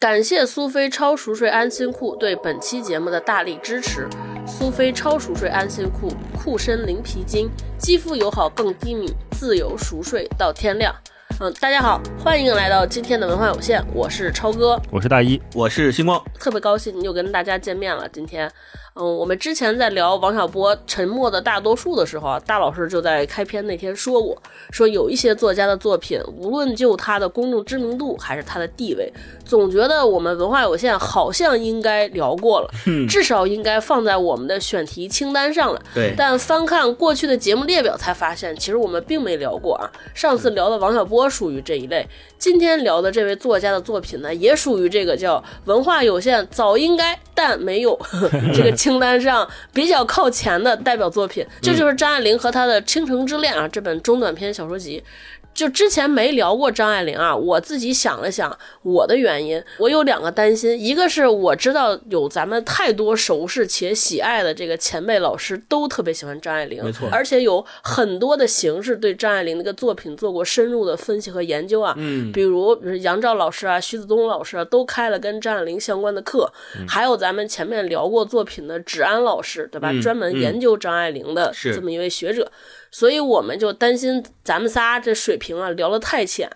感谢苏菲超熟睡安心裤对本期节目的大力支持。苏菲超熟睡安心裤，裤身零皮筋，肌肤友好更低敏，自由熟睡到天亮。嗯，大家好，欢迎来到今天的文化有限，我是超哥，我是大一，我是星光，特别高兴又跟大家见面了。今天，嗯，我们之前在聊王小波《沉默的大多数》的时候啊，大老师就在开篇那天说过，说有一些作家的作品，无论就他的公众知名度还是他的地位，总觉得我们文化有限好像应该聊过了，至少应该放在我们的选题清单上了。对，但翻看过去的节目列表，才发现其实我们并没聊过啊。上次聊的王小波属于这一类，今天聊的这位作家的作品呢，也属于这个叫文化有限早应该但没有 这个清单上比较靠前的代表作品，这就是张爱玲和她的《倾城之恋》啊这本中短篇小说集。就之前没聊过张爱玲啊，我自己想了想，我的原因，我有两个担心，一个是我知道有咱们太多熟识且喜爱的这个前辈老师都特别喜欢张爱玲，没错，而且有很多的形式对张爱玲那个作品做过深入的分析和研究啊，嗯，比如比如杨照老师啊、徐子东老师啊都开了跟张爱玲相关的课，还有咱们前面聊过作品的芷安老师，对吧？专门研究张爱玲的这么一位学者。所以我们就担心咱们仨这水平啊聊得太浅，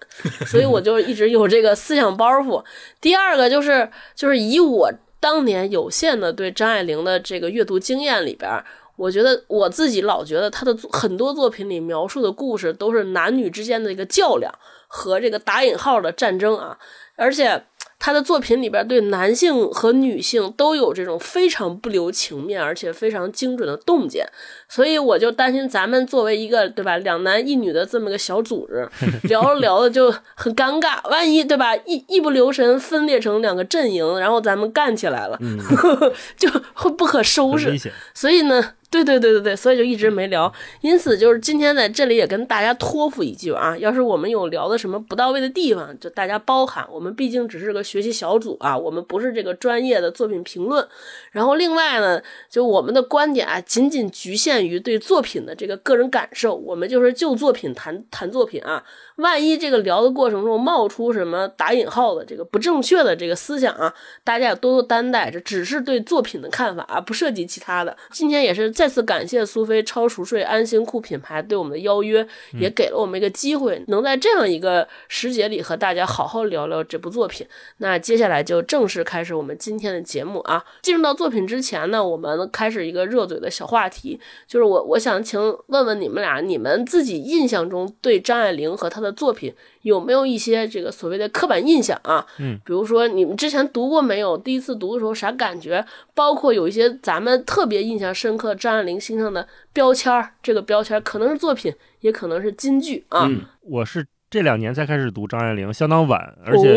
所以我就一直有这个思想包袱。第二个就是就是以我当年有限的对张爱玲的这个阅读经验里边，我觉得我自己老觉得她的很多作品里描述的故事都是男女之间的一个较量和这个打引号的战争啊，而且。他的作品里边对男性和女性都有这种非常不留情面，而且非常精准的洞见，所以我就担心咱们作为一个对吧两男一女的这么个小组织，聊着聊着就很尴尬，万一对吧一一不留神分裂成两个阵营，然后咱们干起来了，就会不可收拾。所以呢。对对对对对，所以就一直没聊，因此就是今天在这里也跟大家托付一句啊，要是我们有聊的什么不到位的地方，就大家包涵，我们毕竟只是个学习小组啊，我们不是这个专业的作品评论。然后另外呢，就我们的观点啊，仅仅局限于对作品的这个个人感受，我们就是就作品谈谈作品啊。万一这个聊的过程中冒出什么打引号的这个不正确的这个思想啊，大家也多多担待，这只是对作品的看法啊，不涉及其他的。今天也是再次感谢苏菲超熟睡安心裤品牌对我们的邀约，也给了我们一个机会，能在这样一个时节里和大家好好聊聊这部作品。那接下来就正式开始我们今天的节目啊。进入到作品之前呢，我们开始一个热嘴的小话题，就是我我想请问问你们俩，你们自己印象中对张爱玲和她的作品有没有一些这个所谓的刻板印象啊？嗯，比如说你们之前读过没有？第一次读的时候啥感觉？包括有一些咱们特别印象深刻张爱玲心上的标签儿，这个标签可能是作品，也可能是金句啊。我是这两年才开始读张爱玲，相当晚，而且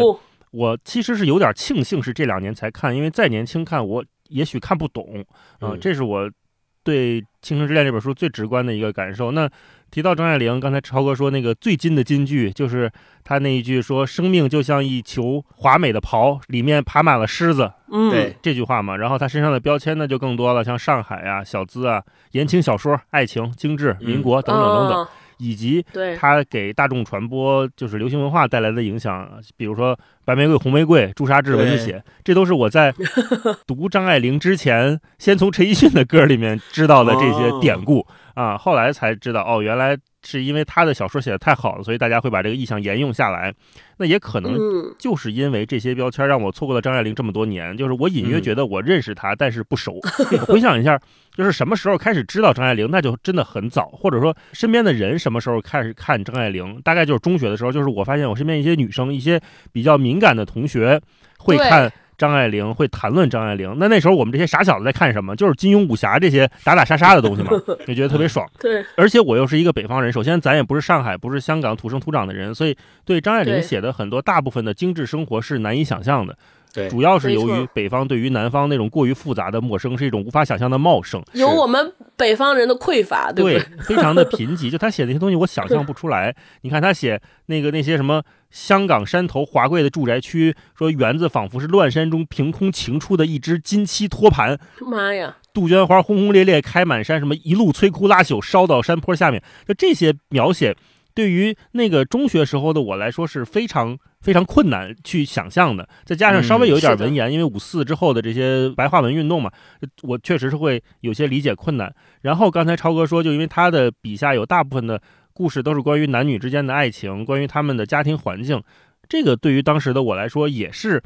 我其实是有点庆幸是这两年才看，因为再年轻看我也许看不懂啊。这是我对《倾城之恋》这本书最直观的一个感受。那提到张爱玲，刚才超哥说那个最金的金句，就是他那一句说：“生命就像一球华美的袍，里面爬满了虱子。”嗯，对这句话嘛。然后他身上的标签呢就更多了，像上海啊、小资啊、言情小说、爱情、精致、民国等等等等，以及他给大众传播就是流行文化带来的影响，比如说白玫瑰、红玫瑰、朱砂痣、蚊子血，这都是我在读张爱玲之前，先从陈奕迅的歌里面知道的这些典故。啊，后来才知道哦，原来是因为他的小说写的太好了，所以大家会把这个意象沿用下来。那也可能就是因为这些标签让我错过了张爱玲这么多年。就是我隐约觉得我认识她，但是不熟。回想一下，就是什么时候开始知道张爱玲，那就真的很早。或者说身边的人什么时候开始看张爱玲，大概就是中学的时候。就是我发现我身边一些女生，一些比较敏感的同学会看。张爱玲会谈论张爱玲，那那时候我们这些傻小子在看什么？就是金庸武侠这些打打杀杀的东西嘛，就觉得特别爽。对，而且我又是一个北方人，首先咱也不是上海，不是香港土生土长的人，所以对张爱玲写的很多大部分的精致生活是难以想象的。对，主要是由于北方对于南方那种过于复杂的陌生是一种无法想象的茂盛，有我们北方人的匮乏，对对？非常的贫瘠。就他写那些东西，我想象不出来。你看他写那个那些什么香港山头华贵的住宅区，说园子仿佛是乱山中凭空擎出的一只金漆托盘。妈呀！杜鹃花轰轰烈烈开满山，什么一路摧枯拉朽烧到山坡下面，就这些描写。对于那个中学时候的我来说是非常非常困难去想象的。再加上稍微有一点文言，因为五四之后的这些白话文运动嘛，我确实是会有些理解困难。然后刚才超哥说，就因为他的笔下有大部分的故事都是关于男女之间的爱情，关于他们的家庭环境，这个对于当时的我来说也是。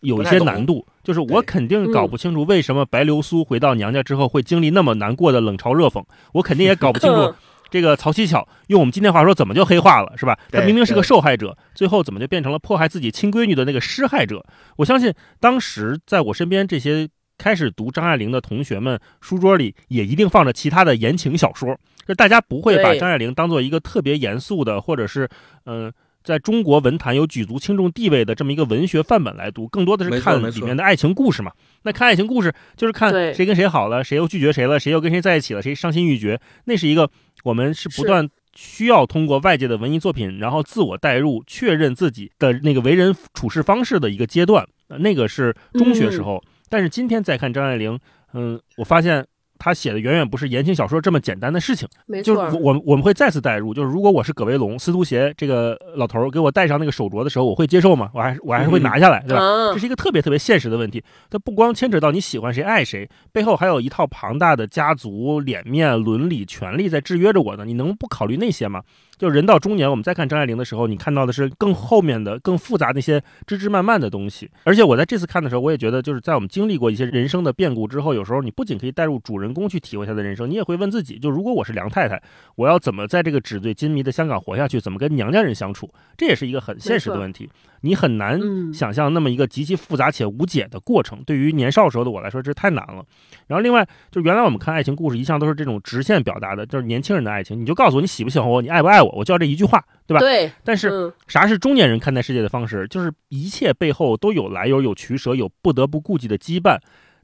有一些难度，就是我肯定搞不清楚为什么白流苏回到娘家之后会经历那么难过的冷嘲热讽，我肯定也搞不清楚 这个曹七巧用我们今天话说怎么就黑化了，是吧？他明明是个受害者，最后怎么就变成了迫害自己亲闺女的那个施害者？我相信当时在我身边这些开始读张爱玲的同学们，书桌里也一定放着其他的言情小说，就大家不会把张爱玲当做一个特别严肃的，或者是嗯。在中国文坛有举足轻重地位的这么一个文学范本来读，更多的是看里面的爱情故事嘛。那看爱情故事就是看谁跟谁好了，谁又拒绝谁了，谁又跟谁在一起了，谁伤心欲绝。那是一个我们是不断需要通过外界的文艺作品，然后自我代入，确认自己的那个为人处事方式的一个阶段。那个是中学时候，但是今天再看张爱玲，嗯，我发现。他写的远远不是言情小说这么简单的事情，没错。就是我我们会再次代入，就是如果我是葛威龙司徒协这个老头给我戴上那个手镯的时候，我会接受吗？我还是我还是会拿下来，对吧？这是一个特别特别现实的问题。它不光牵扯到你喜欢谁爱谁，背后还有一套庞大的家族脸面、伦理、权利在制约着我呢。你能不考虑那些吗？就人到中年，我们再看张爱玲的时候，你看到的是更后面的、更复杂那些枝枝蔓蔓的东西。而且我在这次看的时候，我也觉得，就是在我们经历过一些人生的变故之后，有时候你不仅可以带入主人公去体会他的人生，你也会问自己：就如果我是梁太太，我要怎么在这个纸醉金迷的香港活下去？怎么跟娘家人相处？这也是一个很现实的问题。你很难想象那么一个极其复杂且无解的过程。对于年少时候的我来说，这太难了。然后另外，就原来我们看爱情故事，一向都是这种直线表达的，就是年轻人的爱情，你就告诉我你喜不喜欢我，你爱不爱我，我就要这一句话，对吧？对。但是啥是中年人看待世界的方式？就是一切背后都有来由、有取舍、有不得不顾忌的羁绊，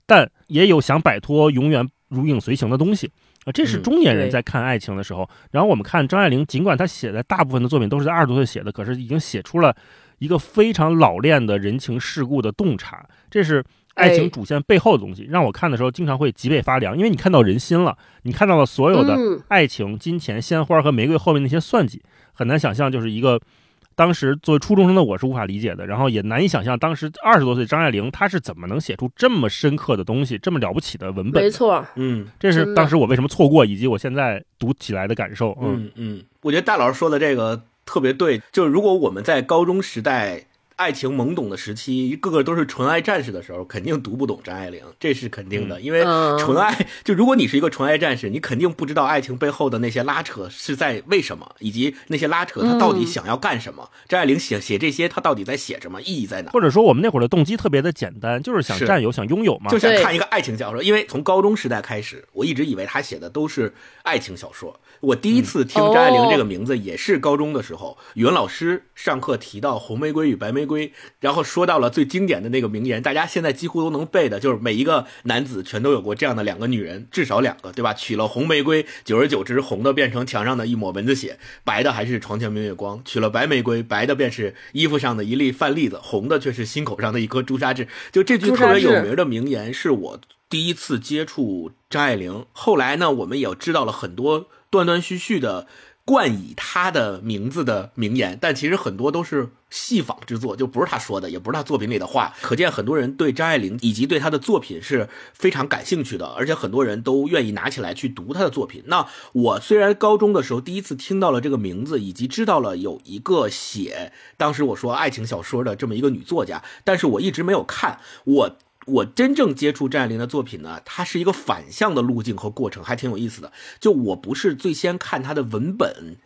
但也有想摆脱、永远如影随形的东西啊。这是中年人在看爱情的时候。然后我们看张爱玲，尽管她写的大部分的作品都是在二十多岁写的，可是已经写出了。一个非常老练的人情世故的洞察，这是爱情主线背后的东西。让我看的时候经常会脊背发凉，因为你看到人心了，你看到了所有的爱情、金钱、鲜花和玫瑰后面那些算计，很难想象，就是一个当时作为初中生的我是无法理解的，然后也难以想象当时二十多岁张爱玲她是怎么能写出这么深刻的东西，这么了不起的文本。没错，嗯，这是当时我为什么错过，以及我现在读起来的感受。嗯嗯，我觉得大老师说的这个。特别对，就是如果我们在高中时代。爱情懵懂的时期，一个个都是纯爱战士的时候，肯定读不懂张爱玲，这是肯定的。因为纯爱，就如果你是一个纯爱战士，你肯定不知道爱情背后的那些拉扯是在为什么，以及那些拉扯他到底想要干什么。张爱玲写写这些，他到底在写什么，意义在哪？或者说，我们那会儿的动机特别的简单，就是想占有、想拥有嘛，就想看一个爱情小说。因为从高中时代开始，我一直以为他写的都是爱情小说。我第一次听张爱玲这个名字，也是高中的时候，语文老师上课提到红玫瑰与白玫瑰，然后。说到了最经典的那个名言，大家现在几乎都能背的，就是每一个男子全都有过这样的两个女人，至少两个，对吧？娶了红玫瑰，久而久之，红的变成墙上的一抹蚊子血，白的还是床前明月光；娶了白玫瑰，白的便是衣服上的一粒饭粒子，红的却是心口上的一颗朱砂痣。就这句特别有名的名言，是我第一次接触张爱玲。后来呢，我们也知道了很多断断续续的。冠以他的名字的名言，但其实很多都是戏仿之作，就不是他说的，也不是他作品里的话。可见很多人对张爱玲以及对他的作品是非常感兴趣的，而且很多人都愿意拿起来去读他的作品。那我虽然高中的时候第一次听到了这个名字，以及知道了有一个写当时我说爱情小说的这么一个女作家，但是我一直没有看我。我真正接触张爱玲的作品呢，它是一个反向的路径和过程，还挺有意思的。就我不是最先看她的文本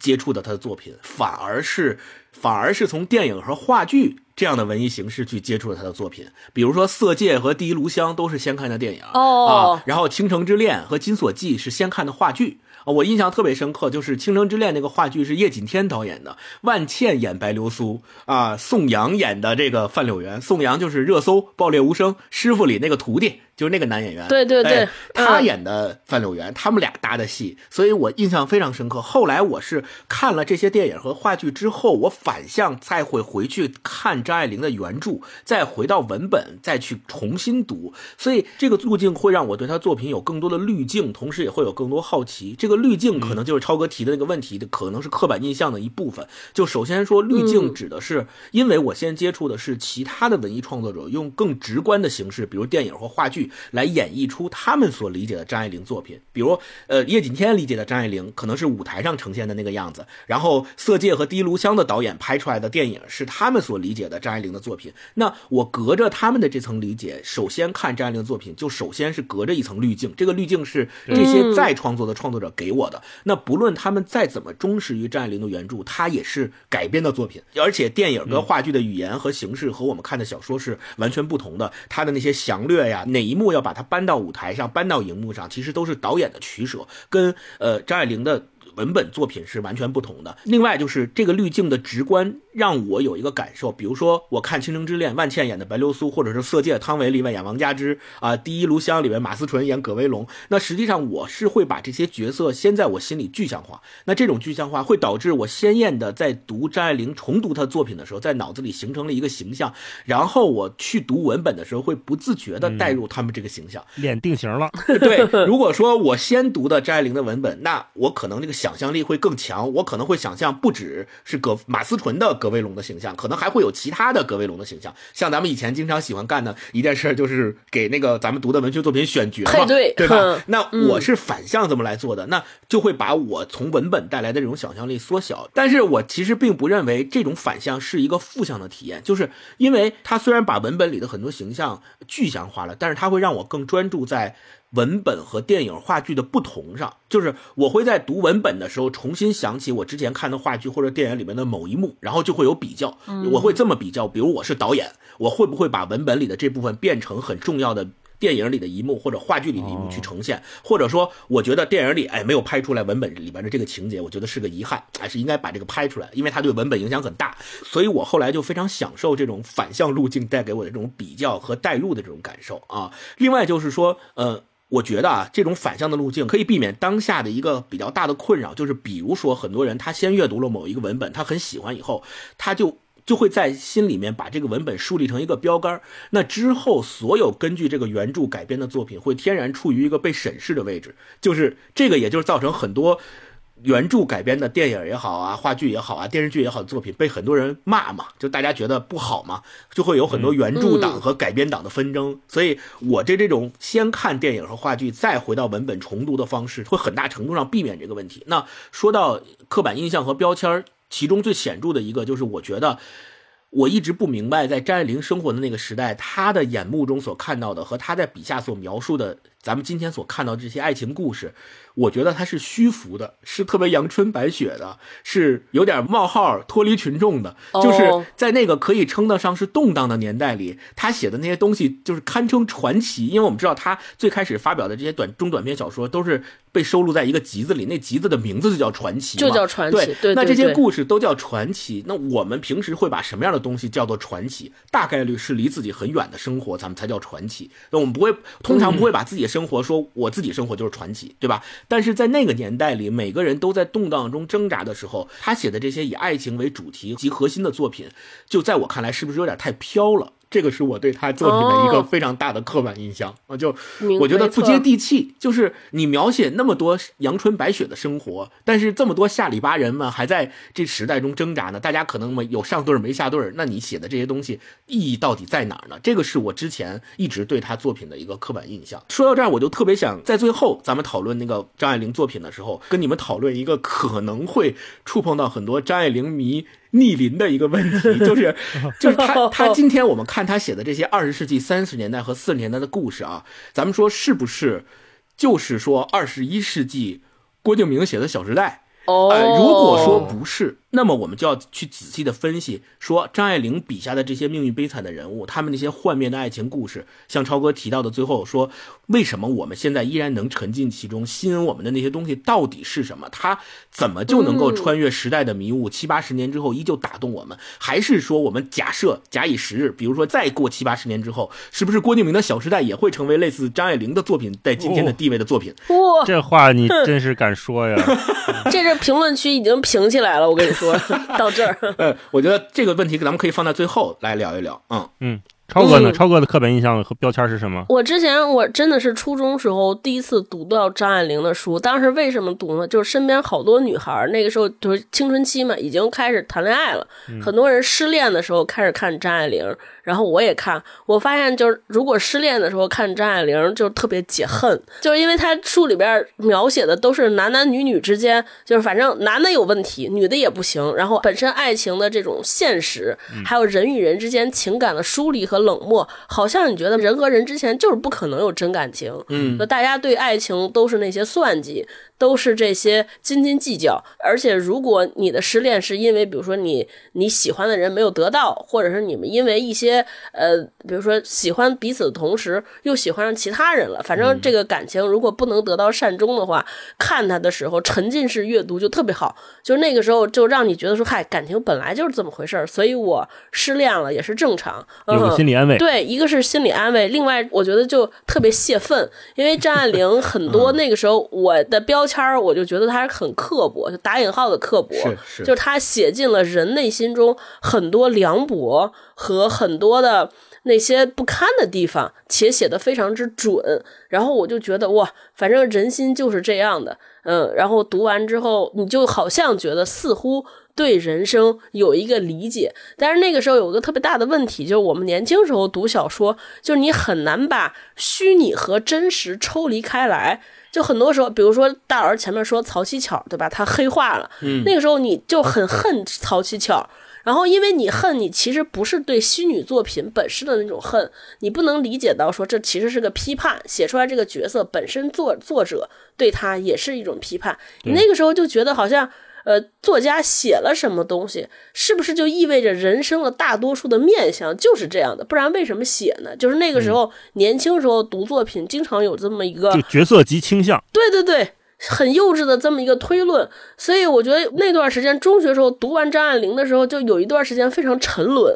接触的她的作品，反而是反而是从电影和话剧这样的文艺形式去接触了她的作品。比如说《色戒》和《第一炉香》都是先看的电影啊，然后《倾城之恋》和《金锁记》是先看的话剧。我印象特别深刻，就是《倾城之恋》那个话剧是叶锦添导演的，万茜演白流苏啊，宋阳演的这个范柳原，宋阳就是热搜《爆裂无声》师傅里那个徒弟，就是那个男演员，对对对，他演的范柳原，他们俩搭的戏，所以我印象非常深刻。后来我是看了这些电影和话剧之后，我反向再会回去看张爱玲的原著，再回到文本，再去重新读。所以这个路径会让我对他作品有更多的滤镜，同时也会有更多好奇。这个滤镜可能就是超哥提的那个问题的，可能是刻板印象的一部分。就首先说，滤镜指的是，因为我先接触的是其他的文艺创作者，用更直观的形式，比如电影或话剧，来演绎出他们所理解的张爱玲作品。比如，呃，叶锦添理解的张爱玲可能是舞台上呈现的那个样子，然后《色戒》和《第一炉香》的导演拍出来的电影是他们所理解的张爱玲的作品。那我隔着他们的这层理解，首先看张爱玲的作品，就首先是隔着一层滤镜。这个滤镜是这些再创作的创作者给我的。那不论他们再怎么忠实于张爱玲的原著，它也是改编的作品。而且电影跟话剧的语言和形式和我们看的小说是完全不同的。它的那些详略呀，哪一幕要把它搬到舞台上、搬到荧幕上，其实都是导演的取舍，跟呃张爱玲的。文本作品是完全不同的。另外，就是这个滤镜的直观让我有一个感受，比如说我看《倾城之恋》，万茜演的白流苏，或者是《色戒》汤唯里面演王佳芝啊，《第一炉香》里面马思纯演葛威龙。那实际上我是会把这些角色先在我心里具象化。那这种具象化会导致我鲜艳的在读张爱玲重读她作品的时候，在脑子里形成了一个形象，然后我去读文本的时候会不自觉的带入他们这个形象，脸定型了。对，如果说我先读的张爱玲的文本，那我可能这个想。想象力会更强，我可能会想象不只是葛马思纯的葛威龙的形象，可能还会有其他的葛威龙的形象。像咱们以前经常喜欢干的一件事，就是给那个咱们读的文学作品选角嘛，对对吧？那我是反向这么来做的，那就会把我从文本带来的这种想象力缩小。但是我其实并不认为这种反向是一个负向的体验，就是因为它虽然把文本里的很多形象具象化了，但是它会让我更专注在。文本和电影话剧的不同上，就是我会在读文本的时候重新想起我之前看的话剧或者电影里面的某一幕，然后就会有比较。我会这么比较，比如我是导演，我会不会把文本里的这部分变成很重要的电影里的一幕或者话剧里的一幕去呈现？或者说，我觉得电影里哎没有拍出来文本里边的这个情节，我觉得是个遗憾，还是应该把这个拍出来，因为它对文本影响很大。所以我后来就非常享受这种反向路径带给我的这种比较和代入的这种感受啊。另外就是说，呃。我觉得啊，这种反向的路径可以避免当下的一个比较大的困扰，就是比如说很多人他先阅读了某一个文本，他很喜欢以后，他就就会在心里面把这个文本树立成一个标杆，那之后所有根据这个原著改编的作品会天然处于一个被审视的位置，就是这个，也就是造成很多。原著改编的电影也好啊，话剧也好啊，电视剧也好的作品被很多人骂嘛，就大家觉得不好嘛，就会有很多原著党和改编党的纷争。所以，我这这种先看电影和话剧，再回到文本重读的方式，会很大程度上避免这个问题。那说到刻板印象和标签，其中最显著的一个就是，我觉得我一直不明白，在张爱玲生活的那个时代，她的眼目中所看到的和她在笔下所描述的，咱们今天所看到这些爱情故事。我觉得它是虚浮的，是特别阳春白雪的，是有点冒号脱离群众的，就是在那个可以称得上是动荡的年代里，他写的那些东西就是堪称传奇。因为我们知道他最开始发表的这些短中短篇小说都是被收录在一个集子里，那集子的名字就叫传奇，就叫传奇。对，那这些故事都叫传奇。那我们平时会把什么样的东西叫做传奇？大概率是离自己很远的生活，咱们才叫传奇。那我们不会，通常不会把自己的生生活说我自己生活就是传奇，对吧？但是在那个年代里，每个人都在动荡中挣扎的时候，他写的这些以爱情为主题及核心的作品，就在我看来，是不是有点太飘了？这个是我对他作品的一个非常大的刻板印象啊，就我觉得不接地气。就是你描写那么多阳春白雪的生活，但是这么多下里巴人们还在这时代中挣扎呢。大家可能没有上对没下对那你写的这些东西意义到底在哪儿呢？这个是我之前一直对他作品的一个刻板印象。说到这儿，我就特别想在最后咱们讨论那个张爱玲作品的时候，跟你们讨论一个可能会触碰到很多张爱玲迷。逆鳞的一个问题，就是，就是他他今天我们看他写的这些二十世纪三十年代和四十年代的故事啊，咱们说是不是，就是说二十一世纪郭敬明写的《小时代》？哦，如果说不是。那么我们就要去仔细的分析，说张爱玲笔下的这些命运悲惨的人物，他们那些幻灭的爱情故事，像超哥提到的最后说，为什么我们现在依然能沉浸其中？吸引我们的那些东西到底是什么？他怎么就能够穿越时代的迷雾，七八十年之后依旧打动我们？还是说我们假设假以时日，比如说再过七八十年之后，是不是郭敬明的小时代也会成为类似张爱玲的作品在今天的地位的作品？哇，这话你真是敢说呀！这这评论区已经评起来了，我跟你说。到这儿。呃，我觉得这个问题咱们可以放在最后来聊一聊。嗯嗯。超哥呢？超哥的刻板印象和标签是什么？我之前我真的是初中时候第一次读到张爱玲的书，当时为什么读呢？就是身边好多女孩那个时候就是青春期嘛，已经开始谈恋爱了，很多人失恋的时候开始看张爱玲。然后我也看，我发现就是如果失恋的时候看张爱玲，就特别解恨，就是因为她书里边描写的都是男男女女之间，就是反正男的有问题，女的也不行。然后本身爱情的这种现实，还有人与人之间情感的疏离和冷漠，好像你觉得人和人之前就是不可能有真感情。嗯，那大家对爱情都是那些算计。都是这些斤斤计较，而且如果你的失恋是因为，比如说你你喜欢的人没有得到，或者是你们因为一些呃，比如说喜欢彼此的同时又喜欢上其他人了，反正这个感情如果不能得到善终的话，看他的时候沉浸式阅读就特别好，就那个时候就让你觉得说，嗨，感情本来就是这么回事儿，所以我失恋了也是正常，有个心理安慰。对，一个是心理安慰，另外我觉得就特别泄愤，因为张爱玲很多那个时候我的标。签儿，我就觉得他是很刻薄，就打引号的刻薄，是就是他写进了人内心中很多凉薄和很多的那些不堪的地方，且写的非常之准。然后我就觉得哇，反正人心就是这样的，嗯。然后读完之后，你就好像觉得似乎对人生有一个理解，但是那个时候有个特别大的问题，就是我们年轻时候读小说，就是你很难把虚拟和真实抽离开来。就很多时候，比如说大老师前面说曹七巧，对吧？他黑化了，嗯，那个时候你就很恨曹七巧，然后因为你恨，你其实不是对虚拟作品本身的那种恨，你不能理解到说这其实是个批判，写出来这个角色本身作作者对他也是一种批判，你那个时候就觉得好像。呃，作家写了什么东西，是不是就意味着人生的大多数的面相就是这样的？不然为什么写呢？就是那个时候年轻时候读作品，经常有这么一个角色及倾向，对对对，很幼稚的这么一个推论。所以我觉得那段时间中学时候读完张爱玲的时候，就有一段时间非常沉沦，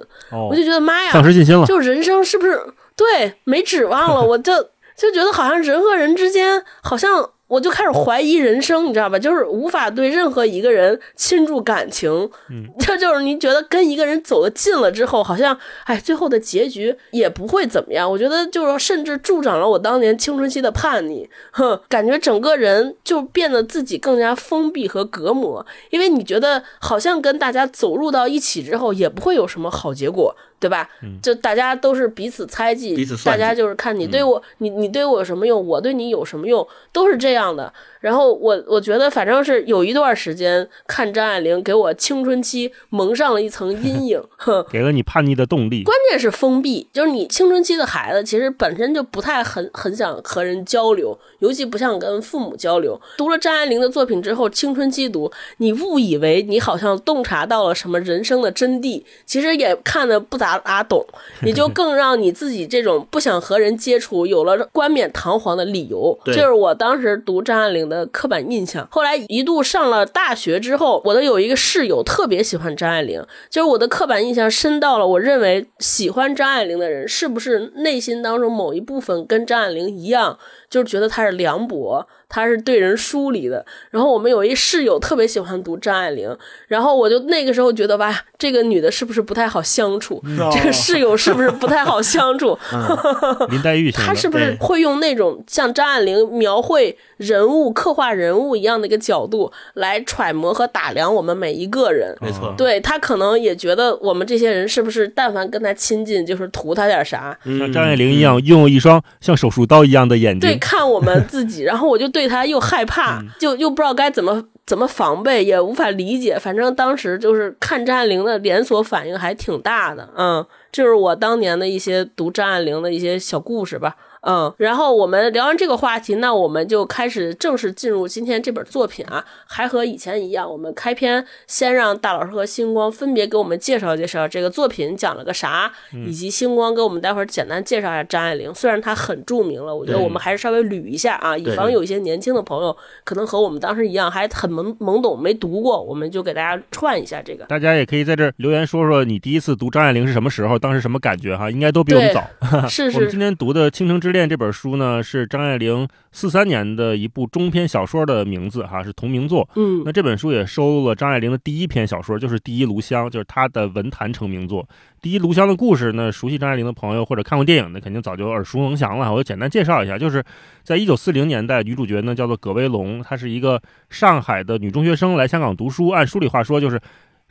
我就觉得妈呀，丧失信心了，就人生是不是对没指望了？我就就觉得好像人和人之间好像。我就开始怀疑人生，你知道吧？就是无法对任何一个人倾注感情。嗯，这就是你觉得跟一个人走得近了之后，好像哎，最后的结局也不会怎么样。我觉得就是甚至助长了我当年青春期的叛逆。哼，感觉整个人就变得自己更加封闭和隔膜，因为你觉得好像跟大家走入到一起之后，也不会有什么好结果。对吧？就大家都是彼此猜忌，大家就是看你对我，你你对我有什么用，我对你有什么用，都是这样的。然后我我觉得反正是有一段时间看张爱玲，给我青春期蒙上了一层阴 影，给了你叛逆的动力。关键是封闭，就是你青春期的孩子其实本身就不太很很想和人交流，尤其不想跟父母交流。读了张爱玲的作品之后，青春期读，你误以为你好像洞察到了什么人生的真谛，其实也看的不咋咋懂，你就更让你自己这种不想和人接触有了冠冕堂皇的理由。就是我当时读张爱玲。的刻板印象，后来一度上了大学之后，我的有一个室友特别喜欢张爱玲，就是我的刻板印象深到了，我认为喜欢张爱玲的人是不是内心当中某一部分跟张爱玲一样，就是觉得她是凉薄。他是对人疏离的，然后我们有一室友特别喜欢读张爱玲，然后我就那个时候觉得吧，这个女的是不是不太好相处？这个室友是不是不太好相处？林黛玉，她是不是会用那种像张爱玲描绘人物、刻画人物一样的一个角度来揣摩和打量我们每一个人？没错，对他可能也觉得我们这些人是不是但凡跟他亲近，就是图他点啥？像张爱玲一样，拥有一双像手术刀一样的眼睛，对，看我们自己，然后我就对。对他又害怕，就又不知道该怎么怎么防备，也无法理解。反正当时就是看张爱玲的连锁反应还挺大的，嗯，就是我当年的一些读张爱玲的一些小故事吧。嗯，然后我们聊完这个话题，那我们就开始正式进入今天这本作品啊。还和以前一样，我们开篇先让大老师和星光分别给我们介绍介绍这个作品讲了个啥，以及星光给我们待会儿简单介绍一下张爱玲。虽然她很著名了，我觉得我们还是稍微捋一下啊，以防有一些年轻的朋友可能和我们当时一样还很懵懵懂没读过，我们就给大家串一下这个。大家也可以在这留言说说你第一次读张爱玲是什么时候，当时什么感觉哈，应该都比我们早。是是。我们今天读的《倾城之恋》这本书呢，是张爱玲四三年的一部中篇小说的名字哈，是同名作。嗯。那这本书也收录了张爱玲的第一篇小说，就是《第一炉香》，就是她的文坛成名作。《第一炉香》的故事呢，熟悉张爱玲的朋友或者看过电影的，肯定早就耳熟能详了。我就简单介绍一下，就是在一九四零年代，女主角呢叫做葛薇龙，她是一个上海的女中学生，来香港读书。按书里话说，就是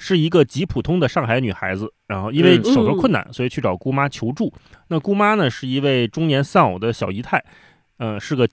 是一个极普通的上海女孩子。然后因为手头困难，所以去找姑妈求助。那姑妈呢，是一位中年丧偶的小姨太，呃，是个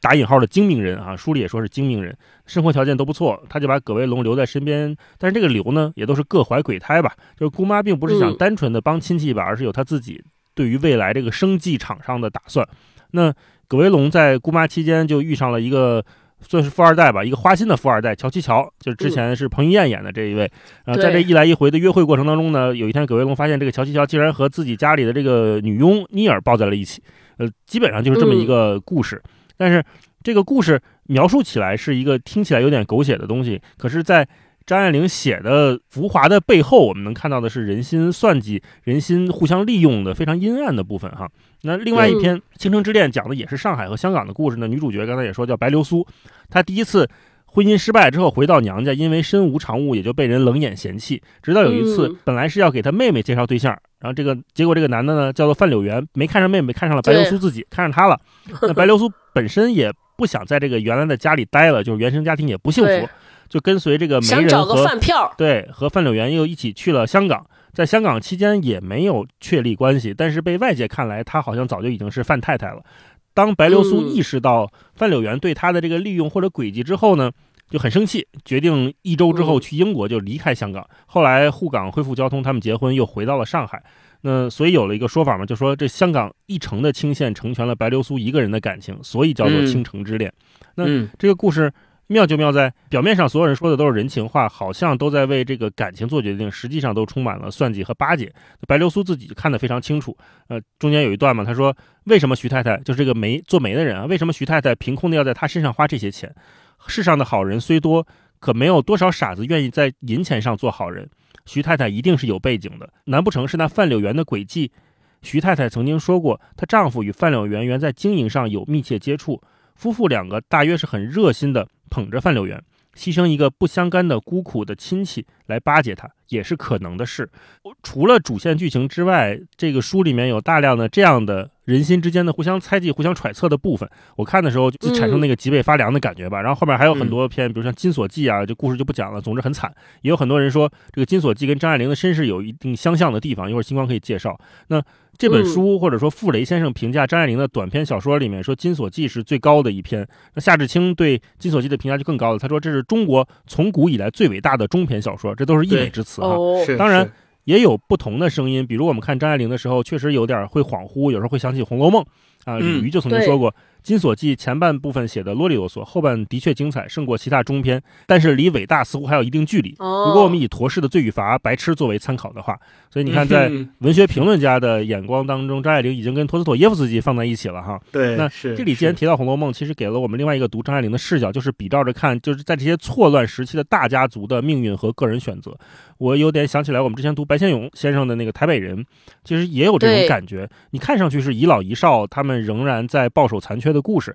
打引号的精明人啊。书里也说是精明人，生活条件都不错。她就把葛威龙留在身边，但是这个留呢，也都是各怀鬼胎吧。就是姑妈并不是想单纯的帮亲戚一把，而是有她自己。对于未来这个生计场上的打算，那葛威龙在姑妈期间就遇上了一个算是富二代吧，一个花心的富二代乔七乔，就是之前是彭于晏演的这一位。然后在这一来一回的约会过程当中呢，有一天葛卫龙发现这个乔七乔竟然和自己家里的这个女佣妮儿抱在了一起，呃，基本上就是这么一个故事。但是这个故事描述起来是一个听起来有点狗血的东西，可是，在张爱玲写的浮华的背后，我们能看到的是人心算计、人心互相利用的非常阴暗的部分哈。那另外一篇《倾城之恋》讲的也是上海和香港的故事呢。女主角刚才也说叫白流苏，她第一次婚姻失败之后回到娘家，因为身无长物，也就被人冷眼嫌弃。直到有一次，本来是要给她妹妹介绍对象，然后这个结果这个男的呢叫做范柳原，没看上妹妹，看上了白流苏自己，看上她了。那白流苏本身也不想在这个原来的家里待了，就是原生家庭也不幸福。就跟随这个媒人和对和范柳原又一起去了香港，在香港期间也没有确立关系，但是被外界看来，他好像早就已经是范太太了。当白流苏意识到范柳原对他的这个利用或者诡计之后呢，就很生气，决定一周之后去英国就离开香港。后来沪港恢复交通，他们结婚又回到了上海。那所以有了一个说法嘛，就说这香港一城的清线成全了白流苏一个人的感情，所以叫做倾城之恋。那这个故事。妙就妙在表面上，所有人说的都是人情话，好像都在为这个感情做决定，实际上都充满了算计和巴结。白流苏自己看得非常清楚。呃，中间有一段嘛，他说：“为什么徐太太就是这个媒做媒的人啊？为什么徐太太凭空的要在他身上花这些钱？世上的好人虽多，可没有多少傻子愿意在银钱上做好人。徐太太一定是有背景的，难不成是那范柳原的诡计？徐太太曾经说过，她丈夫与范柳原原在经营上有密切接触，夫妇两个大约是很热心的。”捧着范柳园，牺牲一个不相干的孤苦的亲戚来巴结他，也是可能的事。除了主线剧情之外，这个书里面有大量的这样的。人心之间的互相猜忌、互相揣测的部分，我看的时候就产生那个脊背发凉的感觉吧。然后后面还有很多篇，比如像《金锁记》啊，这故事就不讲了。总之很惨，也有很多人说这个《金锁记》跟张爱玲的身世有一定相像的地方。一会儿星光可以介绍。那这本书或者说傅雷先生评价张爱玲的短篇小说里面说，《金锁记》是最高的一篇。那夏志清对《金锁记》的评价就更高了，他说这是中国从古以来最伟大的中篇小说，这都是溢美之词哈。当然。也有不同的声音，比如我们看张爱玲的时候，确实有点会恍惚，有时候会想起《红楼梦》啊。李渔就曾经说过。《金锁记》前半部分写的啰里啰嗦，后半的确精彩，胜过其他中篇，但是离伟大似乎还有一定距离。如果我们以陀氏的《罪与罚》白痴作为参考的话，所以你看，在文学评论家的眼光当中，张爱玲已经跟托斯妥耶夫斯基放在一起了哈。对，那这里既然提到《红楼梦》，其实给了我们另外一个读张爱玲的视角，就是比照着看，就是在这些错乱时期的大家族的命运和个人选择。我有点想起来，我们之前读白先勇先生的那个《台北人》，其实也有这种感觉。你看上去是遗老遗少，他们仍然在抱守残缺。的故事，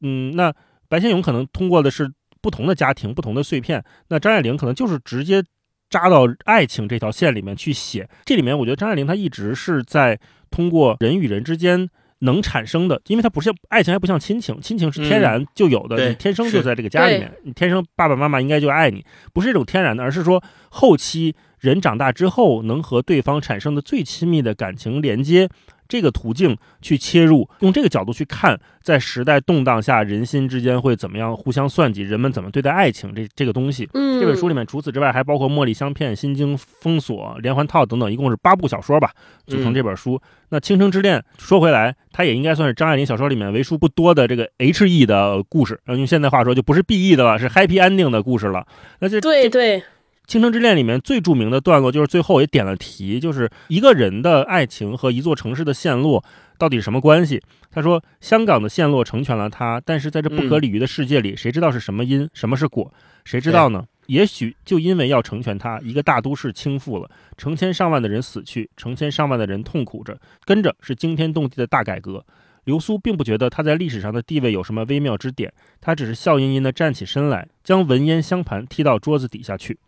嗯，那白先勇可能通过的是不同的家庭、不同的碎片，那张爱玲可能就是直接扎到爱情这条线里面去写。这里面，我觉得张爱玲她一直是在通过人与人之间能产生的，因为它不像爱情，还不像亲情，亲情是天然就有的，你天生就在这个家里面，你天生爸爸妈妈应该就爱你，不是一种天然的，而是说后期人长大之后能和对方产生的最亲密的感情连接。这个途径去切入，用这个角度去看，在时代动荡下，人心之间会怎么样互相算计，人们怎么对待爱情这这个东西。嗯，这本书里面除此之外，还包括《茉莉香片》《心经封锁》《连环套》等等，一共是八部小说吧，组成这本书。那《倾城之恋》说回来，它也应该算是张爱玲小说里面为数不多的这个 H E 的故事，用现在话说，就不是 B E 的了，是 Happy Ending 的故事了。那这对对。《倾城之恋》里面最著名的段落就是最后也点了题，就是一个人的爱情和一座城市的陷落到底是什么关系？他说，香港的陷落成全了他，但是在这不可理喻的世界里，谁知道是什么因，什么是果？谁知道呢？也许就因为要成全他，一个大都市倾覆了，成千上万的人死去，成千上万的人痛苦着，跟着是惊天动地的大改革。流苏并不觉得他在历史上的地位有什么微妙之点，他只是笑吟吟地站起身来，将文烟香盘踢到桌子底下去。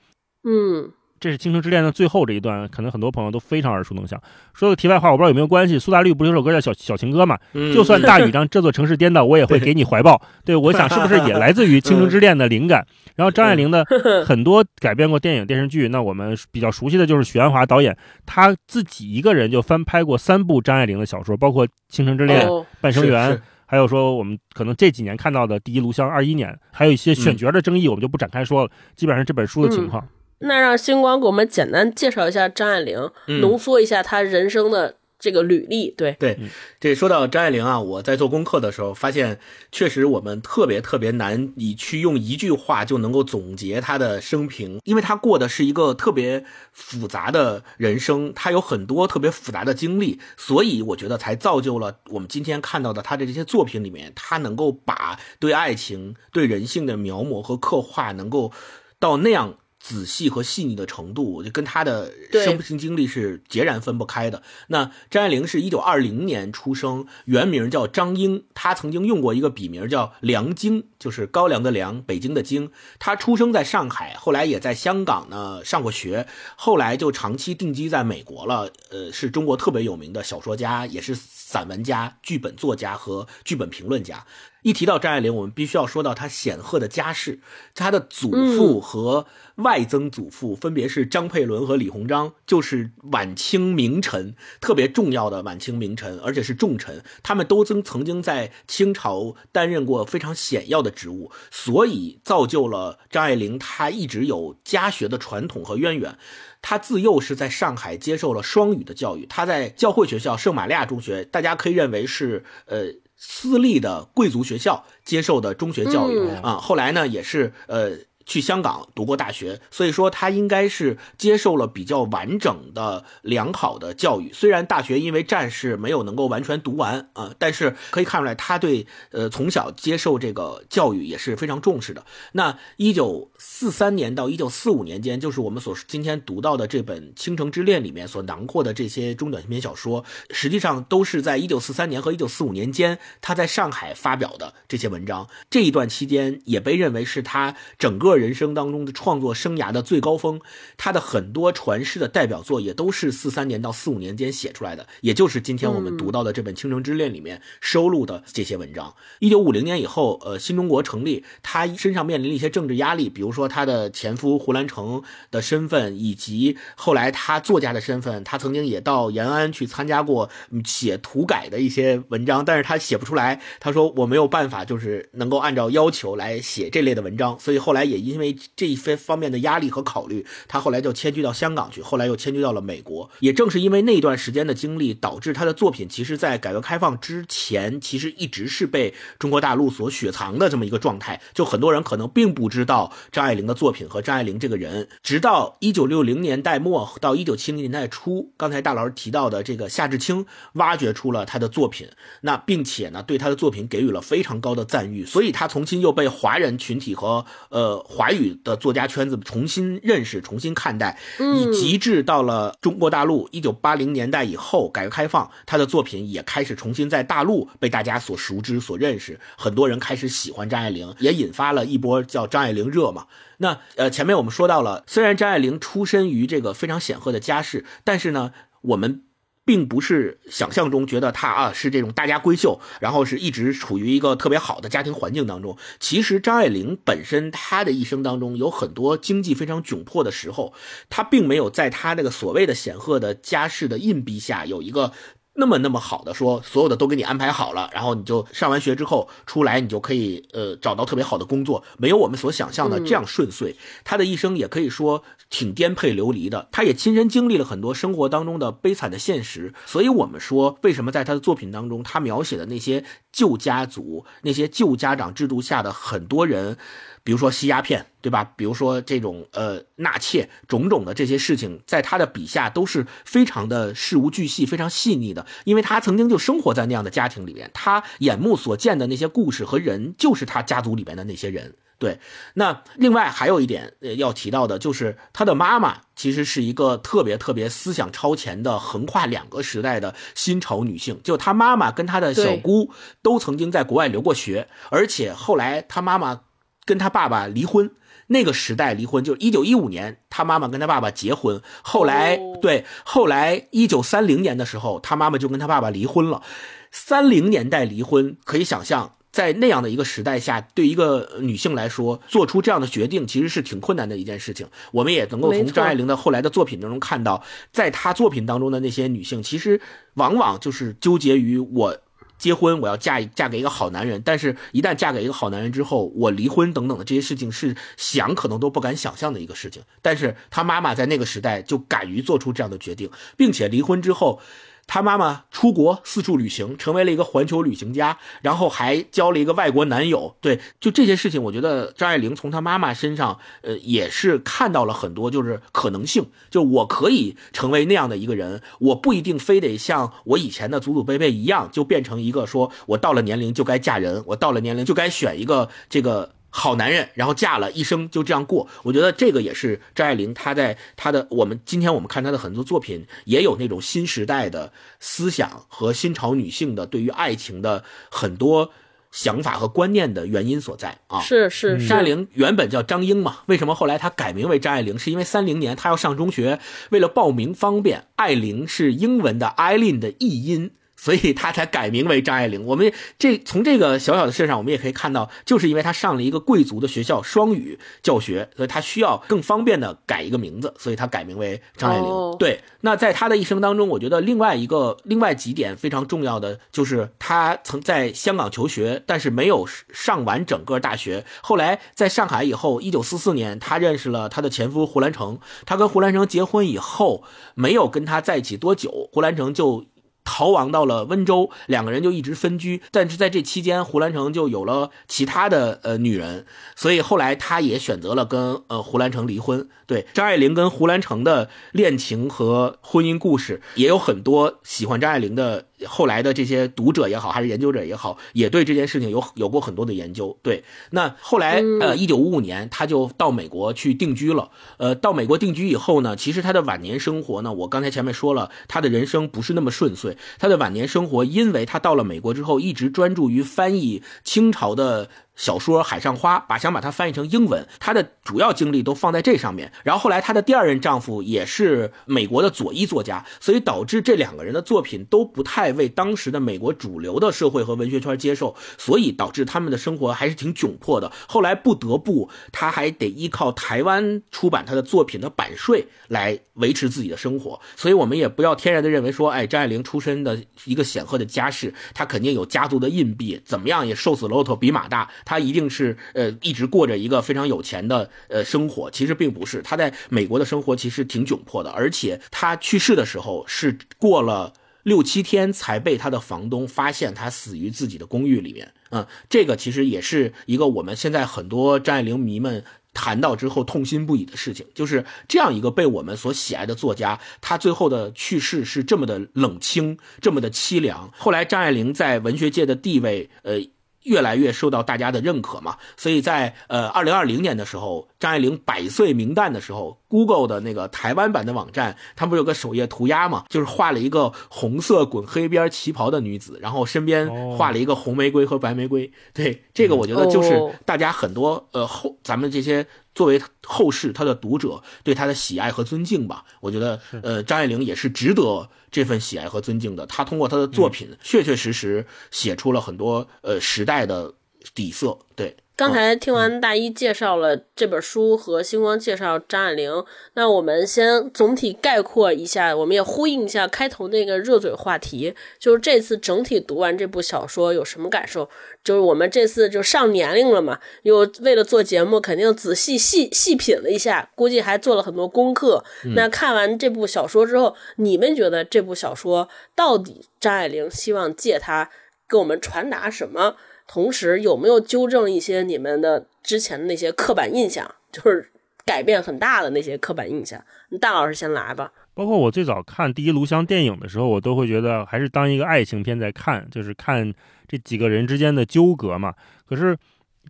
嗯。这是《倾城之恋》的最后这一段，可能很多朋友都非常耳熟能详。说个题外话，我不知道有没有关系。苏打绿不是有首歌叫《小小情歌》嘛？就算大雨让 这座城市颠倒，我也会给你怀抱。对，我想是不是也来自于《倾城之恋》的灵感？然后张爱玲的很多改编过电影电视剧，那我们比较熟悉的就是许鞍华导演，他自己一个人就翻拍过三部张爱玲的小说，包括《倾城之恋》《半生缘》，还有说我们可能这几年看到的《第一炉香》二一年，还有一些选角的争议，我们就不展开说了。基本上这本书的情况。那让星光给我们简单介绍一下张爱玲，浓缩一下她人生的这个履历。对对，这说到张爱玲啊，我在做功课的时候发现，确实我们特别特别难以去用一句话就能够总结她的生平，因为她过的是一个特别复杂的人生，她有很多特别复杂的经历，所以我觉得才造就了我们今天看到的她的这些作品里面，她能够把对爱情、对人性的描摹和刻画，能够到那样。仔细和细腻的程度，就跟他的生平经历是截然分不开的。那张爱玲是一九二零年出生，原名叫张英，她曾经用过一个笔名叫梁京，就是高粱的梁，北京的京。她出生在上海，后来也在香港呢上过学，后来就长期定居在美国了。呃，是中国特别有名的小说家，也是散文家、剧本作家和剧本评论家。一提到张爱玲，我们必须要说到她显赫的家世。她的祖父和外曾祖父分别是张佩伦和李鸿章，就是晚清名臣，特别重要的晚清名臣，而且是重臣。他们都曾曾经在清朝担任过非常显要的职务，所以造就了张爱玲。她一直有家学的传统和渊源。她自幼是在上海接受了双语的教育。她在教会学校圣玛利亚中学，大家可以认为是呃。私立的贵族学校接受的中学教育啊，后来呢也是呃。去香港读过大学，所以说他应该是接受了比较完整的、良好的教育。虽然大学因为战事没有能够完全读完啊，但是可以看出来他对呃从小接受这个教育也是非常重视的。那一九四三年到一九四五年间，就是我们所今天读到的这本《倾城之恋》里面所囊括的这些中短篇小说，实际上都是在一九四三年和一九四五年间他在上海发表的这些文章。这一段期间也被认为是他整个。人生当中的创作生涯的最高峰，他的很多传世的代表作也都是四三年到四五年间写出来的，也就是今天我们读到的这本《倾城之恋》里面收录的这些文章。一九五零年以后，呃，新中国成立，他身上面临了一些政治压力，比如说他的前夫胡兰成的身份，以及后来他作家的身份。他曾经也到延安去参加过写土改的一些文章，但是他写不出来。他说我没有办法，就是能够按照要求来写这类的文章，所以后来也。因为这一些方面的压力和考虑，他后来就迁居到香港去，后来又迁居到了美国。也正是因为那段时间的经历，导致他的作品其实，在改革开放之前，其实一直是被中国大陆所雪藏的这么一个状态。就很多人可能并不知道张爱玲的作品和张爱玲这个人，直到一九六零年代末到一九七零年代初，刚才大老师提到的这个夏志清挖掘出了他的作品，那并且呢，对他的作品给予了非常高的赞誉，所以他重新又被华人群体和呃。华语的作家圈子重新认识、重新看待，以及至到了中国大陆一九八零年代以后，改革开放，他的作品也开始重新在大陆被大家所熟知、所认识。很多人开始喜欢张爱玲，也引发了一波叫张爱玲热嘛。那呃，前面我们说到了，虽然张爱玲出身于这个非常显赫的家世，但是呢，我们。并不是想象中觉得她啊是这种大家闺秀，然后是一直处于一个特别好的家庭环境当中。其实张爱玲本身她的一生当中有很多经济非常窘迫的时候，她并没有在她那个所谓的显赫的家世的印逼下有一个。那么那么好的说，所有的都给你安排好了，然后你就上完学之后出来，你就可以呃找到特别好的工作，没有我们所想象的这样顺遂。他的一生也可以说挺颠沛流离的，他也亲身经历了很多生活当中的悲惨的现实。所以我们说，为什么在他的作品当中，他描写的那些旧家族、那些旧家长制度下的很多人。比如说吸鸦片，对吧？比如说这种呃纳妾，种种的这些事情，在他的笔下都是非常的事无巨细、非常细腻的。因为他曾经就生活在那样的家庭里面，他眼目所见的那些故事和人，就是他家族里边的那些人。对，那另外还有一点要提到的，就是他的妈妈其实是一个特别特别思想超前的，横跨两个时代的新潮女性。就他妈妈跟他的小姑都曾经在国外留过学，而且后来他妈妈跟他爸爸离婚。那个时代离婚，就是一九一五年，他妈妈跟他爸爸结婚。后来，对，后来一九三零年的时候，他妈妈就跟他爸爸离婚了。三零年代离婚，可以想象，在那样的一个时代下，对一个女性来说，做出这样的决定，其实是挺困难的一件事情。我们也能够从张爱玲的后来的作品当中看到，在她作品当中的那些女性，其实往往就是纠结于我。结婚，我要嫁嫁给一个好男人，但是一旦嫁给一个好男人之后，我离婚等等的这些事情是想可能都不敢想象的一个事情。但是她妈妈在那个时代就敢于做出这样的决定，并且离婚之后。他妈妈出国四处旅行，成为了一个环球旅行家，然后还交了一个外国男友。对，就这些事情，我觉得张爱玲从她妈妈身上，呃，也是看到了很多就是可能性。就我可以成为那样的一个人，我不一定非得像我以前的祖祖辈辈一样，就变成一个说我到了年龄就该嫁人，我到了年龄就该选一个这个。好男人，然后嫁了一生就这样过，我觉得这个也是张爱玲她在她的我们今天我们看她的很多作品，也有那种新时代的思想和新潮女性的对于爱情的很多想法和观念的原因所在啊。是是，张爱玲原本叫张英嘛，为什么后来她改名为张爱玲？是因为三零年她要上中学，为了报名方便，爱玲是英文的 Eileen 的译音。所以他才改名为张爱玲。我们这从这个小小的事上，我们也可以看到，就是因为他上了一个贵族的学校，双语教学，所以他需要更方便的改一个名字，所以他改名为张爱玲。对，那在他的一生当中，我觉得另外一个另外几点非常重要的，就是他曾在香港求学，但是没有上完整个大学。后来在上海以后，一九四四年，他认识了他的前夫胡兰成。他跟胡兰成结婚以后，没有跟他在一起多久，胡兰成就。逃亡到了温州，两个人就一直分居。但是在这期间，胡兰成就有了其他的呃女人，所以后来他也选择了跟呃胡兰成离婚。对张爱玲跟胡兰成的恋情和婚姻故事，也有很多喜欢张爱玲的。后来的这些读者也好，还是研究者也好，也对这件事情有有过很多的研究。对，那后来呃，一九五五年他就到美国去定居了。呃，到美国定居以后呢，其实他的晚年生活呢，我刚才前面说了，他的人生不是那么顺遂。他的晚年生活，因为他到了美国之后，一直专注于翻译清朝的。小说《海上花》把想把它翻译成英文，她的主要精力都放在这上面。然后后来她的第二任丈夫也是美国的左翼作家，所以导致这两个人的作品都不太为当时的美国主流的社会和文学圈接受，所以导致他们的生活还是挺窘迫的。后来不得不，他还得依靠台湾出版他的作品的版税来维持自己的生活。所以我们也不要天然的认为说，哎，张爱玲出身的一个显赫的家世，她肯定有家族的硬币，怎么样也瘦死骆驼比马大。他一定是呃一直过着一个非常有钱的呃生活，其实并不是。他在美国的生活其实挺窘迫的，而且他去世的时候是过了六七天才被他的房东发现他死于自己的公寓里面。嗯，这个其实也是一个我们现在很多张爱玲迷们谈到之后痛心不已的事情，就是这样一个被我们所喜爱的作家，他最后的去世是这么的冷清，这么的凄凉。后来张爱玲在文学界的地位，呃。越来越受到大家的认可嘛，所以在呃二零二零年的时候，张爱玲百岁名旦的时候，Google 的那个台湾版的网站，它不是有个首页涂鸦嘛，就是画了一个红色滚黑边旗袍的女子，然后身边画了一个红玫瑰和白玫瑰。对，这个我觉得就是大家很多呃后咱们这些。作为后世他的读者对他的喜爱和尊敬吧，我觉得呃张爱玲也是值得这份喜爱和尊敬的。她通过她的作品，确确实实写出了很多呃时代的底色。对。刚才听完大一介绍了这本书和星光介绍张爱玲，那我们先总体概括一下，我们也呼应一下开头那个热嘴话题，就是这次整体读完这部小说有什么感受？就是我们这次就上年龄了嘛，又为了做节目，肯定仔细细细品了一下，估计还做了很多功课。那看完这部小说之后，你们觉得这部小说到底张爱玲希望借它给我们传达什么？同时，有没有纠正一些你们的之前的那些刻板印象？就是改变很大的那些刻板印象。大老师先来吧。包括我最早看《第一炉香》电影的时候，我都会觉得还是当一个爱情片在看，就是看这几个人之间的纠葛嘛。可是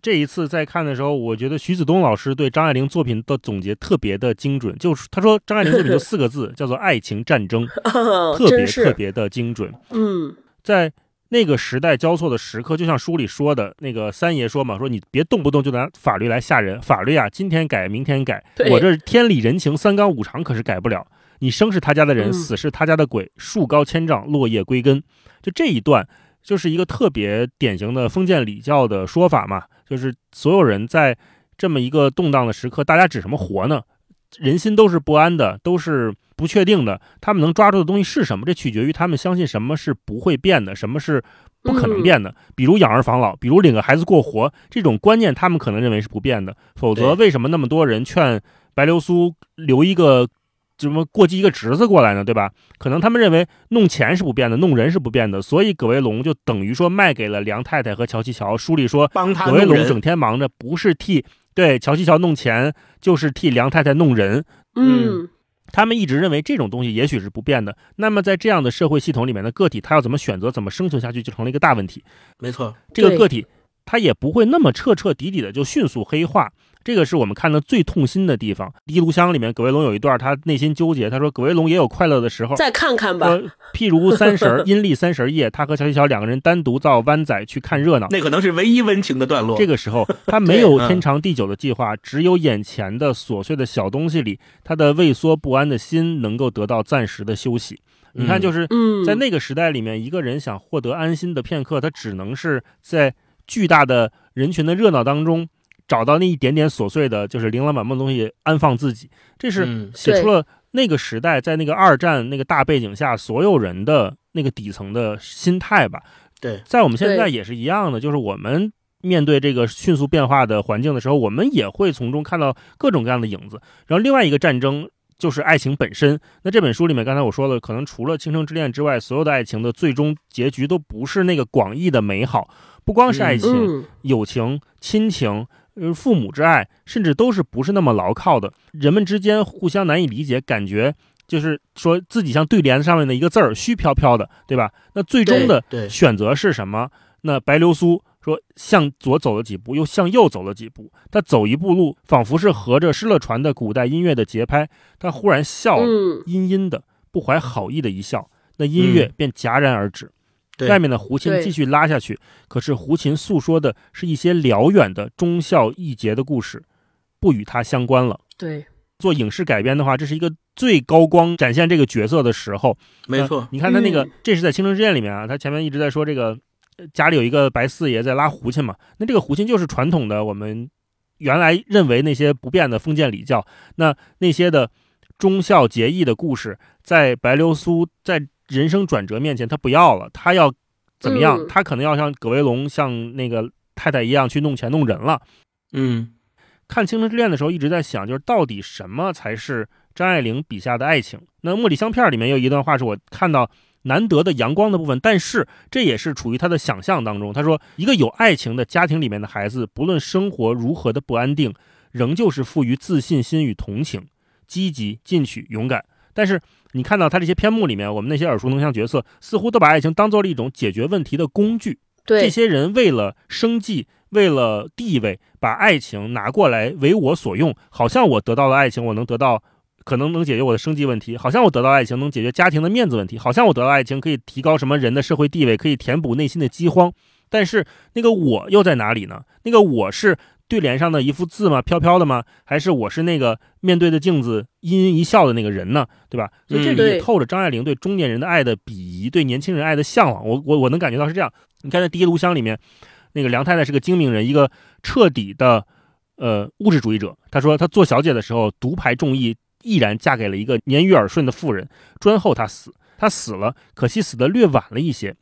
这一次在看的时候，我觉得徐子东老师对张爱玲作品的总结特别的精准。就是他说张爱玲作品就 四个字，叫做爱情战争，特别特别的精准。嗯，在那个时代交错的时刻，就像书里说的那个三爷说嘛，说你别动不动就拿法律来吓人，法律啊，今天改明天改，我这天理人情三纲五常可是改不了。你生是他家的人，死是他家的鬼，树高千丈，落叶归根。就这一段，就是一个特别典型的封建礼教的说法嘛。就是所有人在这么一个动荡的时刻，大家指什么活呢？人心都是不安的，都是不确定的。他们能抓住的东西是什么？这取决于他们相信什么是不会变的，什么是不可能变的。比如养儿防老，比如领个孩子过活，这种观念他们可能认为是不变的。否则，为什么那么多人劝白流苏留一个？怎么过继一个侄子过来呢？对吧？可能他们认为弄钱是不变的，弄人是不变的，所以葛维龙就等于说卖给了梁太太和乔七乔。书里说，葛维龙整天忙着，不是替对乔西乔弄钱，就是替梁太太弄人。嗯，他们一直认为这种东西也许是不变的。那么在这样的社会系统里面的个体，他要怎么选择，怎么生存下去，就成了一个大问题。没错，这个个体他也不会那么彻彻底底的就迅速黑化。这个是我们看的最痛心的地方。《第一炉香》里面，葛威龙有一段，他内心纠结。他说：“葛威龙也有快乐的时候，再看看吧。譬如三十阴历三十夜，他和乔西乔两个人单独到湾仔去看热闹，那可能是唯一温情的段落。这个时候，他没有天长地久的计划，只有眼前的琐碎的小东西里，他的畏缩不安的心能够得到暂时的休息。你看，就是在那个时代里面，一个人想获得安心的片刻，他只能是在巨大的人群的热闹当中。”找到那一点点琐碎的，就是琳琅满目的东西，安放自己，这是写出了那个时代在那个二战那个大背景下所有人的那个底层的心态吧。对，在我们现在也是一样的，就是我们面对这个迅速变化的环境的时候，我们也会从中看到各种各样的影子。然后另外一个战争就是爱情本身。那这本书里面，刚才我说了，可能除了倾城之恋之外，所有的爱情的最终结局都不是那个广义的美好，不光是爱情、友情、亲情。就是父母之爱，甚至都是不是那么牢靠的。人们之间互相难以理解，感觉就是说自己像对联上面的一个字儿，虚飘飘的，对吧？那最终的选择是什么？那白流苏说，向左走了几步，又向右走了几步。他走一步路，仿佛是合着失了传的古代音乐的节拍。他忽然笑了，阴阴的，不怀好意的一笑，那音乐便戛然而止。外面的胡琴继续拉下去，可是胡琴诉说的是一些辽远的忠孝义节的故事，不与他相关了。对，做影视改编的话，这是一个最高光展现这个角色的时候。没错，你看他那个，这是在《倾城之恋》里面啊，他前面一直在说这个家里有一个白四爷在拉胡琴嘛，那这个胡琴就是传统的我们原来认为那些不变的封建礼教，那那些的忠孝节义的故事，在白流苏在。人生转折面前，他不要了，他要怎么样？他可能要像葛威龙、像那个太太一样去弄钱弄人了。嗯，看《青春之恋》的时候，一直在想，就是到底什么才是张爱玲笔下的爱情？那《茉莉香片》里面有一段话是我看到难得的阳光的部分，但是这也是处于他的想象当中。他说，一个有爱情的家庭里面的孩子，不论生活如何的不安定，仍旧是富于自信心与同情，积极进取、勇敢。但是。你看到他这些篇目里面，我们那些耳熟能详角色似乎都把爱情当做了一种解决问题的工具。对，这些人为了生计，为了地位，把爱情拿过来为我所用，好像我得到了爱情，我能得到，可能能解决我的生计问题；好像我得到爱情能解决家庭的面子问题；好像我得到爱情可以提高什么人的社会地位，可以填补内心的饥荒。但是那个我又在哪里呢？那个我是。对联上的一幅字吗？飘飘的吗？还是我是那个面对着镜子阴阴一笑的那个人呢？对吧？所以这里也透着张爱玲对中年人的爱的鄙夷，对年轻人爱的向往。我我我能感觉到是这样。你看在《第一炉香》里面，那个梁太太是个精明人，一个彻底的呃物质主义者。她说她做小姐的时候独排众议，毅然嫁给了一个年逾耳顺的妇人。专候她死，她死了，可惜死的略晚了一些。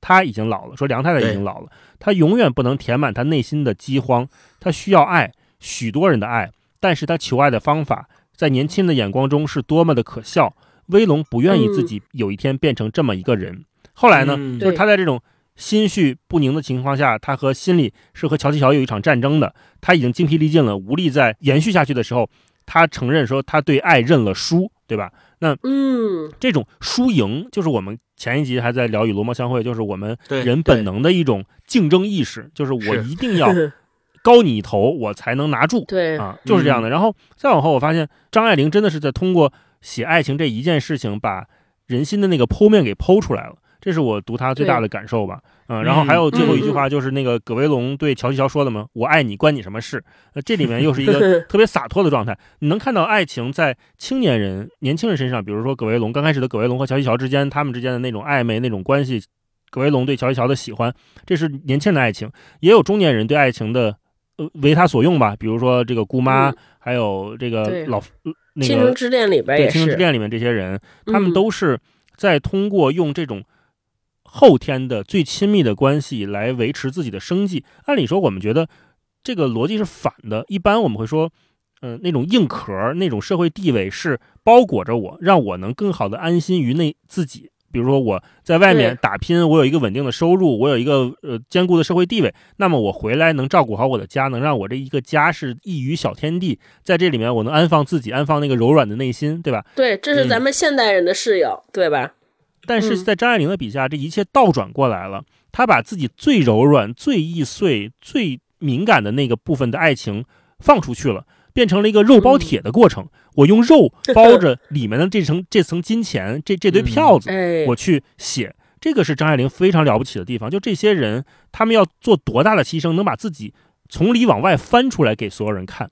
她已经老了，说梁太太已经老了，她永远不能填满她内心的饥荒，她需要爱，许多人的爱，但是他求爱的方法，在年轻的眼光中是多么的可笑。威龙不愿意自己有一天变成这么一个人。后来呢，就是他在这种心绪不宁的情况下，他和心里是和乔七乔有一场战争的，他已经精疲力尽了，无力再延续下去的时候，他承认说他对爱认了输，对吧？那嗯，这种输赢就是我们前一集还在聊与罗摩相会，就是我们人本能的一种竞争意识，就是我一定要 高你一头，我才能拿住。对啊，就是这样的。然后再往后，我发现张爱玲真的是在通过写爱情这一件事情，把人心的那个剖面给剖出来了。这是我读她最大的感受吧，嗯，然后还有最后一句话，就是那个葛威龙对乔西乔说的吗？我爱你，关你什么事？那这里面又是一个 特别洒脱的状态。你能看到爱情在青年人、年轻人身上，比如说葛威龙刚开始的葛威龙和乔西乔之间，他们之间的那种暧昧、那种关系，葛威龙对乔西乔的喜欢，这是年轻人的爱情。也有中年人对爱情的呃为他所用吧，比如说这个姑妈，还有这个老那个《倾城之恋》里边也是，《倾城之恋》里面这些人，他们都是在通过用这种。后天的最亲密的关系来维持自己的生计，按理说我们觉得这个逻辑是反的。一般我们会说，嗯，那种硬壳，那种社会地位是包裹着我，让我能更好的安心于那自己。比如说我在外面打拼，我有一个稳定的收入，我有一个呃坚固的社会地位，那么我回来能照顾好我的家，能让我这一个家是一隅小天地，在这里面我能安放自己，安放那个柔软的内心，对吧？对，这是咱们现代人的视野，对吧？但是在张爱玲的笔下，这一切倒转过来了。她把自己最柔软、最易碎、最敏感的那个部分的爱情放出去了，变成了一个肉包铁的过程。我用肉包着里面的这层这层金钱，这这堆票子，我去写。这个是张爱玲非常了不起的地方。就这些人，他们要做多大的牺牲，能把自己从里往外翻出来给所有人看。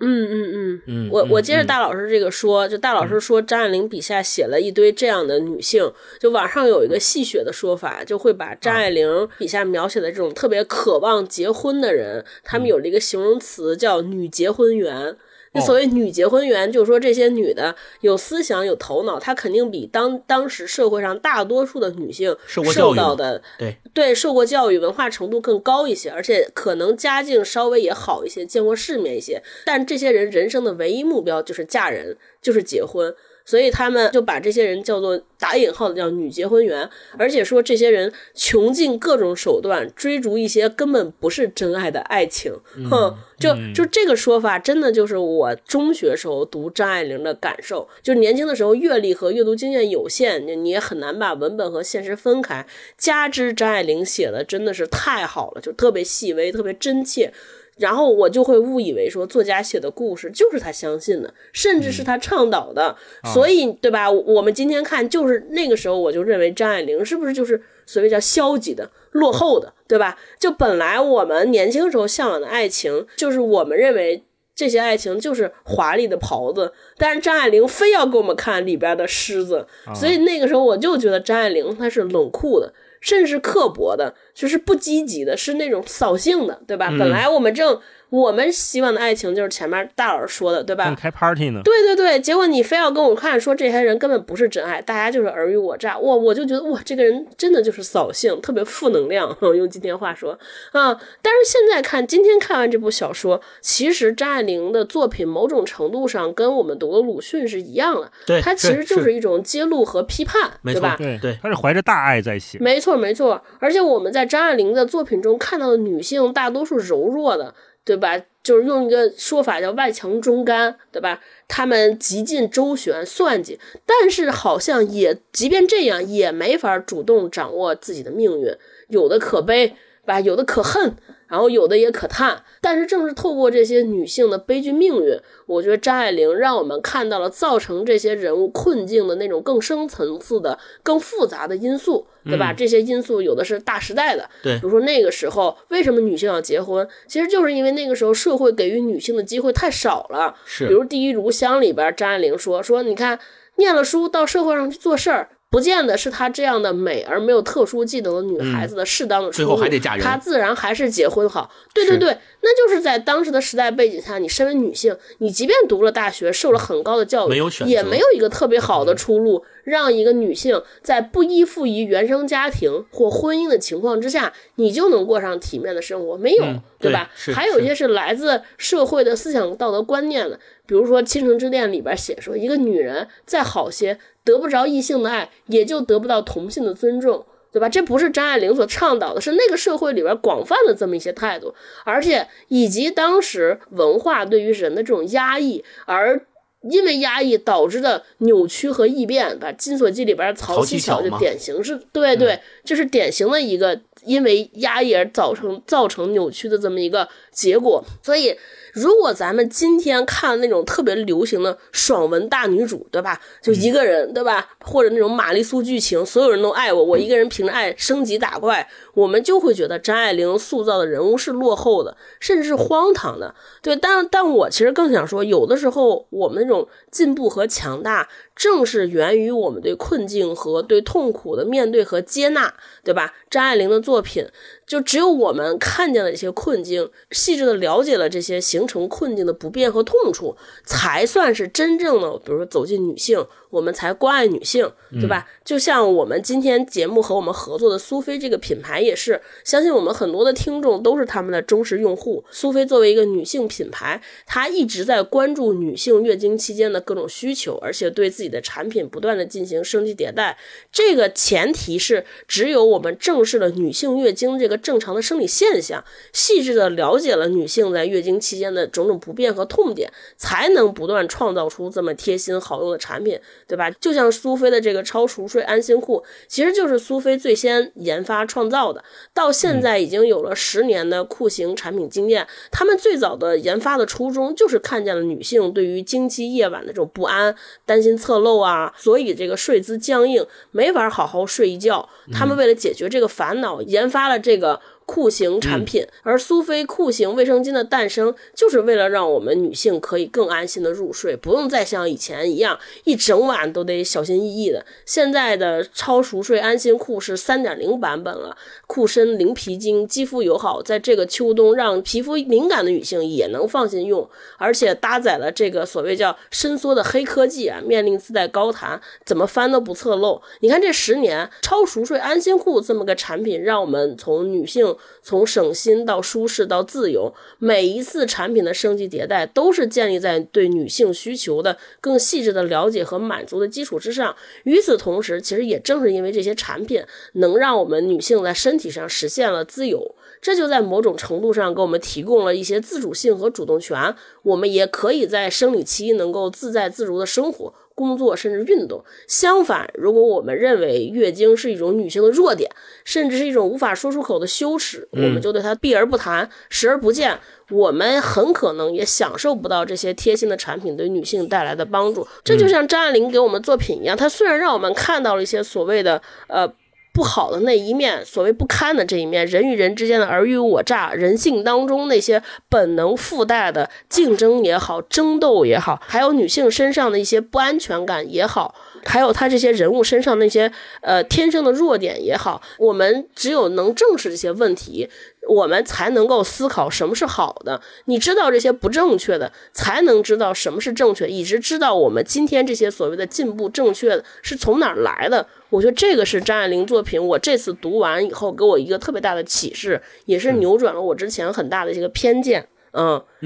嗯嗯嗯，我我接着大老师这个说，就大老师说张爱玲笔下写了一堆这样的女性，就网上有一个戏谑的说法，就会把张爱玲笔下描写的这种特别渴望结婚的人，他们有了一个形容词叫“女结婚员”。那所谓女结婚员，就是说这些女的有思想、有头脑，她肯定比当当时社会上大多数的女性受到的对对受过教育、文化程度更高一些，而且可能家境稍微也好一些，见过世面一些。但这些人人生的唯一目标就是嫁人，就是结婚。所以他们就把这些人叫做打引号的叫女结婚员，而且说这些人穷尽各种手段追逐一些根本不是真爱的爱情，哼，就就这个说法真的就是我中学时候读张爱玲的感受，就是年轻的时候阅历和阅读经验有限，你也很难把文本和现实分开，加之张爱玲写的真的是太好了，就特别细微，特别真切。然后我就会误以为说作家写的故事就是他相信的，甚至是他倡导的，所以对吧？我们今天看就是那个时候，我就认为张爱玲是不是就是所谓叫消极的、落后的，对吧？就本来我们年轻时候向往的爱情，就是我们认为这些爱情就是华丽的袍子，但是张爱玲非要给我们看里边的狮子，所以那个时候我就觉得张爱玲她是冷酷的。甚至是刻薄的，就是不积极的，是那种扫兴的，对吧？本来我们正。我们希望的爱情就是前面大老师说的，对吧？开 party 呢？对对对，结果你非要跟我看说这些人根本不是真爱，大家就是尔虞我诈。哇，我就觉得哇，这个人真的就是扫兴，特别负能量。用今天话说啊，但是现在看，今天看完这部小说，其实张爱玲的作品某种程度上跟我们读的鲁迅是一样的。对，他其实就是一种揭露和批判，对吧？对对，他是怀着大爱在写。没错没错，而且我们在张爱玲的作品中看到的女性，大多数柔弱的。对吧？就是用一个说法叫外强中干，对吧？他们极尽周旋算计，但是好像也即便这样，也没法主动掌握自己的命运，有的可悲，吧？有的可恨。然后有的也可叹，但是正是透过这些女性的悲剧命运，我觉得张爱玲让我们看到了造成这些人物困境的那种更深层次的、更复杂的因素，对吧？这些因素有的是大时代的，对，比如说那个时候为什么女性要结婚，其实就是因为那个时候社会给予女性的机会太少了。是，比如《第一炉香》里边，张爱玲说说，你看念了书到社会上去做事儿。不见得是她这样的美而没有特殊技能的女孩子的适当的出路，她自然还是结婚好。对对对，那就是在当时的时代背景下，你身为女性，你即便读了大学，受了很高的教育，也没有一个特别好的出路，让一个女性在不依附于原生家庭或婚姻的情况之下，你就能过上体面的生活，没有，对吧？还有一些是来自社会的思想道德观念的，比如说《倾城之恋》里边写说，一个女人再好些。得不着异性的爱，也就得不到同性的尊重，对吧？这不是张爱玲所倡导的，是那个社会里边广泛的这么一些态度，而且以及当时文化对于人的这种压抑，而因为压抑导致的扭曲和异变，把《金锁记》里边曹七巧就典型是，对对，就是典型的一个。因为压抑而造成造成扭曲的这么一个结果，所以。如果咱们今天看那种特别流行的爽文大女主，对吧？就一个人，对吧？或者那种玛丽苏剧情，所有人都爱我，我一个人凭着爱升级打怪，我们就会觉得张爱玲塑造的人物是落后的，甚至是荒唐的。对，但但我其实更想说，有的时候我们那种进步和强大。正是源于我们对困境和对痛苦的面对和接纳，对吧？张爱玲的作品，就只有我们看见了一些困境，细致的了解了这些形成困境的不便和痛处，才算是真正的，比如说走进女性。我们才关爱女性，对吧？就像我们今天节目和我们合作的苏菲这个品牌也是，相信我们很多的听众都是他们的忠实用户。苏菲作为一个女性品牌，它一直在关注女性月经期间的各种需求，而且对自己的产品不断的进行升级迭代。这个前提是，只有我们正视了女性月经这个正常的生理现象，细致的了解了女性在月经期间的种种不便和痛点，才能不断创造出这么贴心好用的产品。对吧？就像苏菲的这个超熟睡安心裤，其实就是苏菲最先研发创造的，到现在已经有了十年的酷刑产品经验。他们最早的研发的初衷就是看见了女性对于经期夜晚的这种不安、担心侧漏啊，所以这个睡姿僵硬，没法好好睡一觉。他们为了解决这个烦恼，研发了这个。裤型产品，而苏菲酷型卫生巾的诞生，就是为了让我们女性可以更安心的入睡，不用再像以前一样一整晚都得小心翼翼的。现在的超熟睡安心裤是三点零版本了，裤身零皮筋，肌肤友好，在这个秋冬让皮肤敏感的女性也能放心用，而且搭载了这个所谓叫伸缩的黑科技啊，面令自带高弹，怎么翻都不侧漏。你看这十年超熟睡安心裤这么个产品，让我们从女性。从省心到舒适到自由，每一次产品的升级迭代都是建立在对女性需求的更细致的了解和满足的基础之上。与此同时，其实也正是因为这些产品能让我们女性在身体上实现了自由，这就在某种程度上给我们提供了一些自主性和主动权。我们也可以在生理期能够自在自如的生活。工作甚至运动。相反，如果我们认为月经是一种女性的弱点，甚至是一种无法说出口的羞耻，我们就对它避而不谈，视而不见。我们很可能也享受不到这些贴心的产品对女性带来的帮助。这就像张爱玲给我们作品一样，她虽然让我们看到了一些所谓的呃。不好的那一面，所谓不堪的这一面，人与人之间的尔虞我诈，人性当中那些本能附带的竞争也好，争斗也好，还有女性身上的一些不安全感也好，还有他这些人物身上那些呃天生的弱点也好，我们只有能正视这些问题。我们才能够思考什么是好的。你知道这些不正确的，才能知道什么是正确，一直知道我们今天这些所谓的进步正确的是从哪儿来的。我觉得这个是张爱玲作品，我这次读完以后给我一个特别大的启示，也是扭转了我之前很大的一个偏见。嗯，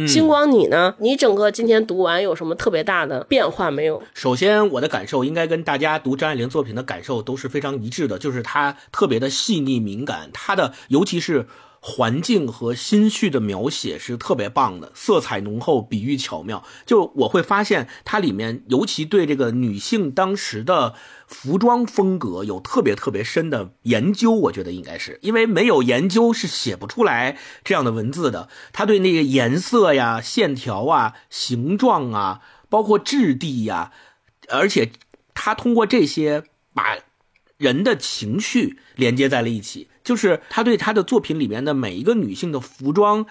星光，你呢？你整个今天读完有什么特别大的变化没有？首先，我的感受应该跟大家读张爱玲作品的感受都是非常一致的，就是她特别的细腻敏感，她的尤其是。环境和心绪的描写是特别棒的，色彩浓厚，比喻巧妙。就我会发现它里面，尤其对这个女性当时的服装风格有特别特别深的研究。我觉得应该是因为没有研究是写不出来这样的文字的。他对那个颜色呀、线条啊、形状啊，包括质地呀，而且他通过这些把人的情绪连接在了一起。就是他对他的作品里面的每一个女性的服装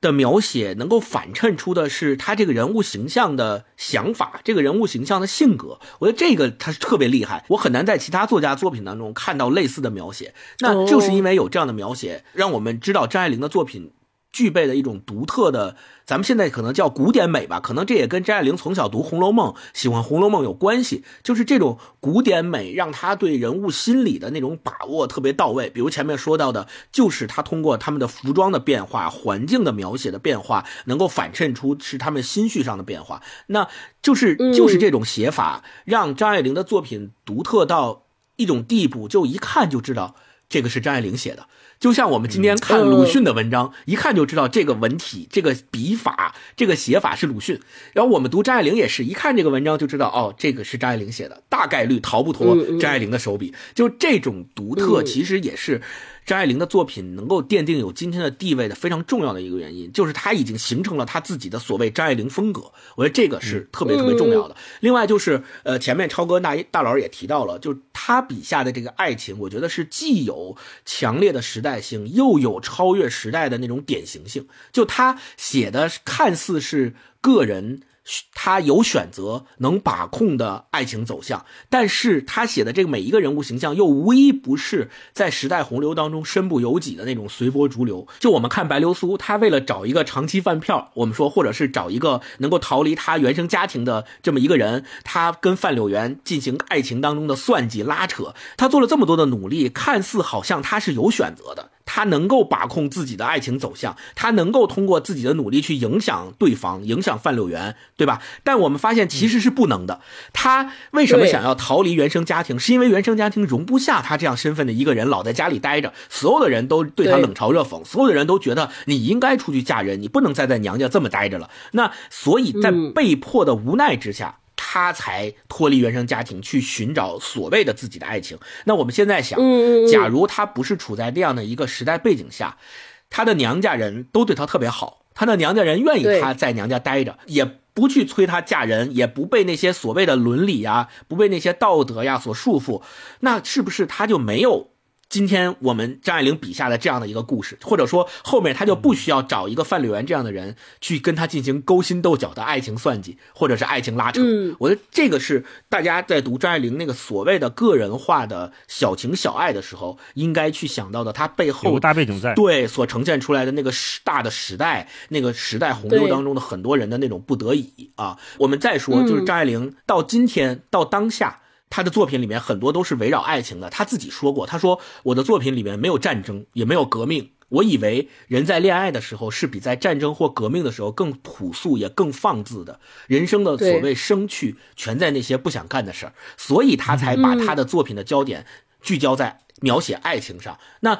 的描写，能够反衬出的是他这个人物形象的想法，这个人物形象的性格。我觉得这个他是特别厉害，我很难在其他作家作品当中看到类似的描写。那就是因为有这样的描写，让我们知道张爱玲的作品。具备的一种独特的，咱们现在可能叫古典美吧，可能这也跟张爱玲从小读《红楼梦》、喜欢《红楼梦》有关系。就是这种古典美，让她对人物心理的那种把握特别到位。比如前面说到的，就是她通过他们的服装的变化、环境的描写的变化，能够反衬出是他们心绪上的变化。那就是就是这种写法，让张爱玲的作品独特到一种地步，就一看就知道这个是张爱玲写的。就像我们今天看鲁迅的文章，一看就知道这个文体、这个笔法、这个写法是鲁迅。然后我们读张爱玲也是一看这个文章就知道，哦，这个是张爱玲写的，大概率逃不脱张爱玲的手笔。就这种独特，其实也是。张爱玲的作品能够奠定有今天的地位的非常重要的一个原因，就是她已经形成了她自己的所谓张爱玲风格。我觉得这个是特别特别重要的。另外就是，呃，前面超哥大大佬也提到了，就是他笔下的这个爱情，我觉得是既有强烈的时代性，又有超越时代的那种典型性。就他写的看似是个人。他有选择，能把控的爱情走向，但是他写的这个每一个人物形象又无一不是在时代洪流当中身不由己的那种随波逐流。就我们看白流苏，他为了找一个长期饭票，我们说，或者是找一个能够逃离他原生家庭的这么一个人，他跟范柳园进行爱情当中的算计拉扯，他做了这么多的努力，看似好像他是有选择的。他能够把控自己的爱情走向，他能够通过自己的努力去影响对方，影响范柳园，对吧？但我们发现其实是不能的。他为什么想要逃离原生家庭？是因为原生家庭容不下他这样身份的一个人老在家里待着，所有的人都对他冷嘲热讽，所有的人都觉得你应该出去嫁人，你不能再在娘家这么待着了。那所以在被迫的无奈之下。他才脱离原生家庭去寻找所谓的自己的爱情。那我们现在想，假如他不是处在这样的一个时代背景下，他的娘家人都对他特别好，他的娘家人愿意他在娘家待着，也不去催他嫁人，也不被那些所谓的伦理呀、不被那些道德呀所束缚，那是不是他就没有？今天我们张爱玲笔下的这样的一个故事，或者说后面他就不需要找一个范柳园这样的人去跟他进行勾心斗角的爱情算计，或者是爱情拉扯。嗯我觉得这个是大家在读张爱玲那个所谓的个人化的小情小爱的时候，应该去想到的，他背后大背景在对所呈现出来的那个时大的时代，那个时代洪流当中的很多人的那种不得已啊。我们再说，就是张爱玲到今天到当下。他的作品里面很多都是围绕爱情的。他自己说过：“他说我的作品里面没有战争，也没有革命。我以为人在恋爱的时候是比在战争或革命的时候更朴素，也更放肆的。人生的所谓生趣，全在那些不想干的事儿。所以他才把他的作品的焦点聚焦在描写爱情上。那。”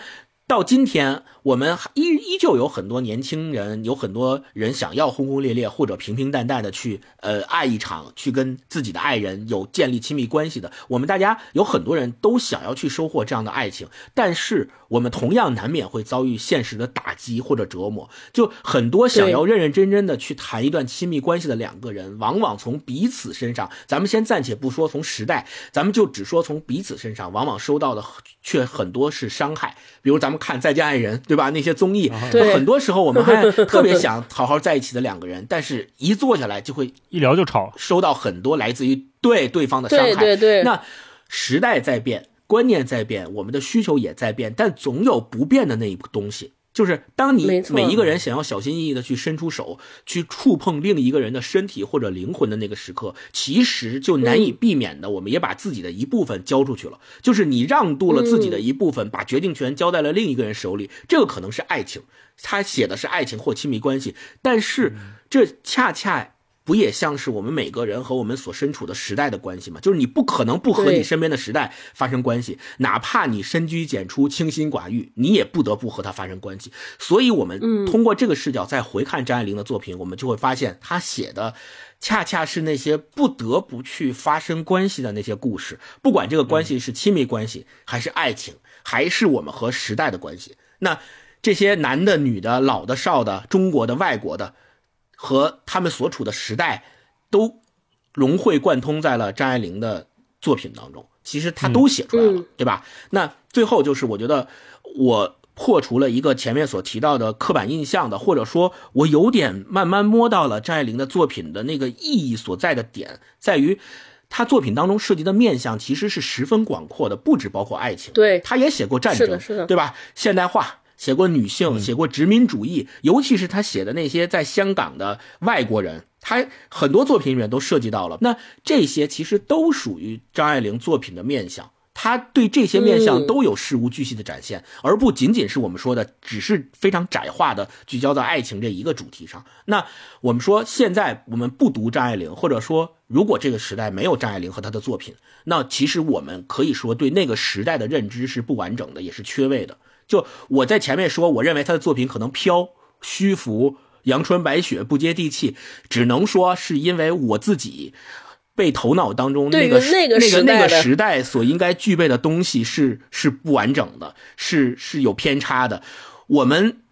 到今天，我们依依旧有很多年轻人，有很多人想要轰轰烈烈或者平平淡淡的去呃爱一场，去跟自己的爱人有建立亲密关系的。我们大家有很多人都想要去收获这样的爱情，但是我们同样难免会遭遇现实的打击或者折磨。就很多想要认认真真的去谈一段亲密关系的两个人，往往从彼此身上，咱们先暂且不说从时代，咱们就只说从彼此身上，往往收到的却很多是伤害。比如咱们。看《再见爱人》，对吧？那些综艺，很多时候我们还 特别想好好在一起的两个人，但是一坐下来就会一聊就吵，收到很多来自于对对方的伤害。对对对。那时代在变，观念在变，我们的需求也在变，但总有不变的那一东西。就是当你每一个人想要小心翼翼的去伸出手去触碰另一个人的身体或者灵魂的那个时刻，其实就难以避免的，我们也把自己的一部分交出去了。就是你让渡了自己的一部分，把决定权交在了另一个人手里，这个可能是爱情，他写的是爱情或亲密关系，但是这恰恰。不也像是我们每个人和我们所身处的时代的关系吗？就是你不可能不和你身边的时代发生关系，哪怕你深居简出、清心寡欲，你也不得不和他发生关系。所以，我们通过这个视角再回看张爱玲的作品，我们就会发现，她写的恰恰是那些不得不去发生关系的那些故事。不管这个关系是亲密关系，还是爱情，还是我们和时代的关系，那这些男的、女的、老的、少的、中国的、外国的。和他们所处的时代，都融会贯通在了张爱玲的作品当中。其实她都写出来了，对吧？那最后就是，我觉得我破除了一个前面所提到的刻板印象的，或者说，我有点慢慢摸到了张爱玲的作品的那个意义所在的点，在于她作品当中涉及的面向其实是十分广阔的，不止包括爱情。对，她也写过战争，是的，是的，对吧？现代化。写过女性，写过殖民主义，尤其是他写的那些在香港的外国人，他很多作品里面都涉及到了。那这些其实都属于张爱玲作品的面相，他对这些面相都有事无巨细的展现，而不仅仅是我们说的只是非常窄化的聚焦在爱情这一个主题上。那我们说现在我们不读张爱玲，或者说如果这个时代没有张爱玲和她的作品，那其实我们可以说对那个时代的认知是不完整的，也是缺位的。就我在前面说，我认为他的作品可能飘、虚浮、阳春白雪、不接地气，只能说是因为我自己被头脑当中那个那个个那个时代所应该具备的东西是是不完整的，是是有偏差的。我们。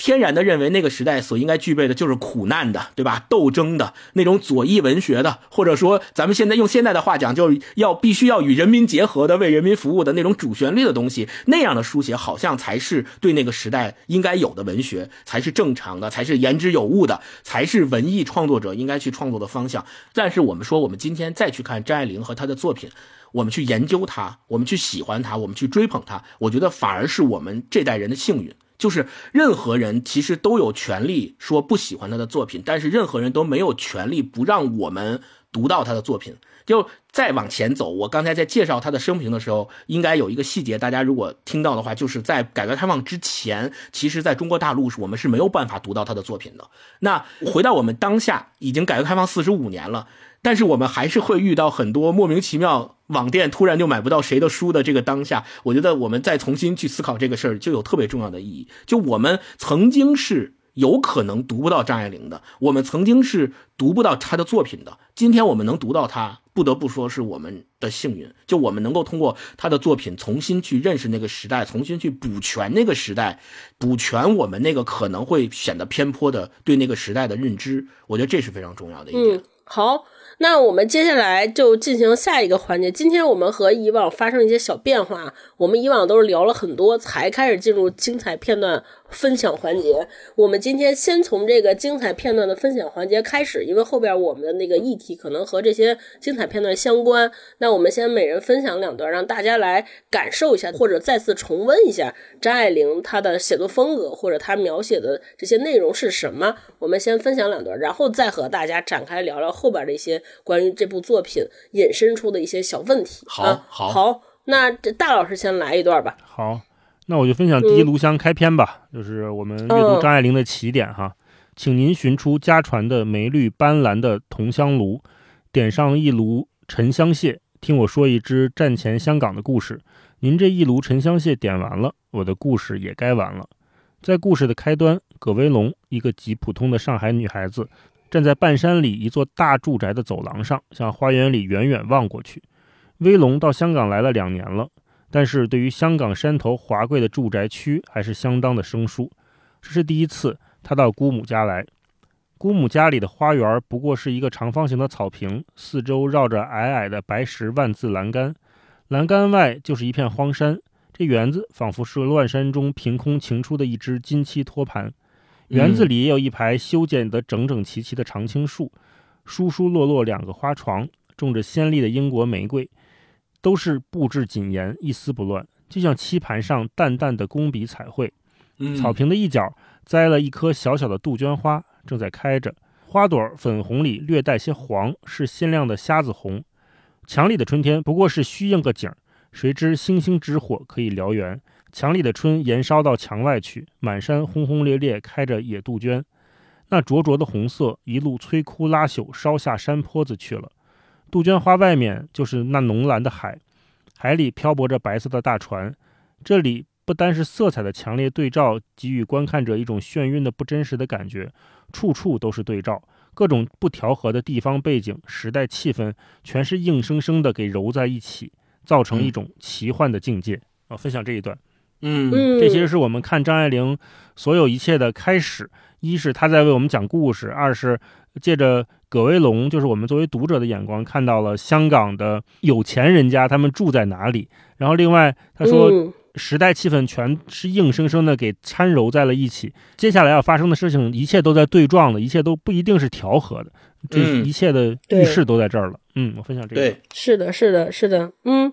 天然的认为那个时代所应该具备的就是苦难的，对吧？斗争的那种左翼文学的，或者说咱们现在用现在的话讲，就是要必须要与人民结合的、为人民服务的那种主旋律的东西，那样的书写好像才是对那个时代应该有的文学，才是正常的，才是言之有物的，才是文艺创作者应该去创作的方向。但是我们说，我们今天再去看张爱玲和她的作品，我们去研究她，我们去喜欢她，我们去追捧她，我觉得反而是我们这代人的幸运。就是任何人其实都有权利说不喜欢他的作品，但是任何人都没有权利不让我们读到他的作品。就再往前走，我刚才在介绍他的生平的时候，应该有一个细节，大家如果听到的话，就是在改革开放之前，其实在中国大陆是我们是没有办法读到他的作品的。那回到我们当下，已经改革开放四十五年了。但是我们还是会遇到很多莫名其妙网店突然就买不到谁的书的这个当下，我觉得我们再重新去思考这个事儿就有特别重要的意义。就我们曾经是有可能读不到张爱玲的，我们曾经是读不到她的作品的。今天我们能读到她，不得不说是我们的幸运。就我们能够通过她的作品重新去认识那个时代，重新去补全那个时代，补全我们那个可能会显得偏颇的对那个时代的认知。我觉得这是非常重要的一点。好。那我们接下来就进行下一个环节。今天我们和以往发生一些小变化。我们以往都是聊了很多才开始进入精彩片段分享环节。我们今天先从这个精彩片段的分享环节开始，因为后边我们的那个议题可能和这些精彩片段相关。那我们先每人分享两段，让大家来感受一下，或者再次重温一下张爱玲她的写作风格，或者她描写的这些内容是什么。我们先分享两段，然后再和大家展开聊聊后边的一些关于这部作品引申出的一些小问题。好，好，好。那这大老师先来一段吧。好，那我就分享第一炉香开篇吧，就是我们阅读张爱玲的起点哈。请您寻出家传的梅绿斑斓的铜香炉，点上一炉沉香屑，听我说一支战前香港的故事。您这一炉沉香屑点完了，我的故事也该完了。在故事的开端，葛威龙，一个极普通的上海女孩子，站在半山里一座大住宅的走廊上，向花园里远远望过去。威龙到香港来了两年了，但是对于香港山头华贵的住宅区还是相当的生疏。这是第一次他到姑母家来。姑母家里的花园不过是一个长方形的草坪，四周绕着矮矮的白石万字栏杆，栏杆外就是一片荒山。这园子仿佛是乱山中凭空擎出的一只金漆托盘。园子里也有一排修剪得整整齐齐的常青树，疏疏落落两个花床，种着鲜丽的英国玫瑰。都是布置谨严，一丝不乱，就像漆盘上淡淡的工笔彩绘。草坪的一角栽了一棵小小的杜鹃花，正在开着，花朵粉红里略带些黄，是鲜亮的虾子红。墙里的春天不过是虚应个景儿，谁知星星之火可以燎原。墙里的春延烧到墙外去，满山轰轰烈烈开着野杜鹃，那灼灼的红色一路摧枯拉朽，烧下山坡子去了。杜鹃花外面就是那浓蓝的海，海里漂泊着白色的大船。这里不单是色彩的强烈对照，给予观看者一种眩晕的不真实的感觉，处处都是对照，各种不调和的地方背景、时代气氛，全是硬生生的给揉在一起，造成一种奇幻的境界。啊，分享这一段。嗯，这其实是我们看张爱玲所有一切的开始。一是她在为我们讲故事，二是借着。葛威龙就是我们作为读者的眼光看到了香港的有钱人家他们住在哪里，然后另外他说时代气氛全是硬生生的给掺揉在了一起，接下来要发生的事情一切都在对撞的，一切都不一定是调和的，这一切的预示都在这儿了。嗯，我分享这个。对，是的，是的，是的。嗯，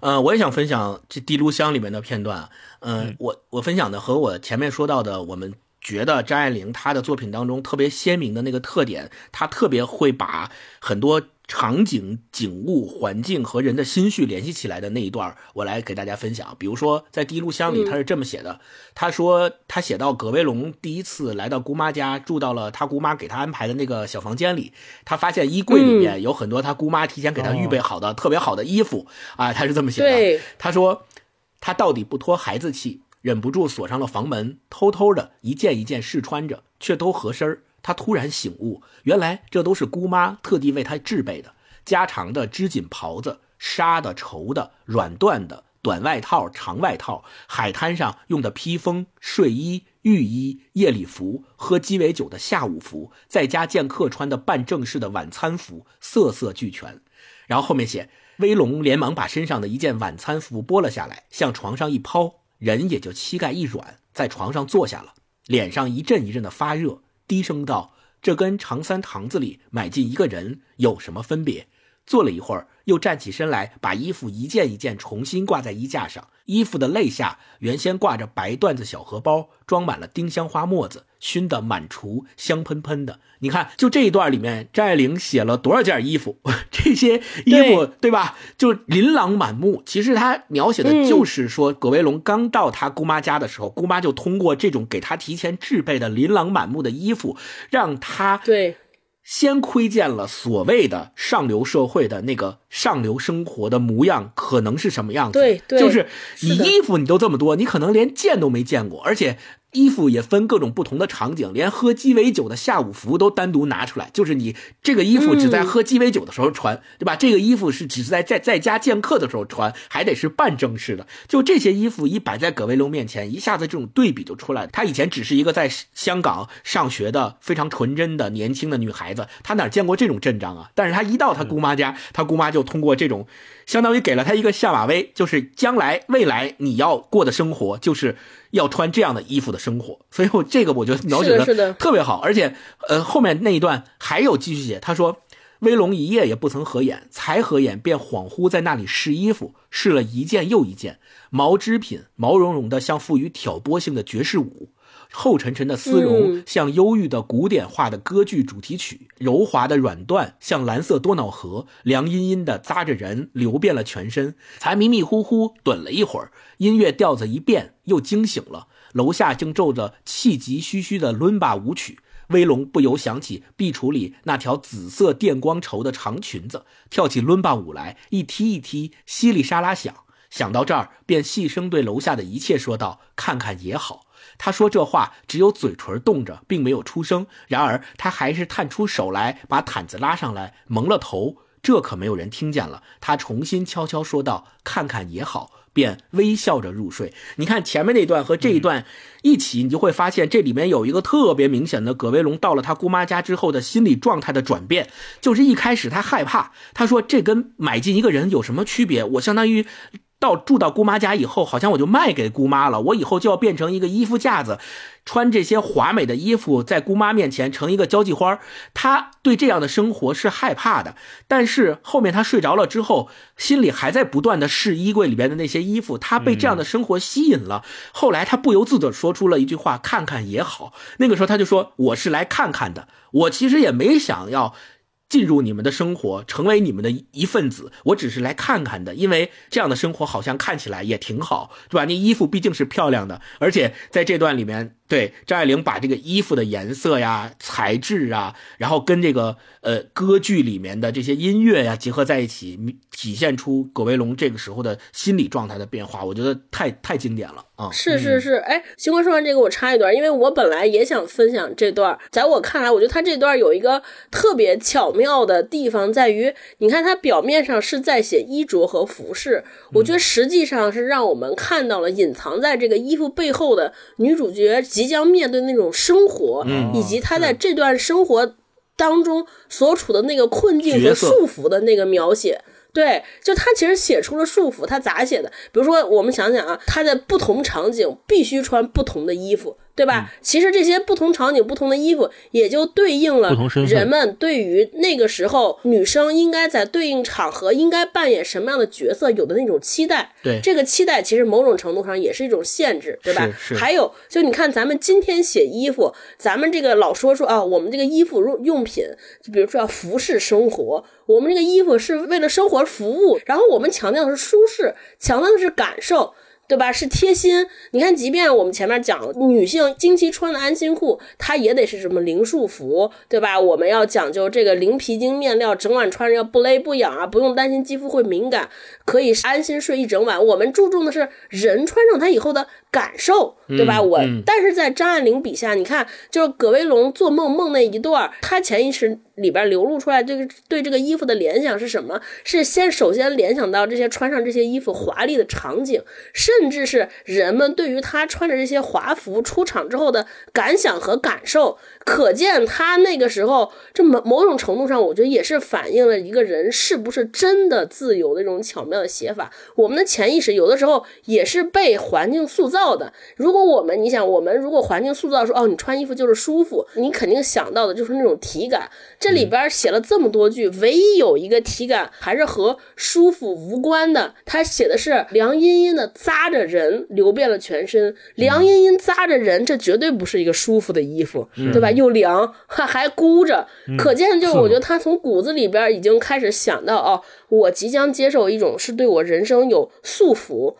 呃，我也想分享这《滴露香》里面的片段。嗯，我我分享的和我前面说到的我们。觉得张爱玲她的作品当中特别鲜明的那个特点，她特别会把很多场景、景物、环境和人的心绪联系起来的那一段，我来给大家分享。比如说，在《第一炉香》里，他是这么写的：他说他写到葛威龙第一次来到姑妈家，住到了他姑妈给他安排的那个小房间里，他发现衣柜里面有很多他姑妈提前给他预备好的特别好的衣服啊，他是这么写的。他说他到底不脱孩子气。忍不住锁上了房门，偷偷的一件一件试穿着，却都合身他突然醒悟，原来这都是姑妈特地为他制备的。加长的织锦袍子、纱的、绸的、软缎的短外套、长外套，海滩上用的披风、睡衣、浴衣、夜礼服，喝鸡尾酒的下午服，在家见客穿的半正式的晚餐服，色色俱全。然后后面写，威龙连忙把身上的一件晚餐服剥了下来，向床上一抛，人也就膝盖一软，在床上坐下了，脸上一阵一阵的发热，低声道。这跟长三堂子里买进一个人有什么分别？坐了一会儿，又站起身来，把衣服一件一件重新挂在衣架上。衣服的肋下原先挂着白缎子小荷包，装满了丁香花沫子。熏得满厨香喷喷的，你看，就这一段里面，张爱玲写了多少件衣服？这些衣服对吧？就琳琅满目。其实她描写的就是说，葛威龙刚到他姑妈家的时候，姑妈就通过这种给他提前制备的琳琅满目的衣服，让他对。先窥见了所谓的上流社会的那个上流生活的模样，可能是什么样子？对，就是你衣服你都这么多，你可能连见都没见过，而且。衣服也分各种不同的场景，连喝鸡尾酒的下午服都单独拿出来。就是你这个衣服只在喝鸡尾酒的时候穿，对吧？这个衣服是只是在在在家见客的时候穿，还得是半正式的。就这些衣服一摆在葛威龙面前，一下子这种对比就出来了。她以前只是一个在香港上学的非常纯真的年轻的女孩子，她哪见过这种阵仗啊？但是她一到她姑妈家，她姑妈就通过这种，相当于给了他一个下马威，就是将来未来你要过的生活就是。要穿这样的衣服的生活，所以我这个我觉得描写的特别好，而且，呃，后面那一段还有继续写，他说，威龙一夜也不曾合眼，才合眼便恍惚在那里试衣服，试了一件又一件，毛织品毛茸茸的，像赋予挑拨性的爵士舞。厚沉沉的丝绒像忧郁的古典化的歌剧主题曲，柔滑的软缎像蓝色多瑙河，凉阴阴的扎着人，流遍了全身。才迷迷糊糊盹了一会儿，音乐调子一变，又惊醒了。楼下正奏着气急吁吁的伦巴舞曲，威龙不由想起壁橱里那条紫色电光绸的长裙子，跳起伦巴舞来，一踢一踢，稀里沙拉响。想到这儿，便细声对楼下的一切说道：“看看也好。”他说这话只有嘴唇动着，并没有出声。然而他还是探出手来，把毯子拉上来，蒙了头。这可没有人听见了。他重新悄悄说道：“看看也好。”便微笑着入睡。你看前面那段和这一段一起，你就会发现这里面有一个特别明显的葛威龙到了他姑妈家之后的心理状态的转变。就是一开始他害怕，他说这跟买进一个人有什么区别？我相当于。到住到姑妈家以后，好像我就卖给姑妈了。我以后就要变成一个衣服架子，穿这些华美的衣服，在姑妈面前成一个交际花。他对这样的生活是害怕的，但是后面他睡着了之后，心里还在不断的试衣柜里边的那些衣服。他被这样的生活吸引了。后来他不由自主说出了一句话：“看看也好。”那个时候他就说：“我是来看看的。我其实也没想要。”进入你们的生活，成为你们的一份子，我只是来看看的，因为这样的生活好像看起来也挺好，对吧？那衣服毕竟是漂亮的，而且在这段里面。对张爱玲把这个衣服的颜色呀、材质啊，然后跟这个呃歌剧里面的这些音乐呀结合在一起，体现出葛威龙这个时候的心理状态的变化，我觉得太太经典了啊！是是是，哎，星光说完这个，我插一段，因为我本来也想分享这段，在我看来，我觉得他这段有一个特别巧妙的地方，在于你看他表面上是在写衣着和服饰，我觉得实际上是让我们看到了隐藏在这个衣服背后的女主角。即将面对那种生活，以及他在这段生活当中所处的那个困境和束缚的那个描写，对，就他其实写出了束缚。他咋写的？比如说，我们想想啊，他在不同场景必须穿不同的衣服。对吧？其实这些不同场景、不同的衣服，也就对应了人们对于那个时候女生应该在对应场合应该扮演什么样的角色有的那种期待。对，这个期待其实某种程度上也是一种限制，对吧？是。还有，就你看咱们今天写衣服，咱们这个老说说啊，我们这个衣服用用品，就比如说要服饰生活，我们这个衣服是为了生活服务，然后我们强调的是舒适，强调的是感受。对吧？是贴心。你看，即便我们前面讲女性经期穿的安心裤，它也得是什么零束缚，对吧？我们要讲究这个零皮筋面料，整晚穿着要不勒不痒啊，不用担心肌肤会敏感，可以安心睡一整晚。我们注重的是人穿上它以后的感受，对吧？我但是在张爱玲笔下，你看，就是葛威龙做梦梦那一段，他潜意识。里边流露出来这个对这个衣服的联想是什么？是先首先联想到这些穿上这些衣服华丽的场景，甚至是人们对于他穿着这些华服出场之后的感想和感受。可见他那个时候，这某某种程度上，我觉得也是反映了一个人是不是真的自由的一种巧妙的写法。我们的潜意识有的时候也是被环境塑造的。如果我们你想，我们如果环境塑造说哦，你穿衣服就是舒服，你肯定想到的就是那种体感。这里边写了这么多句，唯一有一个体感还是和舒服无关的。他写的是凉阴阴的扎着人，流遍了全身。凉阴阴扎着人，这绝对不是一个舒服的衣服，对吧？又凉，还还箍着，可见就是我觉得他从骨子里边已经开始想到哦，我即将接受一种是对我人生有束缚，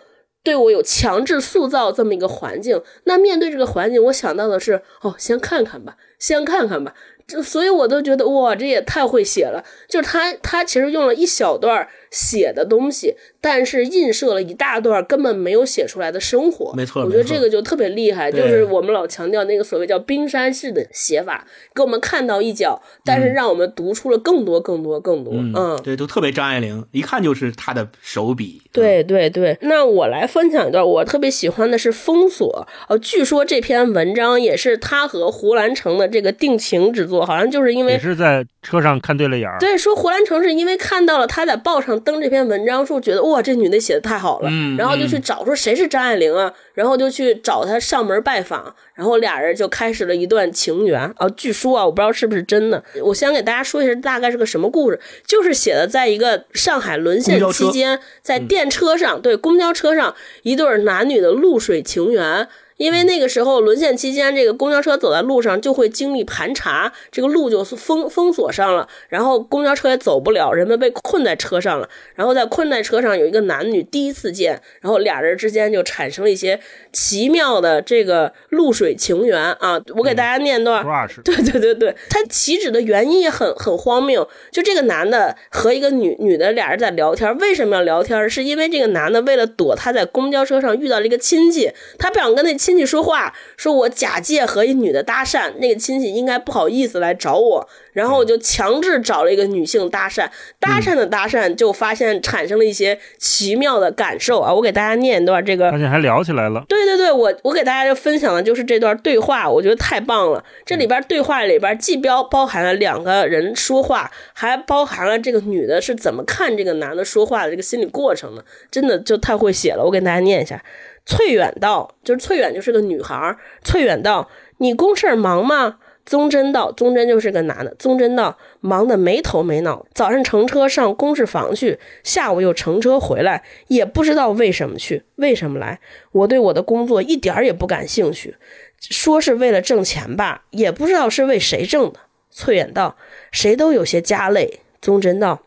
对我有强制塑造这么一个环境。那面对这个环境，我想到的是哦，先看看吧，先看看吧。就所以，我都觉得哇，这也太会写了。就是他，他其实用了一小段写的东西。但是映射了一大段根本没有写出来的生活，没错，我觉得这个就特别厉害，就是我们老强调那个所谓叫冰山式的写法，给我们看到一角，但是让我们读出了更多、更多、更多。嗯，对，都特别张爱玲，一看就是她的手笔。对对对，那我来分享一段，我特别喜欢的是封锁。呃，据说这篇文章也是他和胡兰成的这个定情之作，好像就是因为也是在车上看对了眼儿。对，说胡兰成是因为看到了他在报上登这篇文章，说觉得哇。哇，这女的写的太好了，然后就去找说谁是张爱玲啊，然后就去找她上门拜访，然后俩人就开始了一段情缘啊。据说啊，我不知道是不是真的，我先给大家说一下大概是个什么故事，就是写的在一个上海沦陷期间，在电车上，对，公交车上一对男女的露水情缘。因为那个时候沦陷期间，这个公交车走在路上就会经历盘查，这个路就封封锁上了，然后公交车也走不了，人们被困在车上了。然后在困在车上有一个男女第一次见，然后俩人之间就产生了一些奇妙的这个露水情缘啊！我给大家念段，对对对对，他起止的原因也很很荒谬，就这个男的和一个女女的俩人在聊天，为什么要聊天？是因为这个男的为了躲他在公交车上遇到了一个亲戚，他不想跟那。亲戚说话，说我假借和一女的搭讪，那个亲戚应该不好意思来找我。然后我就强制找了一个女性搭讪，搭讪的搭讪，就发现产生了一些奇妙的感受啊！我给大家念一段这个，而且还聊起来了。对对对，我我给大家分享的就是这段对话，我觉得太棒了。这里边对话里边既包包含了两个人说话，还包含了这个女的是怎么看这个男的说话的这个心理过程的，真的就太会写了。我给大家念一下：翠远道，就是翠远就是个女孩。翠远道，你公事忙吗？宗真道，宗真就是个男的。宗真道忙得没头没脑，早上乘车上公事房去，下午又乘车回来，也不知道为什么去，为什么来。我对我的工作一点也不感兴趣，说是为了挣钱吧，也不知道是为谁挣的。翠远道，谁都有些家累。宗真道，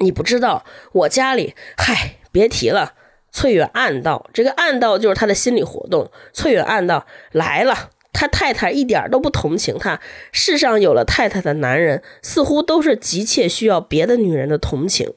你不知道，我家里，嗨，别提了。翠远暗道，这个暗道就是他的心理活动。翠远暗道来了。他太太一点都不同情他。世上有了太太的男人，似乎都是急切需要别的女人的同情。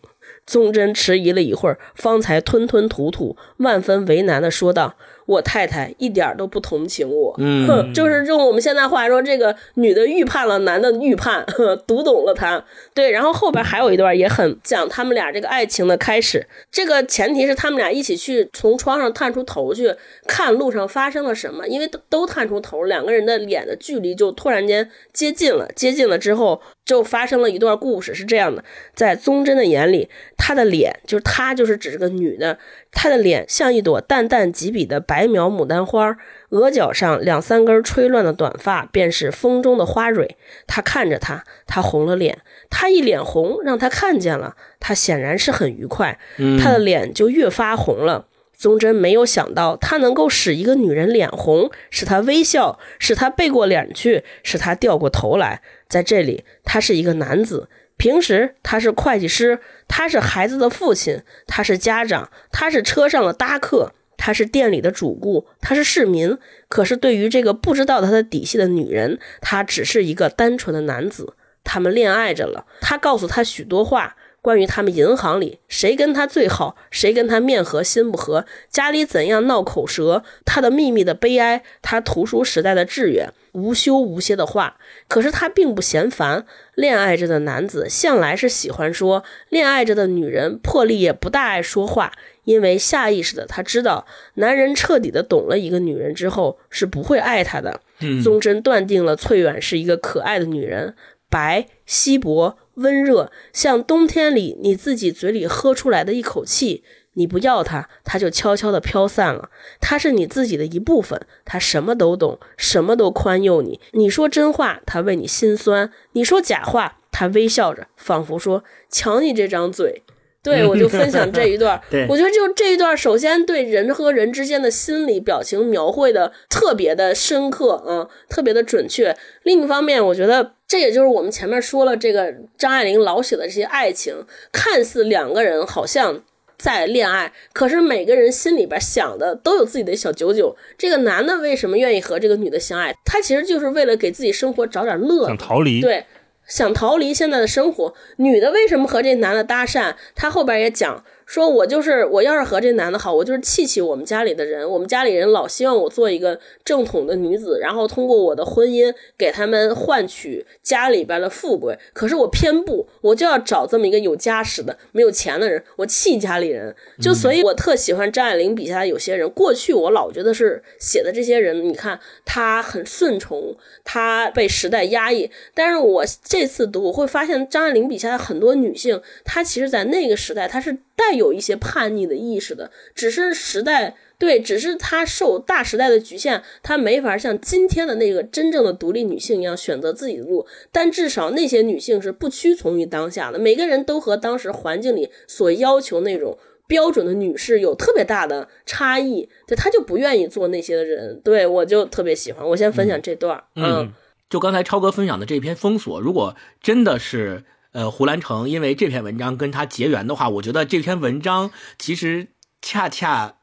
宗真迟疑了一会儿，方才吞吞吐吐、万分为难地说道。我太太一点都不同情我，嗯，就是用我们现在话说，这个女的预判了男的预判，读懂了他。对，然后后边还有一段也很讲他们俩这个爱情的开始。这个前提是他们俩一起去从窗上探出头去看路上发生了什么，因为都都探出头，两个人的脸的距离就突然间接近了，接近了之后就发生了一段故事，是这样的，在宗真的眼里，她的脸就是她就是指这个女的。她的脸像一朵淡淡几笔的白描牡丹花，额角上两三根吹乱的短发便是风中的花蕊。他看着她，她红了脸。她一脸红，让他看见了，他显然是很愉快。他的脸就越发红了。宗真没有想到，他能够使一个女人脸红，使她微笑，使她背过脸去，使她掉过头来。在这里，他是一个男子。平时他是会计师，他是孩子的父亲，他是家长，他是车上的搭客，他是店里的主顾，他是市民。可是对于这个不知道他的底细的女人，他只是一个单纯的男子。他们恋爱着了，他告诉他许多话。关于他们银行里谁跟他最好，谁跟他面和心不和，家里怎样闹口舌，他的秘密的悲哀，他图书时代的志愿，无休无歇的话。可是他并不嫌烦。恋爱着的男子向来是喜欢说，恋爱着的女人破例也不大爱说话，因为下意识的他知道，男人彻底的懂了一个女人之后是不会爱她的。宗真断定了翠远是一个可爱的女人，白稀薄。温热，像冬天里你自己嘴里喝出来的一口气。你不要它，它就悄悄地飘散了。它是你自己的一部分，它什么都懂，什么都宽宥你。你说真话，它为你心酸；你说假话，它微笑着，仿佛说：“瞧你这张嘴。”对，我就分享这一段。我觉得就这一段，首先对人和人之间的心理表情描绘的特别的深刻啊，特别的准确。另一方面，我觉得这也就是我们前面说了，这个张爱玲老写的这些爱情，看似两个人好像在恋爱，可是每个人心里边想的都有自己的小九九。这个男的为什么愿意和这个女的相爱？他其实就是为了给自己生活找点乐，想逃离。对。想逃离现在的生活，女的为什么和这男的搭讪？他后边也讲。说我就是我要是和这男的好，我就是气气我们家里的人。我们家里人老希望我做一个正统的女子，然后通过我的婚姻给他们换取家里边的富贵。可是我偏不，我就要找这么一个有家室的、没有钱的人。我气家里人，就所以我特喜欢张爱玲笔下的有些人。过去我老觉得是写的这些人，你看他很顺从，他被时代压抑。但是我这次读，我会发现张爱玲笔下的很多女性，她其实在那个时代，她是。带有一些叛逆的意识的，只是时代对，只是她受大时代的局限，她没法像今天的那个真正的独立女性一样选择自己的路。但至少那些女性是不屈从于当下的，每个人都和当时环境里所要求那种标准的女士有特别大的差异。对，她就不愿意做那些的人。对我就特别喜欢。我先分享这段嗯，就刚才超哥分享的这篇封锁，如果真的是。呃，胡兰成因为这篇文章跟他结缘的话，我觉得这篇文章其实恰恰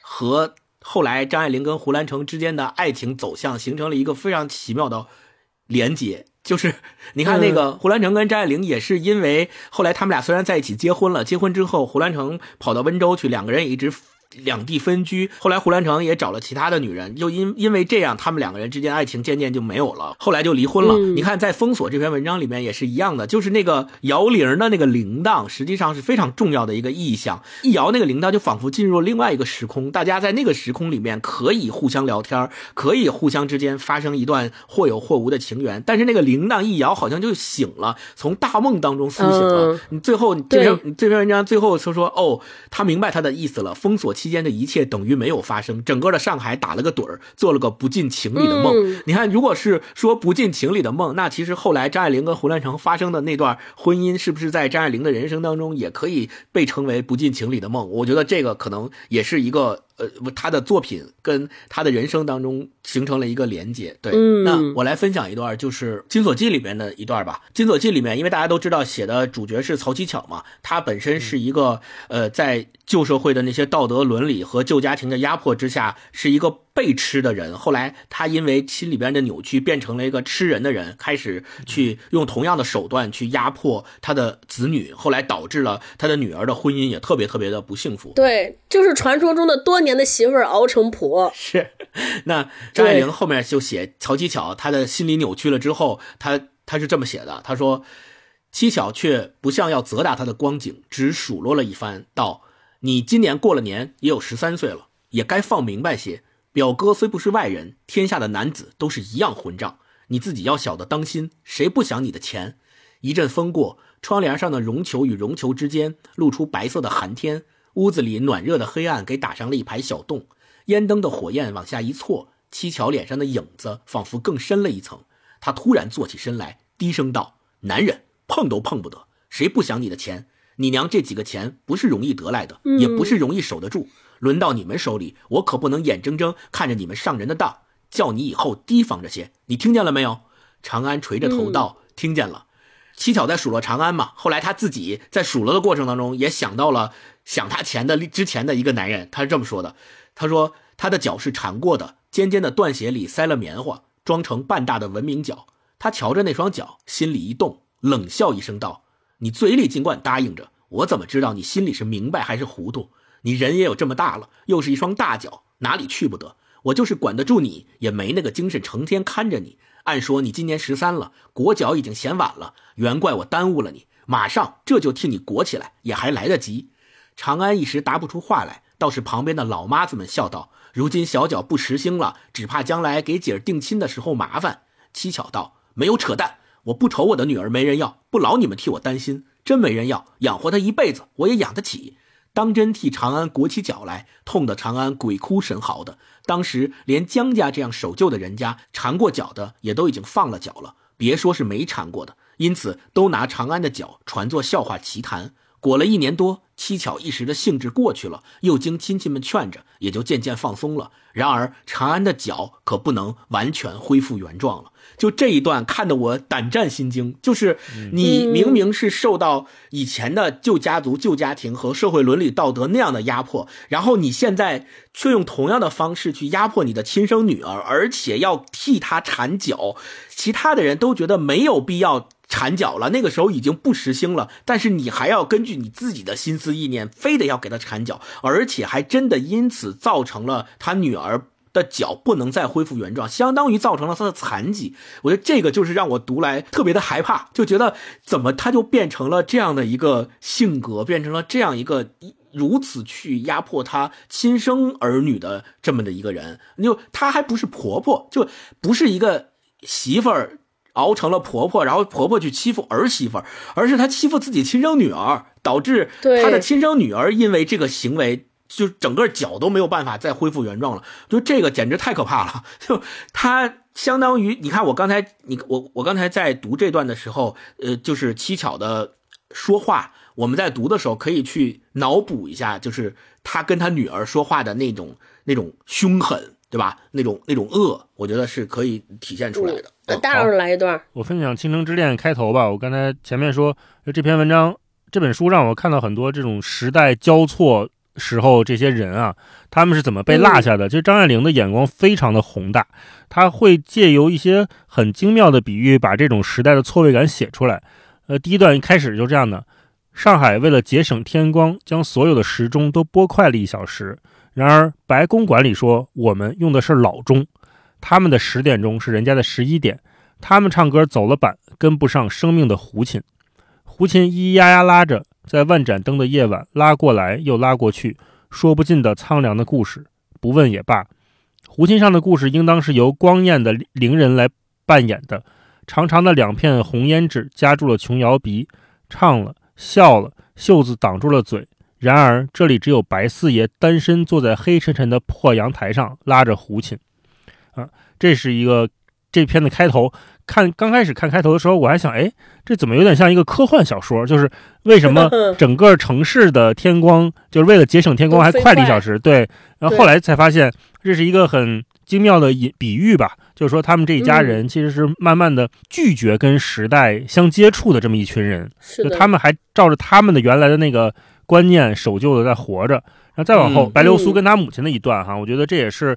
和后来张爱玲跟胡兰成之间的爱情走向形成了一个非常奇妙的连接。就是你看那个胡兰成跟张爱玲也是因为后来他们俩虽然在一起结婚了，结婚之后胡兰成跑到温州去，两个人也一直。两地分居，后来胡兰成也找了其他的女人，又因因为这样，他们两个人之间爱情渐渐就没有了，后来就离婚了。你看，在封锁这篇文章里面也是一样的，就是那个摇铃的那个铃铛，实际上是非常重要的一个意象。一摇那个铃铛，就仿佛进入了另外一个时空，大家在那个时空里面可以互相聊天，可以互相之间发生一段或有或无的情缘。但是那个铃铛一摇，好像就醒了，从大梦当中苏醒了。你最后这篇这篇文章最后说说哦，他明白他的意思了，封锁。期间的一切等于没有发生，整个的上海打了个盹儿，做了个不近情理的梦。你看，如果是说不近情理的梦，那其实后来张爱玲跟胡兰成发生的那段婚姻，是不是在张爱玲的人生当中也可以被称为不近情理的梦？我觉得这个可能也是一个。呃，他的作品跟他的人生当中形成了一个连接。对，那我来分享一段，就是《金锁记》里面的一段吧。《金锁记》里面，因为大家都知道写的主角是曹七巧嘛，他本身是一个呃，在旧社会的那些道德伦理和旧家庭的压迫之下，是一个。被吃的人，后来他因为心里边的扭曲，变成了一个吃人的人，开始去用同样的手段去压迫他的子女，后来导致了他的女儿的婚姻也特别特别的不幸福。对，就是传说中的多年的媳妇熬成婆。是，那张爱玲后面就写曹七巧，她的心理扭曲了之后，她她是这么写的，她说，七巧却不像要责打他的光景，只数落了一番，道：“你今年过了年，也有十三岁了，也该放明白些。”表哥虽不是外人，天下的男子都是一样混账。你自己要晓得当心，谁不想你的钱？一阵风过，窗帘上的绒球与绒球之间露出白色的寒天，屋子里暖热的黑暗给打上了一排小洞。烟灯的火焰往下一错，七巧脸上的影子仿佛更深了一层。他突然坐起身来，低声道：“男人碰都碰不得，谁不想你的钱？你娘这几个钱不是容易得来的，也不是容易守得住。”轮到你们手里，我可不能眼睁睁看着你们上人的当，叫你以后提防着些。你听见了没有？长安垂着头道：“听见了。”七巧在数落长安嘛，后来他自己在数落的过程当中，也想到了想他钱的之前的一个男人，他是这么说的：他说他的脚是缠过的，尖尖的缎鞋里塞了棉花，装成半大的文明脚。他瞧着那双脚，心里一动，冷笑一声道：“你嘴里尽管答应着，我怎么知道你心里是明白还是糊涂？你人也有这么大了，又是一双大脚，哪里去不得？我就是管得住你，也没那个精神成天看着你。按说你今年十三了，裹脚已经嫌晚了，原怪我耽误了你。马上这就替你裹起来，也还来得及。”长安一时答不出话来，倒是旁边的老妈子们笑道：“如今小脚不时兴了，只怕将来给姐儿定亲的时候麻烦。”七巧道。没有扯淡，我不愁我的女儿没人要，不劳你们替我担心。真没人要，养活她一辈子，我也养得起。当真替长安裹起脚来，痛得长安鬼哭神嚎的。当时连江家这样守旧的人家，缠过脚的也都已经放了脚了，别说是没缠过的。因此都拿长安的脚传作笑话奇谈。裹了一年多，七巧一时的兴致过去了，又经亲戚们劝着，也就渐渐放松了。然而长安的脚可不能完全恢复原状了。就这一段看得我胆战心惊，就是你明明是受到以前的旧家族、旧家庭和社会伦理道德那样的压迫，然后你现在却用同样的方式去压迫你的亲生女儿，而且要替她缠脚，其他的人都觉得没有必要缠脚了，那个时候已经不实兴了，但是你还要根据你自己的心思意念，非得要给她缠脚，而且还真的因此造成了他女儿。的脚不能再恢复原状，相当于造成了他的残疾。我觉得这个就是让我读来特别的害怕，就觉得怎么他就变成了这样的一个性格，变成了这样一个如此去压迫他亲生儿女的这么的一个人。就他还不是婆婆，就不是一个媳妇儿熬成了婆婆，然后婆婆去欺负儿媳妇儿，而是她欺负自己亲生女儿，导致她的亲生女儿因为这个行为。就整个脚都没有办法再恢复原状了，就这个简直太可怕了。就她相当于，你看我刚才你我我刚才在读这段的时候，呃，就是七巧的说话，我们在读的时候可以去脑补一下，就是他跟他女儿说话的那种那种凶狠，对吧？那种那种恶，我觉得是可以体现出来的。大老师来一段，我分享《倾城之恋》开头吧。我刚才前面说，这篇文章这本书让我看到很多这种时代交错。时候，这些人啊，他们是怎么被落下的？其实张爱玲的眼光非常的宏大，他会借由一些很精妙的比喻，把这种时代的错位感写出来。呃，第一段一开始就这样的：上海为了节省天光，将所有的时钟都拨快了一小时。然而白公馆里说，我们用的是老钟，他们的十点钟是人家的十一点。他们唱歌走了板，跟不上生命的胡琴，胡琴咿咿呀呀拉着。在万盏灯的夜晚，拉过来又拉过去，说不尽的苍凉的故事。不问也罢。胡琴上的故事，应当是由光艳的伶人来扮演的。长长的两片红胭脂夹住了琼瑶鼻，唱了，笑了，袖子挡住了嘴。然而这里只有白四爷单身坐在黑沉沉的破阳台上，拉着胡琴。啊，这是一个这篇的开头。看刚开始看开头的时候，我还想，哎，这怎么有点像一个科幻小说？就是为什么 整个城市的天光，就是为了节省天光，还快了一小时？对。然后后来才发现，这是一个很精妙的隐比喻吧？就是说，他们这一家人其实是慢慢的拒绝跟时代相接触的这么一群人，就他们还照着他们的原来的那个观念守旧的在活着。然后再往后，白流苏跟他母亲的一段哈，我觉得这也是，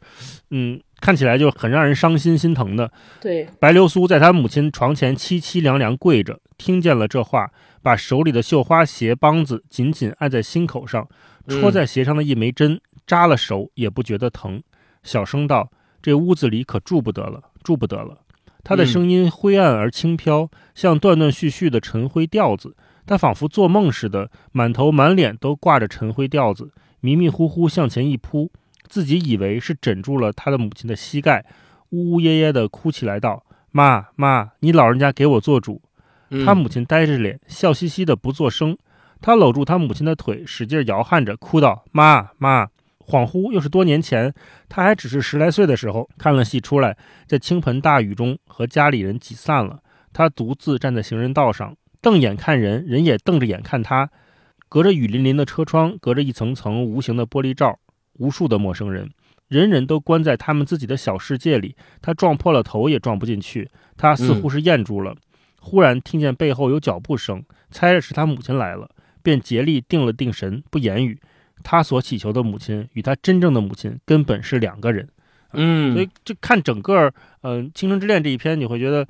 嗯。看起来就很让人伤心心疼的。对，白流苏在他母亲床前凄凄凉凉跪着，听见了这话，把手里的绣花鞋帮子紧紧按在心口上，戳在鞋上的一枚针扎了手也不觉得疼，小声道：“这屋子里可住不得了，住不得了。”他的声音灰暗而轻飘，像断断续续的尘灰调子。他仿佛做梦似的，满头满脸都挂着尘灰调子，迷迷糊糊向前一扑。自己以为是枕住了他的母亲的膝盖，呜呜咽咽地哭起来，道：“妈妈，你老人家给我做主。”他母亲呆着脸，笑嘻嘻的不作声。他搂住他母亲的腿，使劲摇撼着，哭道：“妈妈！”恍惚又是多年前，他还只是十来岁的时候，看了戏出来，在倾盆大雨中和家里人挤散了，他独自站在行人道上，瞪眼看人，人也瞪着眼看他。隔着雨淋淋的车窗，隔着一层层无形的玻璃罩。无数的陌生人，人人都关在他们自己的小世界里。他撞破了头也撞不进去。他似乎是咽住了，忽然听见背后有脚步声，猜着是他母亲来了，便竭力定了定神，不言语。他所祈求的母亲与他真正的母亲根本是两个人。嗯，所以这看整个嗯《倾城之恋》这一篇，你会觉得，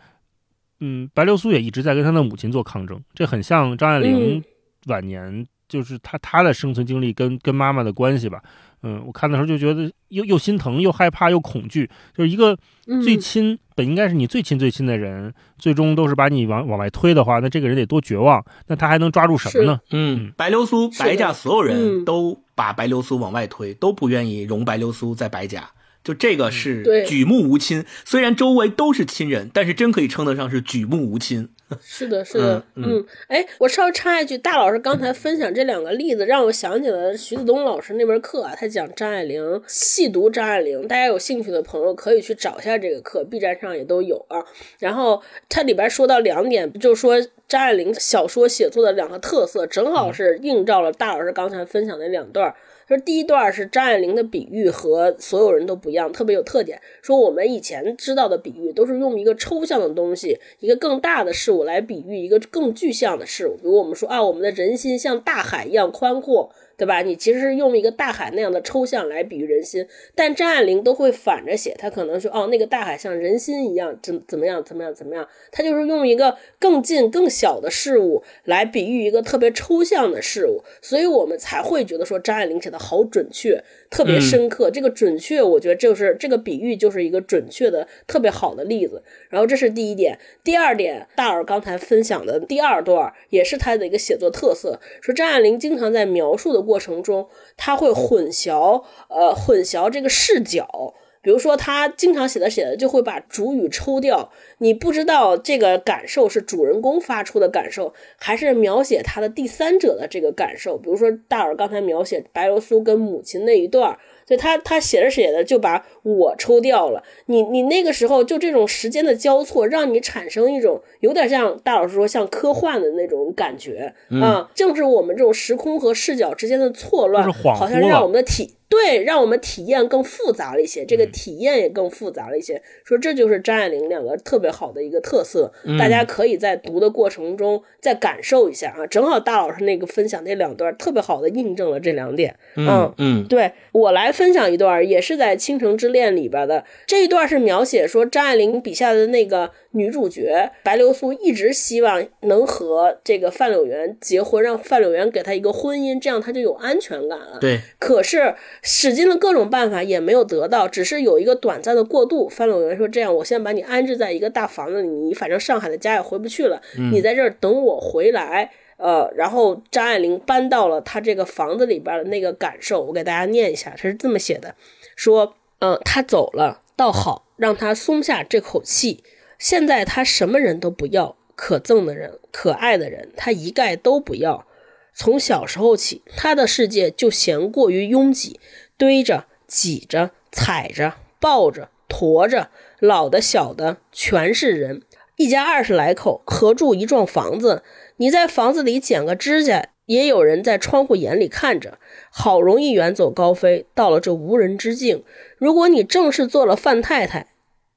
嗯，白流苏也一直在跟他的母亲做抗争，这很像张爱玲晚年，就是他他的生存经历跟跟妈妈的关系吧。嗯，我看的时候就觉得又又心疼又害怕又恐惧，就是一个最亲本应该是你最亲最亲的人，最终都是把你往往外推的话，那这个人得多绝望？那他还能抓住什么呢？嗯，白流苏白家所有人都把白流苏往外推，都不愿意容白流苏在白家。就这个是举目无亲，虽然周围都是亲人，但是真可以称得上是举目无亲。是的，是的，嗯，哎，我稍微插一句，大老师刚才分享这两个例子，让我想起了徐子东老师那门课啊，他讲张爱玲，细读张爱玲，大家有兴趣的朋友可以去找一下这个课，B 站上也都有啊。然后它里边说到两点，就是说张爱玲小说写作的两个特色，正好是映照了大老师刚才分享的两段。说第一段是张爱玲的比喻和所有人都不一样，特别有特点。说我们以前知道的比喻都是用一个抽象的东西，一个更大的事物来比喻一个更具象的事物。比如我们说啊，我们的人心像大海一样宽阔。对吧？你其实是用一个大海那样的抽象来比喻人心，但张爱玲都会反着写，她可能说哦，那个大海像人心一样，怎怎么样，怎么样，怎么样？她就是用一个更近、更小的事物来比喻一个特别抽象的事物，所以我们才会觉得说张爱玲写的好准确，特别深刻。这个准确，我觉得就是这个比喻就是一个准确的、特别好的例子。然后这是第一点，第二点，大耳刚才分享的第二段也是他的一个写作特色，说张爱玲经常在描述的。过程中，他会混淆，呃，混淆这个视角。比如说，他经常写的写的就会把主语抽掉，你不知道这个感受是主人公发出的感受，还是描写他的第三者的这个感受。比如说，大耳刚才描写白流苏跟母亲那一段。所以他他写着写着就把我抽掉了，你你那个时候就这种时间的交错，让你产生一种有点像大老师说像科幻的那种感觉啊，正是我们这种时空和视角之间的错乱，好像让我们的体。对，让我们体验更复杂了一些，这个体验也更复杂了一些。说这就是张爱玲两个特别好的一个特色，大家可以在读的过程中再感受一下啊。正好大老师那个分享那两段，特别好的印证了这两点。嗯嗯，对我来分享一段，也是在《倾城之恋》里边的这一段，是描写说张爱玲笔下的那个。女主角白流苏一直希望能和这个范柳园结婚，让范柳园给她一个婚姻，这样她就有安全感了。对，可是使尽了各种办法也没有得到，只是有一个短暂的过渡。范柳园说：“这样，我先把你安置在一个大房子里，你反正上海的家也回不去了，你在这儿等我回来。”呃，然后张爱玲搬到了她这个房子里边的那个感受，我给大家念一下，她是这么写的：说，嗯，他走了，倒好，让他松下这口气。现在他什么人都不要，可憎的人、可爱的人，他一概都不要。从小时候起，他的世界就嫌过于拥挤，堆着、挤着、踩着、抱着、驮着，老的、小的，全是人。一家二十来口，合住一幢房子。你在房子里剪个指甲，也有人在窗户眼里看着。好容易远走高飞，到了这无人之境。如果你正式做了范太太。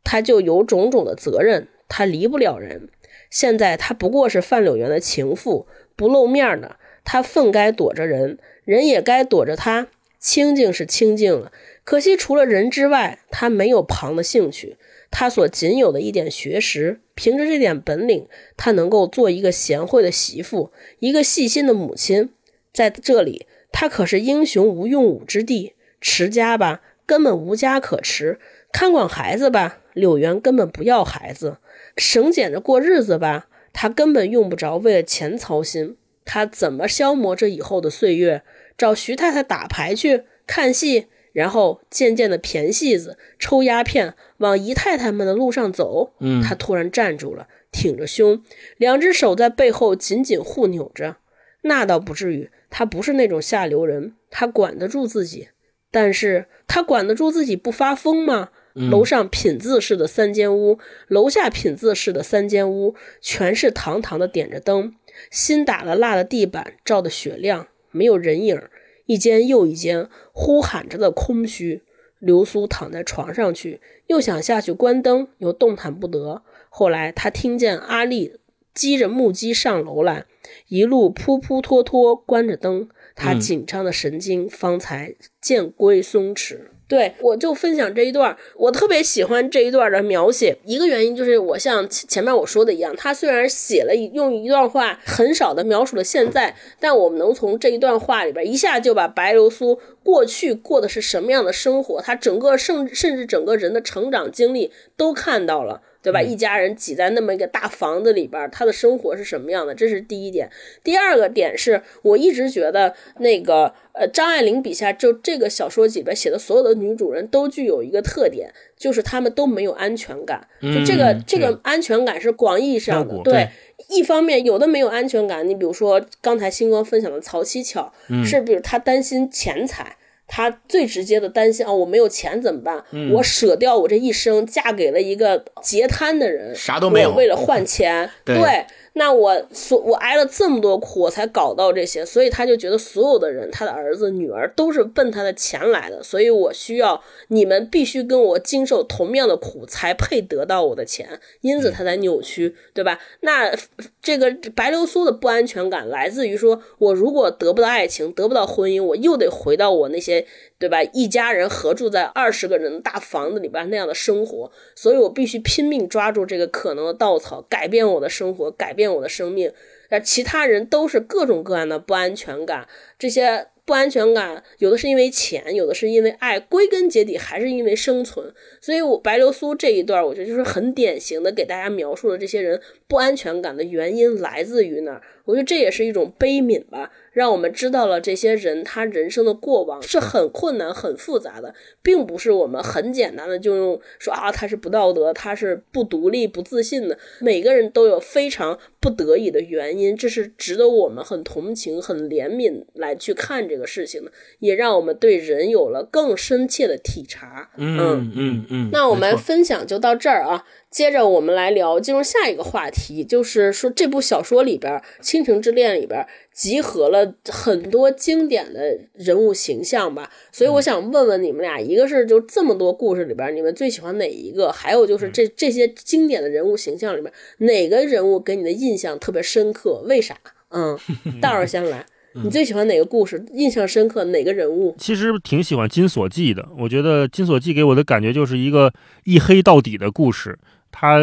他就有种种的责任，他离不了人。现在他不过是范柳园的情妇，不露面呢。他分该躲着人，人也该躲着他。清静是清静了，可惜除了人之外，他没有旁的兴趣。他所仅有的一点学识，凭着这点本领，他能够做一个贤惠的媳妇，一个细心的母亲。在这里，他可是英雄无用武之地。持家吧，根本无家可持；看管孩子吧。柳园根本不要孩子，省俭着过日子吧。他根本用不着为了钱操心。他怎么消磨这以后的岁月？找徐太太打牌去，看戏，然后渐渐的谝戏子，抽鸦片，往姨太太们的路上走。嗯，他突然站住了，挺着胸，两只手在背后紧紧互扭着。那倒不至于，他不是那种下流人，他管得住自己。但是他管得住自己不发疯吗？楼上品字式的三间屋，楼下品字式的三间屋，全是堂堂的点着灯，新打了蜡的地板照得雪亮，没有人影，一间又一间，呼喊着的空虚。流苏躺在床上去，又想下去关灯，又动弹不得。后来他听见阿丽击着木屐上楼来，一路扑扑拖拖，关着灯，他紧张的神经方才渐归松弛。对我就分享这一段，我特别喜欢这一段的描写。一个原因就是我像前面我说的一样，他虽然写了用一段话很少的描述了现在，但我们能从这一段话里边一下就把白流苏过去过的是什么样的生活，他整个甚甚至整个人的成长经历都看到了。对吧？一家人挤在那么一个大房子里边，他的生活是什么样的？这是第一点。第二个点是我一直觉得那个呃，张爱玲笔下就这个小说里边写的所有的女主人都具有一个特点，就是她们都没有安全感。就这个这个安全感是广义上的。对，一方面有的没有安全感，你比如说刚才星光分享的曹七巧，是比如她担心钱财。她最直接的担心啊，我没有钱怎么办？我舍掉我这一生，嫁给了一个截瘫的人，啥都没有，为了换钱，对。那我所我挨了这么多苦，我才搞到这些，所以他就觉得所有的人，他的儿子女儿都是奔他的钱来的，所以我需要你们必须跟我经受同样的苦，才配得到我的钱，因此他才扭曲，对吧？那这个白流苏的不安全感来自于说，我如果得不到爱情，得不到婚姻，我又得回到我那些。对吧？一家人合住在二十个人的大房子里边那样的生活，所以我必须拼命抓住这个可能的稻草，改变我的生活，改变我的生命。而其他人都是各种各样的不安全感，这些。不安全感，有的是因为钱，有的是因为爱，归根结底还是因为生存。所以，我白流苏这一段，我觉得就是很典型的给大家描述了这些人不安全感的原因来自于哪儿。我觉得这也是一种悲悯吧，让我们知道了这些人他人生的过往是很困难、很复杂的，并不是我们很简单的就用说啊他是不道德，他是不独立、不自信的。每个人都有非常不得已的原因，这是值得我们很同情、很怜悯来去看这。个事情的，也让我们对人有了更深切的体察。嗯嗯嗯。那我们分享就到这儿啊，接着我们来聊，进入下一个话题，就是说这部小说里边《倾城之恋》里边集合了很多经典的人物形象吧。所以我想问问你们俩，一个是就这么多故事里边，你们最喜欢哪一个？还有就是这这些经典的人物形象里面，哪个人物给你的印象特别深刻？为啥？嗯，大儿先来。你最喜欢哪个故事？印象深刻哪个人物？其实挺喜欢金锁记的。我觉得金锁记给我的感觉就是一个一黑到底的故事。他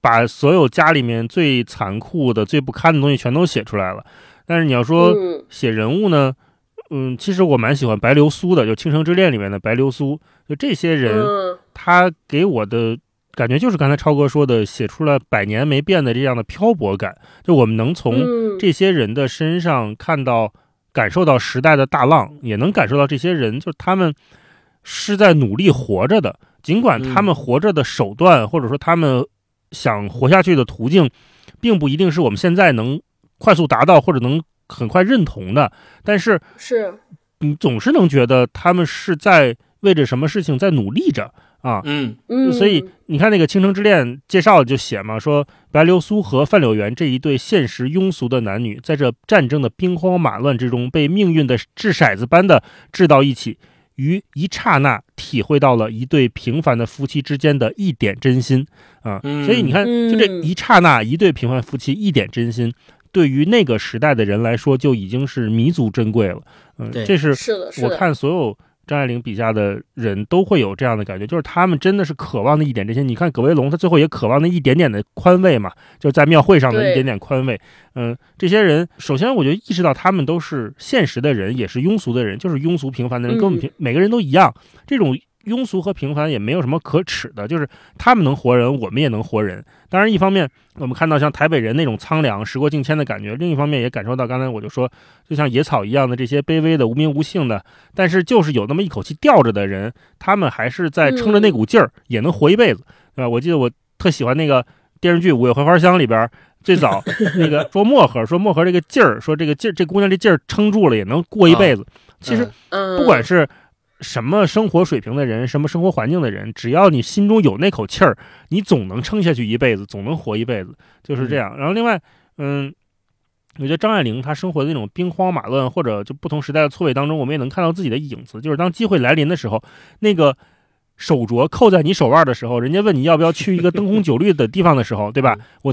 把所有家里面最残酷的、最不堪的东西全都写出来了。但是你要说写人物呢，嗯，其实我蛮喜欢白流苏的，就《倾城之恋》里面的白流苏。就这些人，他给我的感觉就是刚才超哥说的，写出了百年没变的这样的漂泊感。就我们能从这些人的身上看到。感受到时代的大浪，也能感受到这些人，就是他们是在努力活着的。尽管他们活着的手段，或者说他们想活下去的途径，并不一定是我们现在能快速达到或者能很快认同的。但是，是你总是能觉得他们是在为着什么事情在努力着。啊，嗯嗯，所以你看那个《倾城之恋》介绍就写嘛，说白流苏和范柳原这一对现实庸俗的男女，在这战争的兵荒马乱之中，被命运的掷骰子般的掷到一起，于一刹那体会到了一对平凡的夫妻之间的一点真心啊。所以你看，就这一刹那，一对平凡夫妻一点真心，对于那个时代的人来说，就已经是弥足珍贵了。嗯，这是我看所有。张爱玲笔下的人都会有这样的感觉，就是他们真的是渴望的一点这些。你看葛威龙，他最后也渴望那一点点的宽慰嘛，就在庙会上的一点点宽慰。嗯，这些人首先我觉得意识到他们都是现实的人，也是庸俗的人，就是庸俗平凡的人，跟我们平每个人都一样。这种。庸俗和平凡也没有什么可耻的，就是他们能活人，我们也能活人。当然，一方面我们看到像台北人那种苍凉、时过境迁的感觉；另一方面也感受到刚才我就说，就像野草一样的这些卑微的、无名无姓的，但是就是有那么一口气吊着的人，他们还是在撑着那股劲儿，也能活一辈子，对吧？我记得我特喜欢那个电视剧《五月槐花香》里边最早那个说漠河，说漠河这个劲儿，说这个劲儿，这姑娘这劲儿撑住了，也能过一辈子。其实，不管是。什么生活水平的人，什么生活环境的人，只要你心中有那口气儿，你总能撑下去一辈子，总能活一辈子，就是这样。然后另外，嗯，我觉得张爱玲她生活的那种兵荒马乱，或者就不同时代的错位当中，我们也能看到自己的影子。就是当机会来临的时候，那个手镯扣在你手腕的时候，人家问你要不要去一个灯红酒绿的地方的时候，对吧我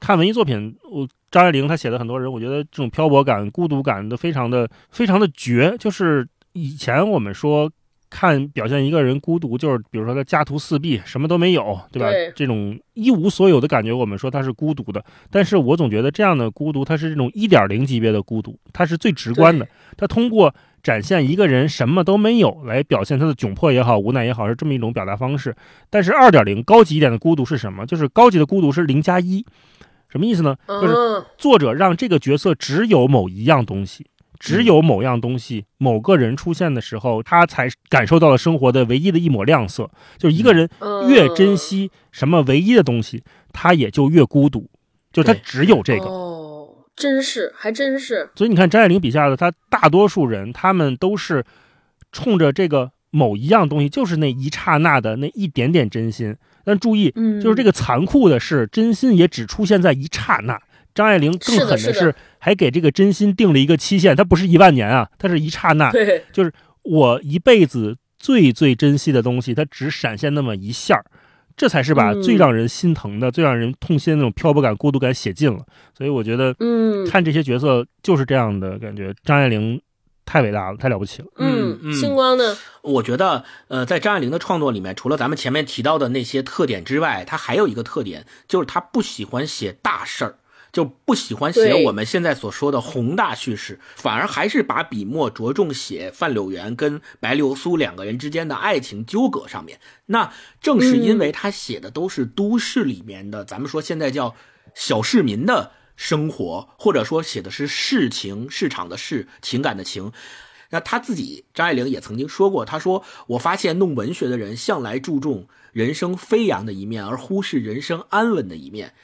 看文艺作品，我张爱玲她写的很多人，我觉得这种漂泊感、孤独感都非常的、非常的绝。就是以前我们说看表现一个人孤独，就是比如说他家徒四壁，什么都没有，对吧？这种一无所有的感觉，我们说他是孤独的。但是我总觉得这样的孤独，它是这种一点零级别的孤独，它是最直观的。它通过。展现一个人什么都没有，来表现他的窘迫也好，无奈也好，是这么一种表达方式。但是二点零高级一点的孤独是什么？就是高级的孤独是零加一，什么意思呢？就是作者让这个角色只有某一样东西，只有某样东西，某个人出现的时候，他才感受到了生活的唯一的一抹亮色。就是一个人越珍惜什么唯一的东西，他也就越孤独，就他只有这个。真是，还真是。所以你看张爱玲笔下的他，大多数人他们都是冲着这个某一样东西，就是那一刹那的那一点点真心。但注意，就是这个残酷的是，真心也只出现在一刹那。张爱玲更狠的是，还给这个真心定了一个期限，它不是一万年啊，它是一刹那。对，就是我一辈子最最珍惜的东西，它只闪现那么一下儿。这才是把最让人心疼的、最让人痛心的那种漂泊感、孤独感写尽了。所以我觉得，嗯，看这些角色就是这样的感觉。张爱玲太伟大了，太了不起了。嗯，星光呢？我觉得，呃，在张爱玲的创作里面，除了咱们前面提到的那些特点之外，她还有一个特点，就是她不喜欢写大事儿。就不喜欢写我们现在所说的宏大叙事，反而还是把笔墨着重写范柳园跟白流苏两个人之间的爱情纠葛上面。那正是因为他写的都是都市里面的，咱们说现在叫小市民的生活，或者说写的是事情、市场的事、情感的情。那他自己张爱玲也曾经说过，他说：“我发现弄文学的人向来注重人生飞扬的一面，而忽视人生安稳的一面。”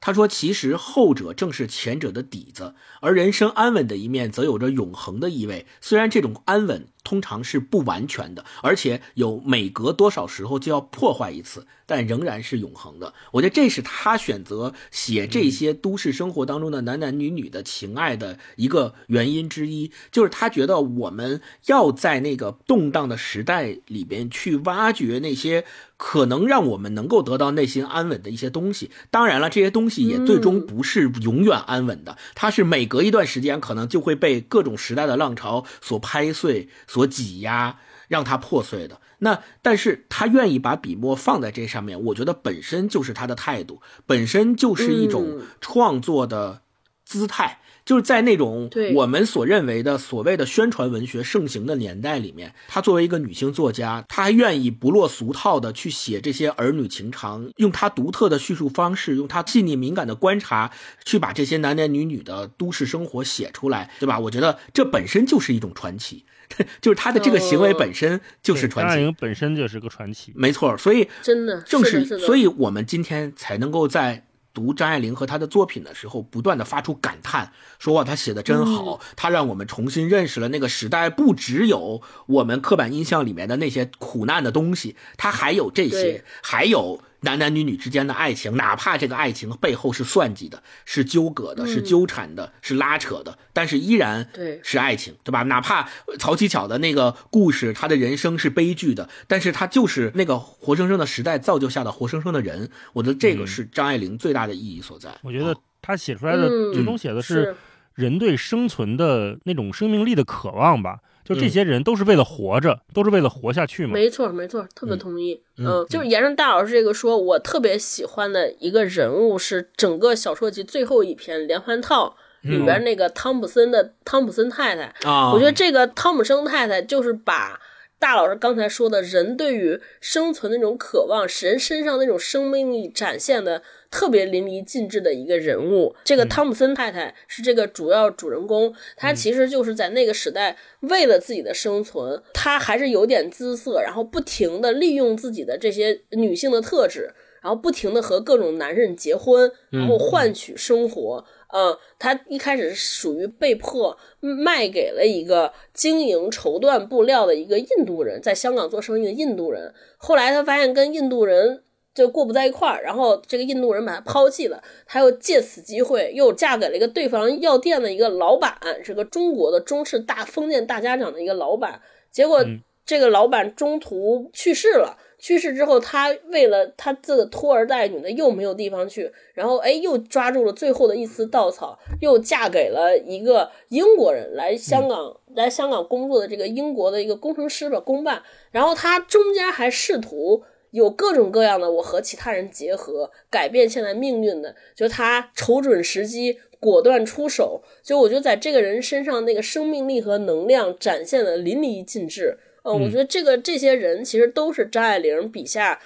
他说：“其实后者正是前者的底子，而人生安稳的一面则有着永恒的意味。虽然这种安稳通常是不完全的，而且有每隔多少时候就要破坏一次。”但仍然是永恒的。我觉得这是他选择写这些都市生活当中的男男女女的情爱的一个原因之一，就是他觉得我们要在那个动荡的时代里边去挖掘那些可能让我们能够得到内心安稳的一些东西。当然了，这些东西也最终不是永远安稳的，它是每隔一段时间可能就会被各种时代的浪潮所拍碎、所挤压，让它破碎的。那，但是他愿意把笔墨放在这上面，我觉得本身就是他的态度，本身就是一种创作的姿态。就是在那种我们所认为的所谓的宣传文学盛行的年代里面，她作为一个女性作家，她还愿意不落俗套的去写这些儿女情长，用她独特的叙述方式，用她细腻敏感的观察，去把这些男男女女的都市生活写出来，对吧？我觉得这本身就是一种传奇。就是他的这个行为本身就是传奇，张爱玲本身就是个传奇，没错。所以真的正是，所以我们今天才能够在读张爱玲和她的作品的时候，不断的发出感叹，说哇，她写的真好，她让我们重新认识了那个时代，不只有我们刻板印象里面的那些苦难的东西，它还有这些，还有。男男女女之间的爱情，哪怕这个爱情背后是算计的、是纠葛的、是纠缠的、是拉扯的，但是依然对是爱情，对吧？哪怕曹七巧的那个故事，他的人生是悲剧的，但是他就是那个活生生的时代造就下的活生生的人。我觉得这个是张爱玲最大的意义所在。我觉得他写出来的最终写的是人对生存的那种生命力的渴望吧。就这些人都是为了活着，都是为了活下去嘛。没错，没错，特别同意。嗯，就是沿着大老师这个说，我特别喜欢的一个人物是整个小说集最后一篇《连环套》里边那个汤普森的汤普森太太。啊，我觉得这个汤普森太太就是把大老师刚才说的人对于生存那种渴望，人身上那种生命力展现的特别淋漓尽致的一个人物。这个汤姆森太太是这个主要主人公，她其实就是在那个时代为了自己的生存，她还是有点姿色，然后不停的利用自己的这些女性的特质，然后不停的和各种男人结婚，然后换取生活。嗯，他一开始是属于被迫卖给了一个经营绸缎布料的一个印度人，在香港做生意的印度人。后来他发现跟印度人就过不在一块儿，然后这个印度人把她抛弃了，她又借此机会又嫁给了一个对方药店的一个老板，是个中国的中式大封建大家长的一个老板。结果这个老板中途去世了。去世之后，他为了他这个拖儿带女的又没有地方去，然后哎又抓住了最后的一丝稻草，又嫁给了一个英国人来香港来香港工作的这个英国的一个工程师吧公办，然后他中间还试图有各种各样的我和其他人结合改变现在命运的，就他瞅准时机果断出手，就我觉得在这个人身上那个生命力和能量展现的淋漓尽致。嗯，我觉得这个这些人其实都是张爱玲笔下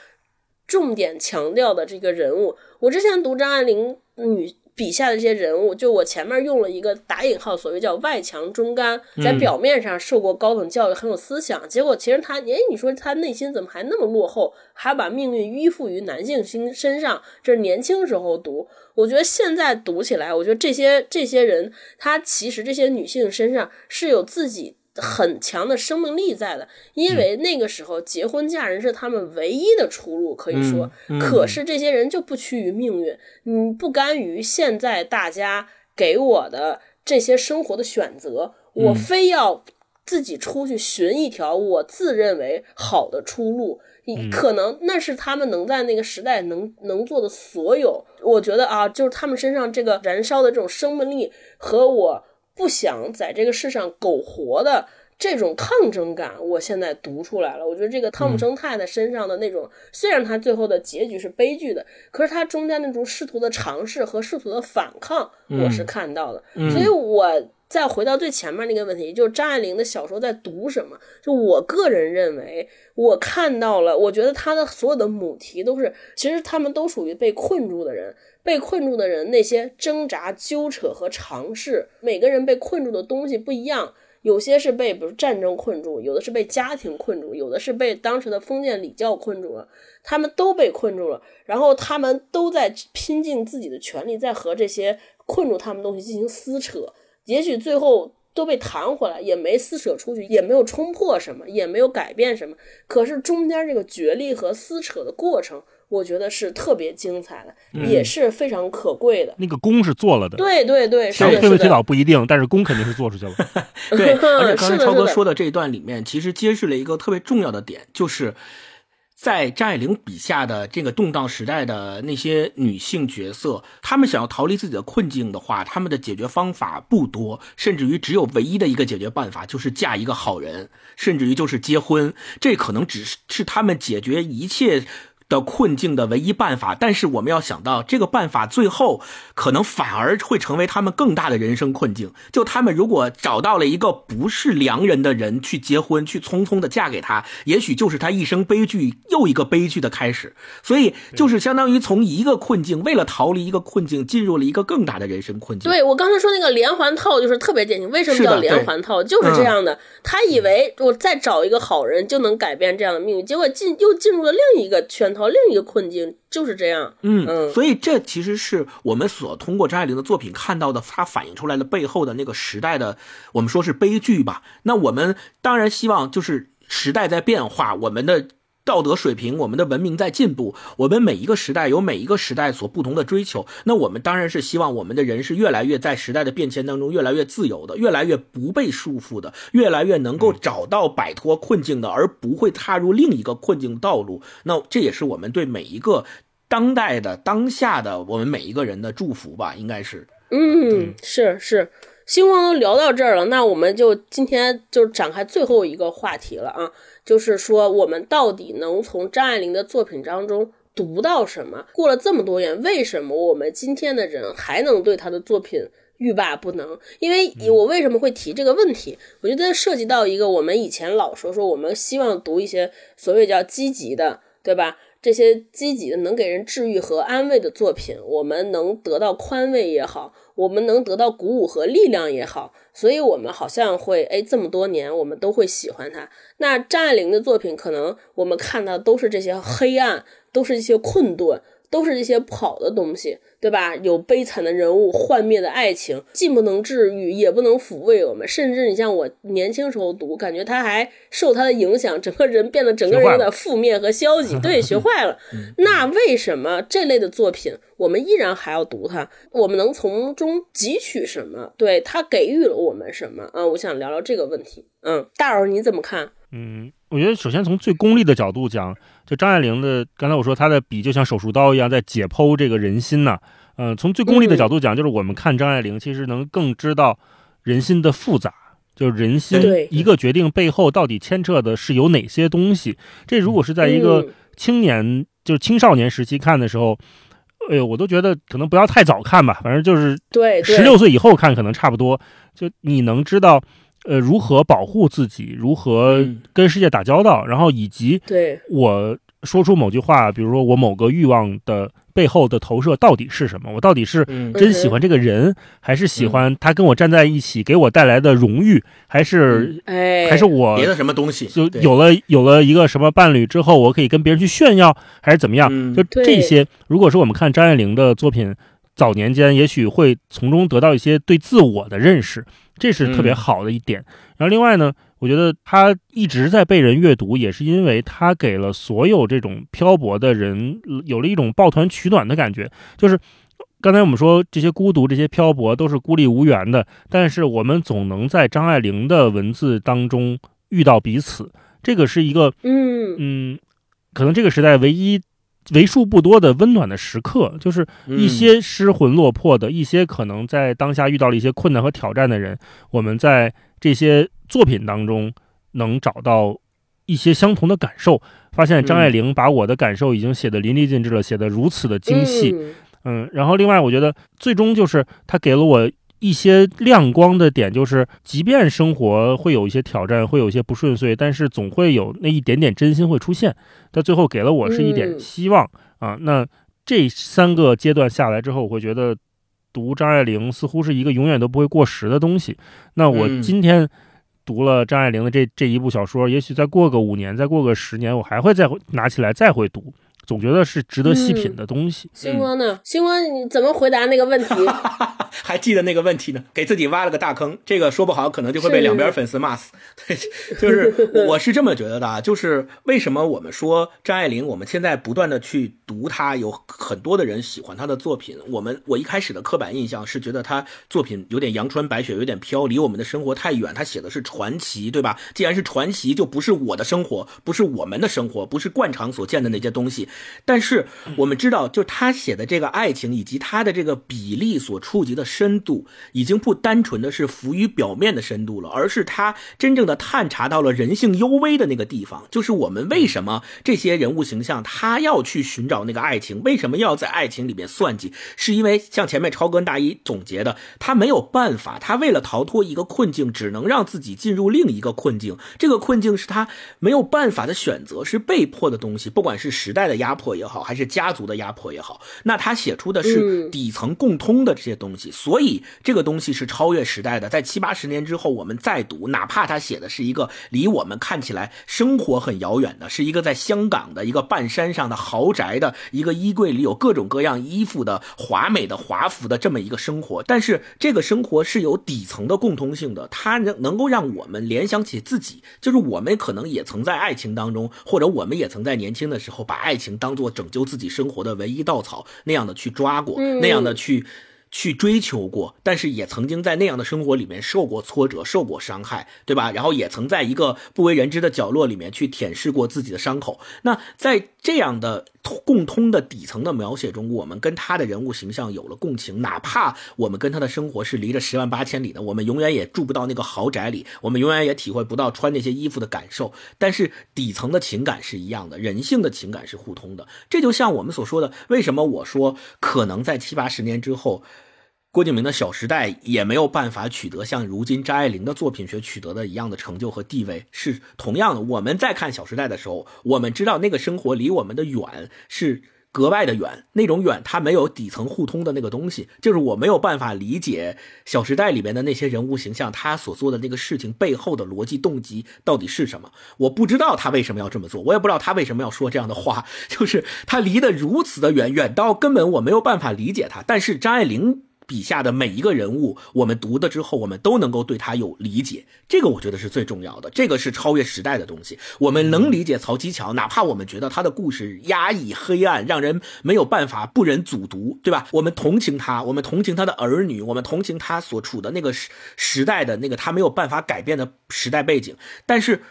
重点强调的这个人物。我之前读张爱玲女笔下的这些人物，就我前面用了一个打引号，所谓叫外强中干，在表面上受过高等教育，很有思想，结果其实他，哎，你说他内心怎么还那么落后，还把命运依附于男性心身上？这是年轻时候读，我觉得现在读起来，我觉得这些这些人，他其实这些女性身上是有自己。很强的生命力在的，因为那个时候结婚嫁人是他们唯一的出路，可以说。可是这些人就不屈于命运，嗯，不甘于现在大家给我的这些生活的选择，我非要自己出去寻一条我自认为好的出路。可能那是他们能在那个时代能能做的所有。我觉得啊，就是他们身上这个燃烧的这种生命力和我。不想在这个世上苟活的这种抗争感，我现在读出来了。我觉得这个汤姆生太太身上的那种，虽然他最后的结局是悲剧的，可是他中间那种试图的尝试和试图的反抗，我是看到的。所以，我再回到最前面那个问题，就是张爱玲的小说在读什么？就我个人认为，我看到了，我觉得她的所有的母题都是，其实他们都属于被困住的人。被困住的人，那些挣扎、纠扯和尝试，每个人被困住的东西不一样。有些是被比如战争困住，有的是被家庭困住，有的是被当时的封建礼教困住了。他们都被困住了，然后他们都在拼尽自己的全力，在和这些困住他们东西进行撕扯。也许最后都被弹回来，也没撕扯出去，也没有冲破什么，也没有改变什么。可是中间这个角力和撕扯的过程。我觉得是特别精彩的，也是非常可贵的。那个功是做了的，对对对，是推不推倒不一定，但是功肯定是做出去了。对，而且刚才超哥说的这一段里面，其实揭示了一个特别重要的点，就是在张爱玲笔下的这个动荡时代的那些女性角色，她们想要逃离自己的困境的话，她们的解决方法不多，甚至于只有唯一的一个解决办法，就是嫁一个好人，甚至于就是结婚。这可能只是是他们解决一切。的困境的唯一办法，但是我们要想到这个办法最后可能反而会成为他们更大的人生困境。就他们如果找到了一个不是良人的人去结婚，去匆匆的嫁给他，也许就是他一生悲剧又一个悲剧的开始。所以就是相当于从一个困境，为了逃离一个困境，进入了一个更大的人生困境。对我刚才说那个连环套就是特别典型。为什么叫连环套？就是这样的。他以为我再找一个好人就能改变这样的命运，结果进又进入了另一个圈套。另一个困境就是这样，嗯嗯，所以这其实是我们所通过张爱玲的作品看到的，它反映出来的背后的那个时代的，我们说是悲剧吧。那我们当然希望就是时代在变化，我们的。道德水平，我们的文明在进步。我们每一个时代有每一个时代所不同的追求。那我们当然是希望我们的人是越来越在时代的变迁当中越来越自由的，越来越不被束缚的，越来越能够找到摆脱困境的，而不会踏入另一个困境道路。那这也是我们对每一个当代的当下的我们每一个人的祝福吧？应该是。嗯，是是。星光都聊到这儿了，那我们就今天就展开最后一个话题了啊。就是说，我们到底能从张爱玲的作品当中读到什么？过了这么多年，为什么我们今天的人还能对她的作品欲罢不能。因为我为什么会提这个问题？我觉得涉及到一个我们以前老说说，我们希望读一些所谓叫积极的，对吧？这些积极的能给人治愈和安慰的作品，我们能得到宽慰也好，我们能得到鼓舞和力量也好，所以我们好像会哎，这么多年我们都会喜欢他。那张爱玲的作品，可能我们看到都是这些黑暗，都是一些困顿。都是这些不好的东西，对吧？有悲惨的人物，幻灭的爱情，既不能治愈，也不能抚慰我们。甚至你像我年轻时候读，感觉他还受他的影响，整个人变得整个人有点负面和消极。对，学坏了。那为什么这类的作品我们依然还要读它？我们能从中汲取什么？对他给予了我们什么？啊，我想聊聊这个问题。嗯，大老师你怎么看？嗯，我觉得首先从最功利的角度讲。就张爱玲的，刚才我说她的笔就像手术刀一样，在解剖这个人心呢。嗯，从最功利的角度讲，就是我们看张爱玲，其实能更知道人心的复杂，就是人心一个决定背后到底牵扯的是有哪些东西。这如果是在一个青年，就是青少年时期看的时候，哎呦，我都觉得可能不要太早看吧，反正就是对十六岁以后看可能差不多。就你能知道。呃，如何保护自己？如何跟世界打交道？然后以及对我说出某句话，比如说我某个欲望的背后的投射到底是什么？我到底是真喜欢这个人，还是喜欢他跟我站在一起给我带来的荣誉？还是还是我别的什么东西？就有了有了一个什么伴侣之后，我可以跟别人去炫耀，还是怎么样？就这些。如果说我们看张爱玲的作品，早年间也许会从中得到一些对自我的认识。这是特别好的一点。然后另外呢，我觉得他一直在被人阅读，也是因为他给了所有这种漂泊的人有了一种抱团取暖的感觉。就是刚才我们说这些孤独、这些漂泊都是孤立无援的，但是我们总能在张爱玲的文字当中遇到彼此。这个是一个，嗯嗯，可能这个时代唯一。为数不多的温暖的时刻，就是一些失魂落魄的一些可能在当下遇到了一些困难和挑战的人，我们在这些作品当中能找到一些相同的感受。发现张爱玲把我的感受已经写得淋漓尽致了，写得如此的精细。嗯，然后另外我觉得最终就是她给了我。一些亮光的点，就是即便生活会有一些挑战，会有一些不顺遂，但是总会有那一点点真心会出现。到最后给了我是一点希望啊。那这三个阶段下来之后，我会觉得读张爱玲似乎是一个永远都不会过时的东西。那我今天读了张爱玲的这这一部小说，也许再过个五年，再过个十年，我还会再拿起来再会读。总觉得是值得细品的东西。星光呢？星光，你怎么回答那个问题？还记得那个问题呢？给自己挖了个大坑。这个说不好，可能就会被两边粉丝骂死。对，就是 我是这么觉得的啊。就是为什么我们说张爱玲，我们现在不断的去读她，有很多的人喜欢她的作品。我们我一开始的刻板印象是觉得她作品有点阳春白雪，有点飘，离我们的生活太远。她写的是传奇，对吧？既然是传奇，就不是我的生活，不是我们的生活，不是惯常所见的那些东西。但是我们知道，就他写的这个爱情，以及他的这个比例所触及的深度，已经不单纯的是浮于表面的深度了，而是他真正的探查到了人性幽微的那个地方。就是我们为什么这些人物形象他要去寻找那个爱情，为什么要在爱情里面算计？是因为像前面超哥大一总结的，他没有办法，他为了逃脱一个困境，只能让自己进入另一个困境。这个困境是他没有办法的选择，是被迫的东西，不管是时代的压。压迫也好，还是家族的压迫也好，那他写出的是底层共通的这些东西，所以这个东西是超越时代的。在七八十年之后，我们再读，哪怕他写的是一个离我们看起来生活很遥远的，是一个在香港的一个半山上的豪宅的一个衣柜里有各种各样衣服的华美的华服的这么一个生活，但是这个生活是有底层的共通性的，它能能够让我们联想起自己，就是我们可能也曾在爱情当中，或者我们也曾在年轻的时候把爱情。当做拯救自己生活的唯一稻草那样的去抓过，那样的去去追求过，但是也曾经在那样的生活里面受过挫折、受过伤害，对吧？然后也曾在一个不为人知的角落里面去舔舐过自己的伤口。那在这样的。共通的底层的描写中，我们跟他的人物形象有了共情，哪怕我们跟他的生活是离着十万八千里的，我们永远也住不到那个豪宅里，我们永远也体会不到穿那些衣服的感受。但是底层的情感是一样的，人性的情感是互通的。这就像我们所说的，为什么我说可能在七八十年之后。郭敬明的《小时代》也没有办法取得像如今张爱玲的作品所取得的一样的成就和地位，是同样的。我们在看《小时代》的时候，我们知道那个生活离我们的远是格外的远，那种远它没有底层互通的那个东西，就是我没有办法理解《小时代》里面的那些人物形象，他所做的那个事情背后的逻辑动机到底是什么？我不知道他为什么要这么做，我也不知道他为什么要说这样的话，就是他离得如此的远，远到根本我没有办法理解他。但是张爱玲。笔下的每一个人物，我们读的之后，我们都能够对他有理解，这个我觉得是最重要的，这个是超越时代的东西。我们能理解曹七巧，哪怕我们觉得他的故事压抑、黑暗，让人没有办法不忍卒读，对吧？我们同情他，我们同情他的儿女，我们同情他所处的那个时时代的那个他没有办法改变的时代背景，但是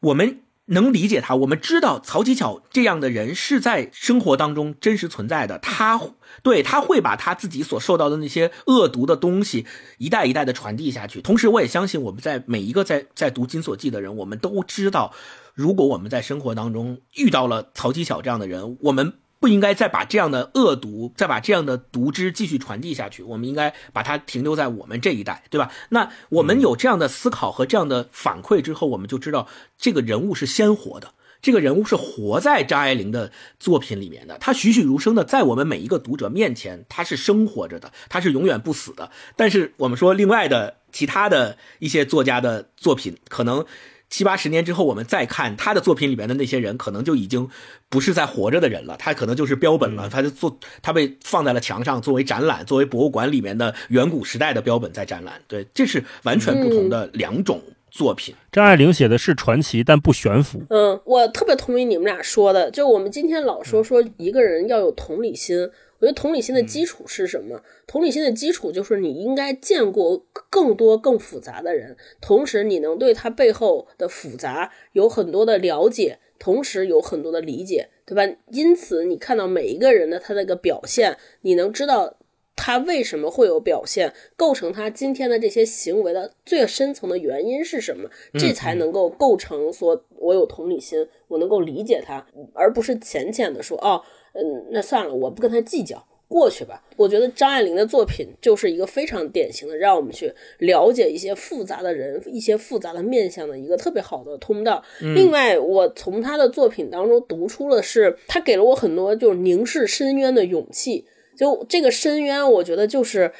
我们。能理解他，我们知道曹七巧这样的人是在生活当中真实存在的。他对他会把他自己所受到的那些恶毒的东西一代一代的传递下去。同时，我也相信我们在每一个在在读《金锁记》的人，我们都知道，如果我们在生活当中遇到了曹七巧这样的人，我们。不应该再把这样的恶毒，再把这样的毒汁继续传递下去。我们应该把它停留在我们这一代，对吧？那我们有这样的思考和这样的反馈之后，我们就知道这个人物是鲜活的，这个人物是活在张爱玲的作品里面的，他栩栩如生的在我们每一个读者面前，他是生活着的，他是永远不死的。但是我们说，另外的其他的一些作家的作品，可能。七八十年之后，我们再看他的作品里面的那些人，可能就已经不是在活着的人了。他可能就是标本了，他就做，他被放在了墙上，作为展览，作为博物馆里面的远古时代的标本在展览。对，这是完全不同的两种作品。张爱玲写的是传奇，但不悬浮。嗯，我特别同意你们俩说的，就我们今天老说说一个人要有同理心。我觉得同理心的基础是什么？同理心的基础就是你应该见过更多更复杂的人，同时你能对他背后的复杂有很多的了解，同时有很多的理解，对吧？因此你看到每一个人的他那个表现，你能知道他为什么会有表现，构成他今天的这些行为的最深层的原因是什么？这才能够构成说我有同理心，我能够理解他，而不是浅浅的说哦。嗯，那算了，我不跟他计较，过去吧。我觉得张爱玲的作品就是一个非常典型的，让我们去了解一些复杂的人、一些复杂的面相的一个特别好的通道。另外，我从她的作品当中读出了是，她给了我很多就是凝视深渊的勇气。就这个深渊，我觉得就是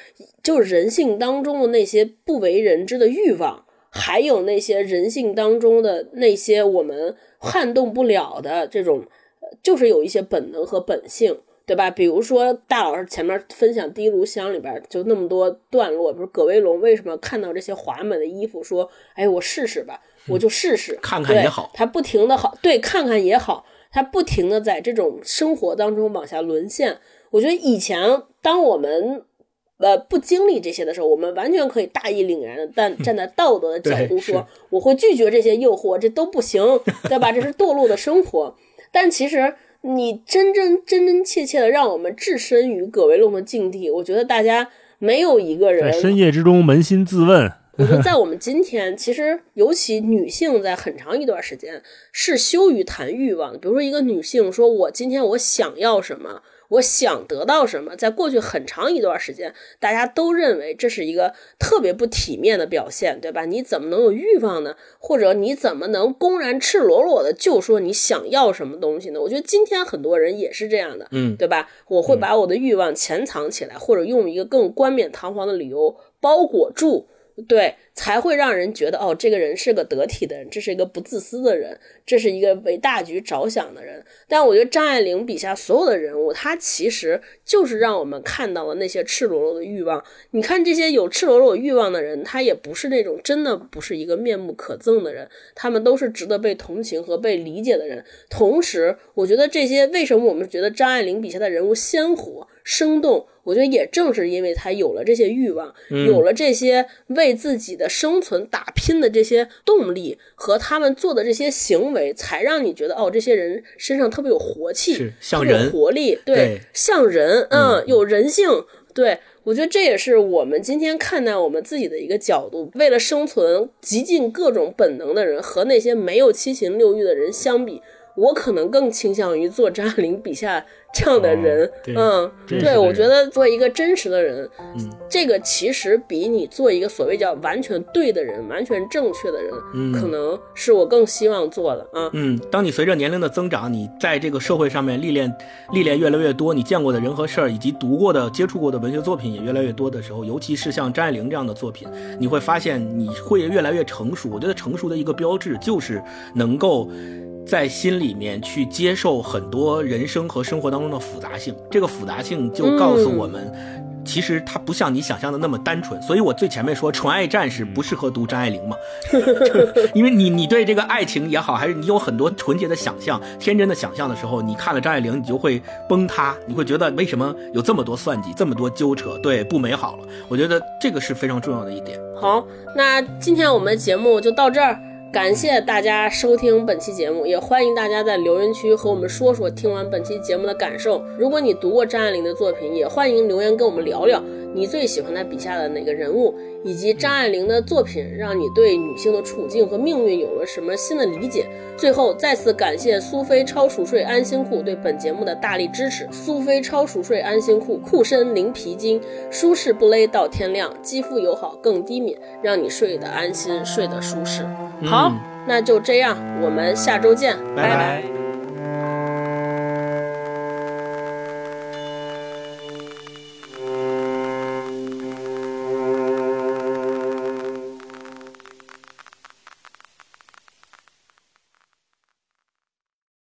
就是人性当中的那些不为人知的欲望，还有那些人性当中的那些我们撼动不了的这种。就是有一些本能和本性，对吧？比如说大老师前面分享《第一炉香》里边就那么多段落，比如葛威龙为什么看到这些华美的衣服，说：“哎，我试试吧，我就试试，看看也好。”他不停的好，对，看看也好，他不停的在这种生活当中往下沦陷。我觉得以前当我们呃不经历这些的时候，我们完全可以大义凛然的，但站在道德的角度说，我会拒绝这些诱惑，这都不行，对吧？这是堕落的生活。但其实，你真真真真切切的让我们置身于葛维龙的境地，我觉得大家没有一个人在深夜之中扪心自问。我觉得在我们今天，其实尤其女性在很长一段时间是羞于谈欲望的。比如说，一个女性说：“我今天我想要什么。”我想得到什么，在过去很长一段时间，大家都认为这是一个特别不体面的表现，对吧？你怎么能有欲望呢？或者你怎么能公然赤裸裸的就说你想要什么东西呢？我觉得今天很多人也是这样的，嗯，对吧？我会把我的欲望潜藏起来，或者用一个更冠冕堂皇的理由包裹住。对，才会让人觉得哦，这个人是个得体的人，这是一个不自私的人，这是一个为大局着想的人。但我觉得张爱玲笔下所有的人物，他其实就是让我们看到了那些赤裸裸的欲望。你看这些有赤裸裸欲望的人，他也不是那种真的不是一个面目可憎的人，他们都是值得被同情和被理解的人。同时，我觉得这些为什么我们觉得张爱玲笔下的人物鲜活？生动，我觉得也正是因为他有了这些欲望，有了这些为自己的生存打拼的这些动力和他们做的这些行为，才让你觉得哦，这些人身上特别有活气，像人活力，对，像人，嗯，有人性。对我觉得这也是我们今天看待我们自己的一个角度。为了生存，极尽各种本能的人和那些没有七情六欲的人相比。我可能更倾向于做张爱玲笔下这样的人。嗯，对，我觉得做一个真实的人，这个其实比你做一个所谓叫完全对的人、完全正确的人，可能是我更希望做的啊。嗯，当你随着年龄的增长，你在这个社会上面历练历练越来越多，你见过的人和事儿，以及读过的、接触过的文学作品也越来越多的时候，尤其是像张爱玲这样的作品，你会发现你会越来越成熟。我觉得成熟的一个标志就是能够。在心里面去接受很多人生和生活当中的复杂性，这个复杂性就告诉我们，其实它不像你想象的那么单纯。所以我最前面说《纯爱战士》不适合读张爱玲嘛，因为你你对这个爱情也好，还是你有很多纯洁的想象、天真的想象的时候，你看了张爱玲，你就会崩塌，你会觉得为什么有这么多算计、这么多纠扯，对，不美好了。我觉得这个是非常重要的一点。好，那今天我们的节目就到这儿。感谢大家收听本期节目，也欢迎大家在留言区和我们说说听完本期节目的感受。如果你读过张爱玲的作品，也欢迎留言跟我们聊聊。你最喜欢他笔下的哪个人物，以及张爱玲的作品让你对女性的处境和命运有了什么新的理解？最后再次感谢苏菲超熟睡安心裤对本节目的大力支持。苏菲超熟睡安心裤，裤身零皮筋，舒适不勒到天亮，肌肤友好更低敏，让你睡得安心，睡得舒适。好，那就这样，我们下周见，拜拜。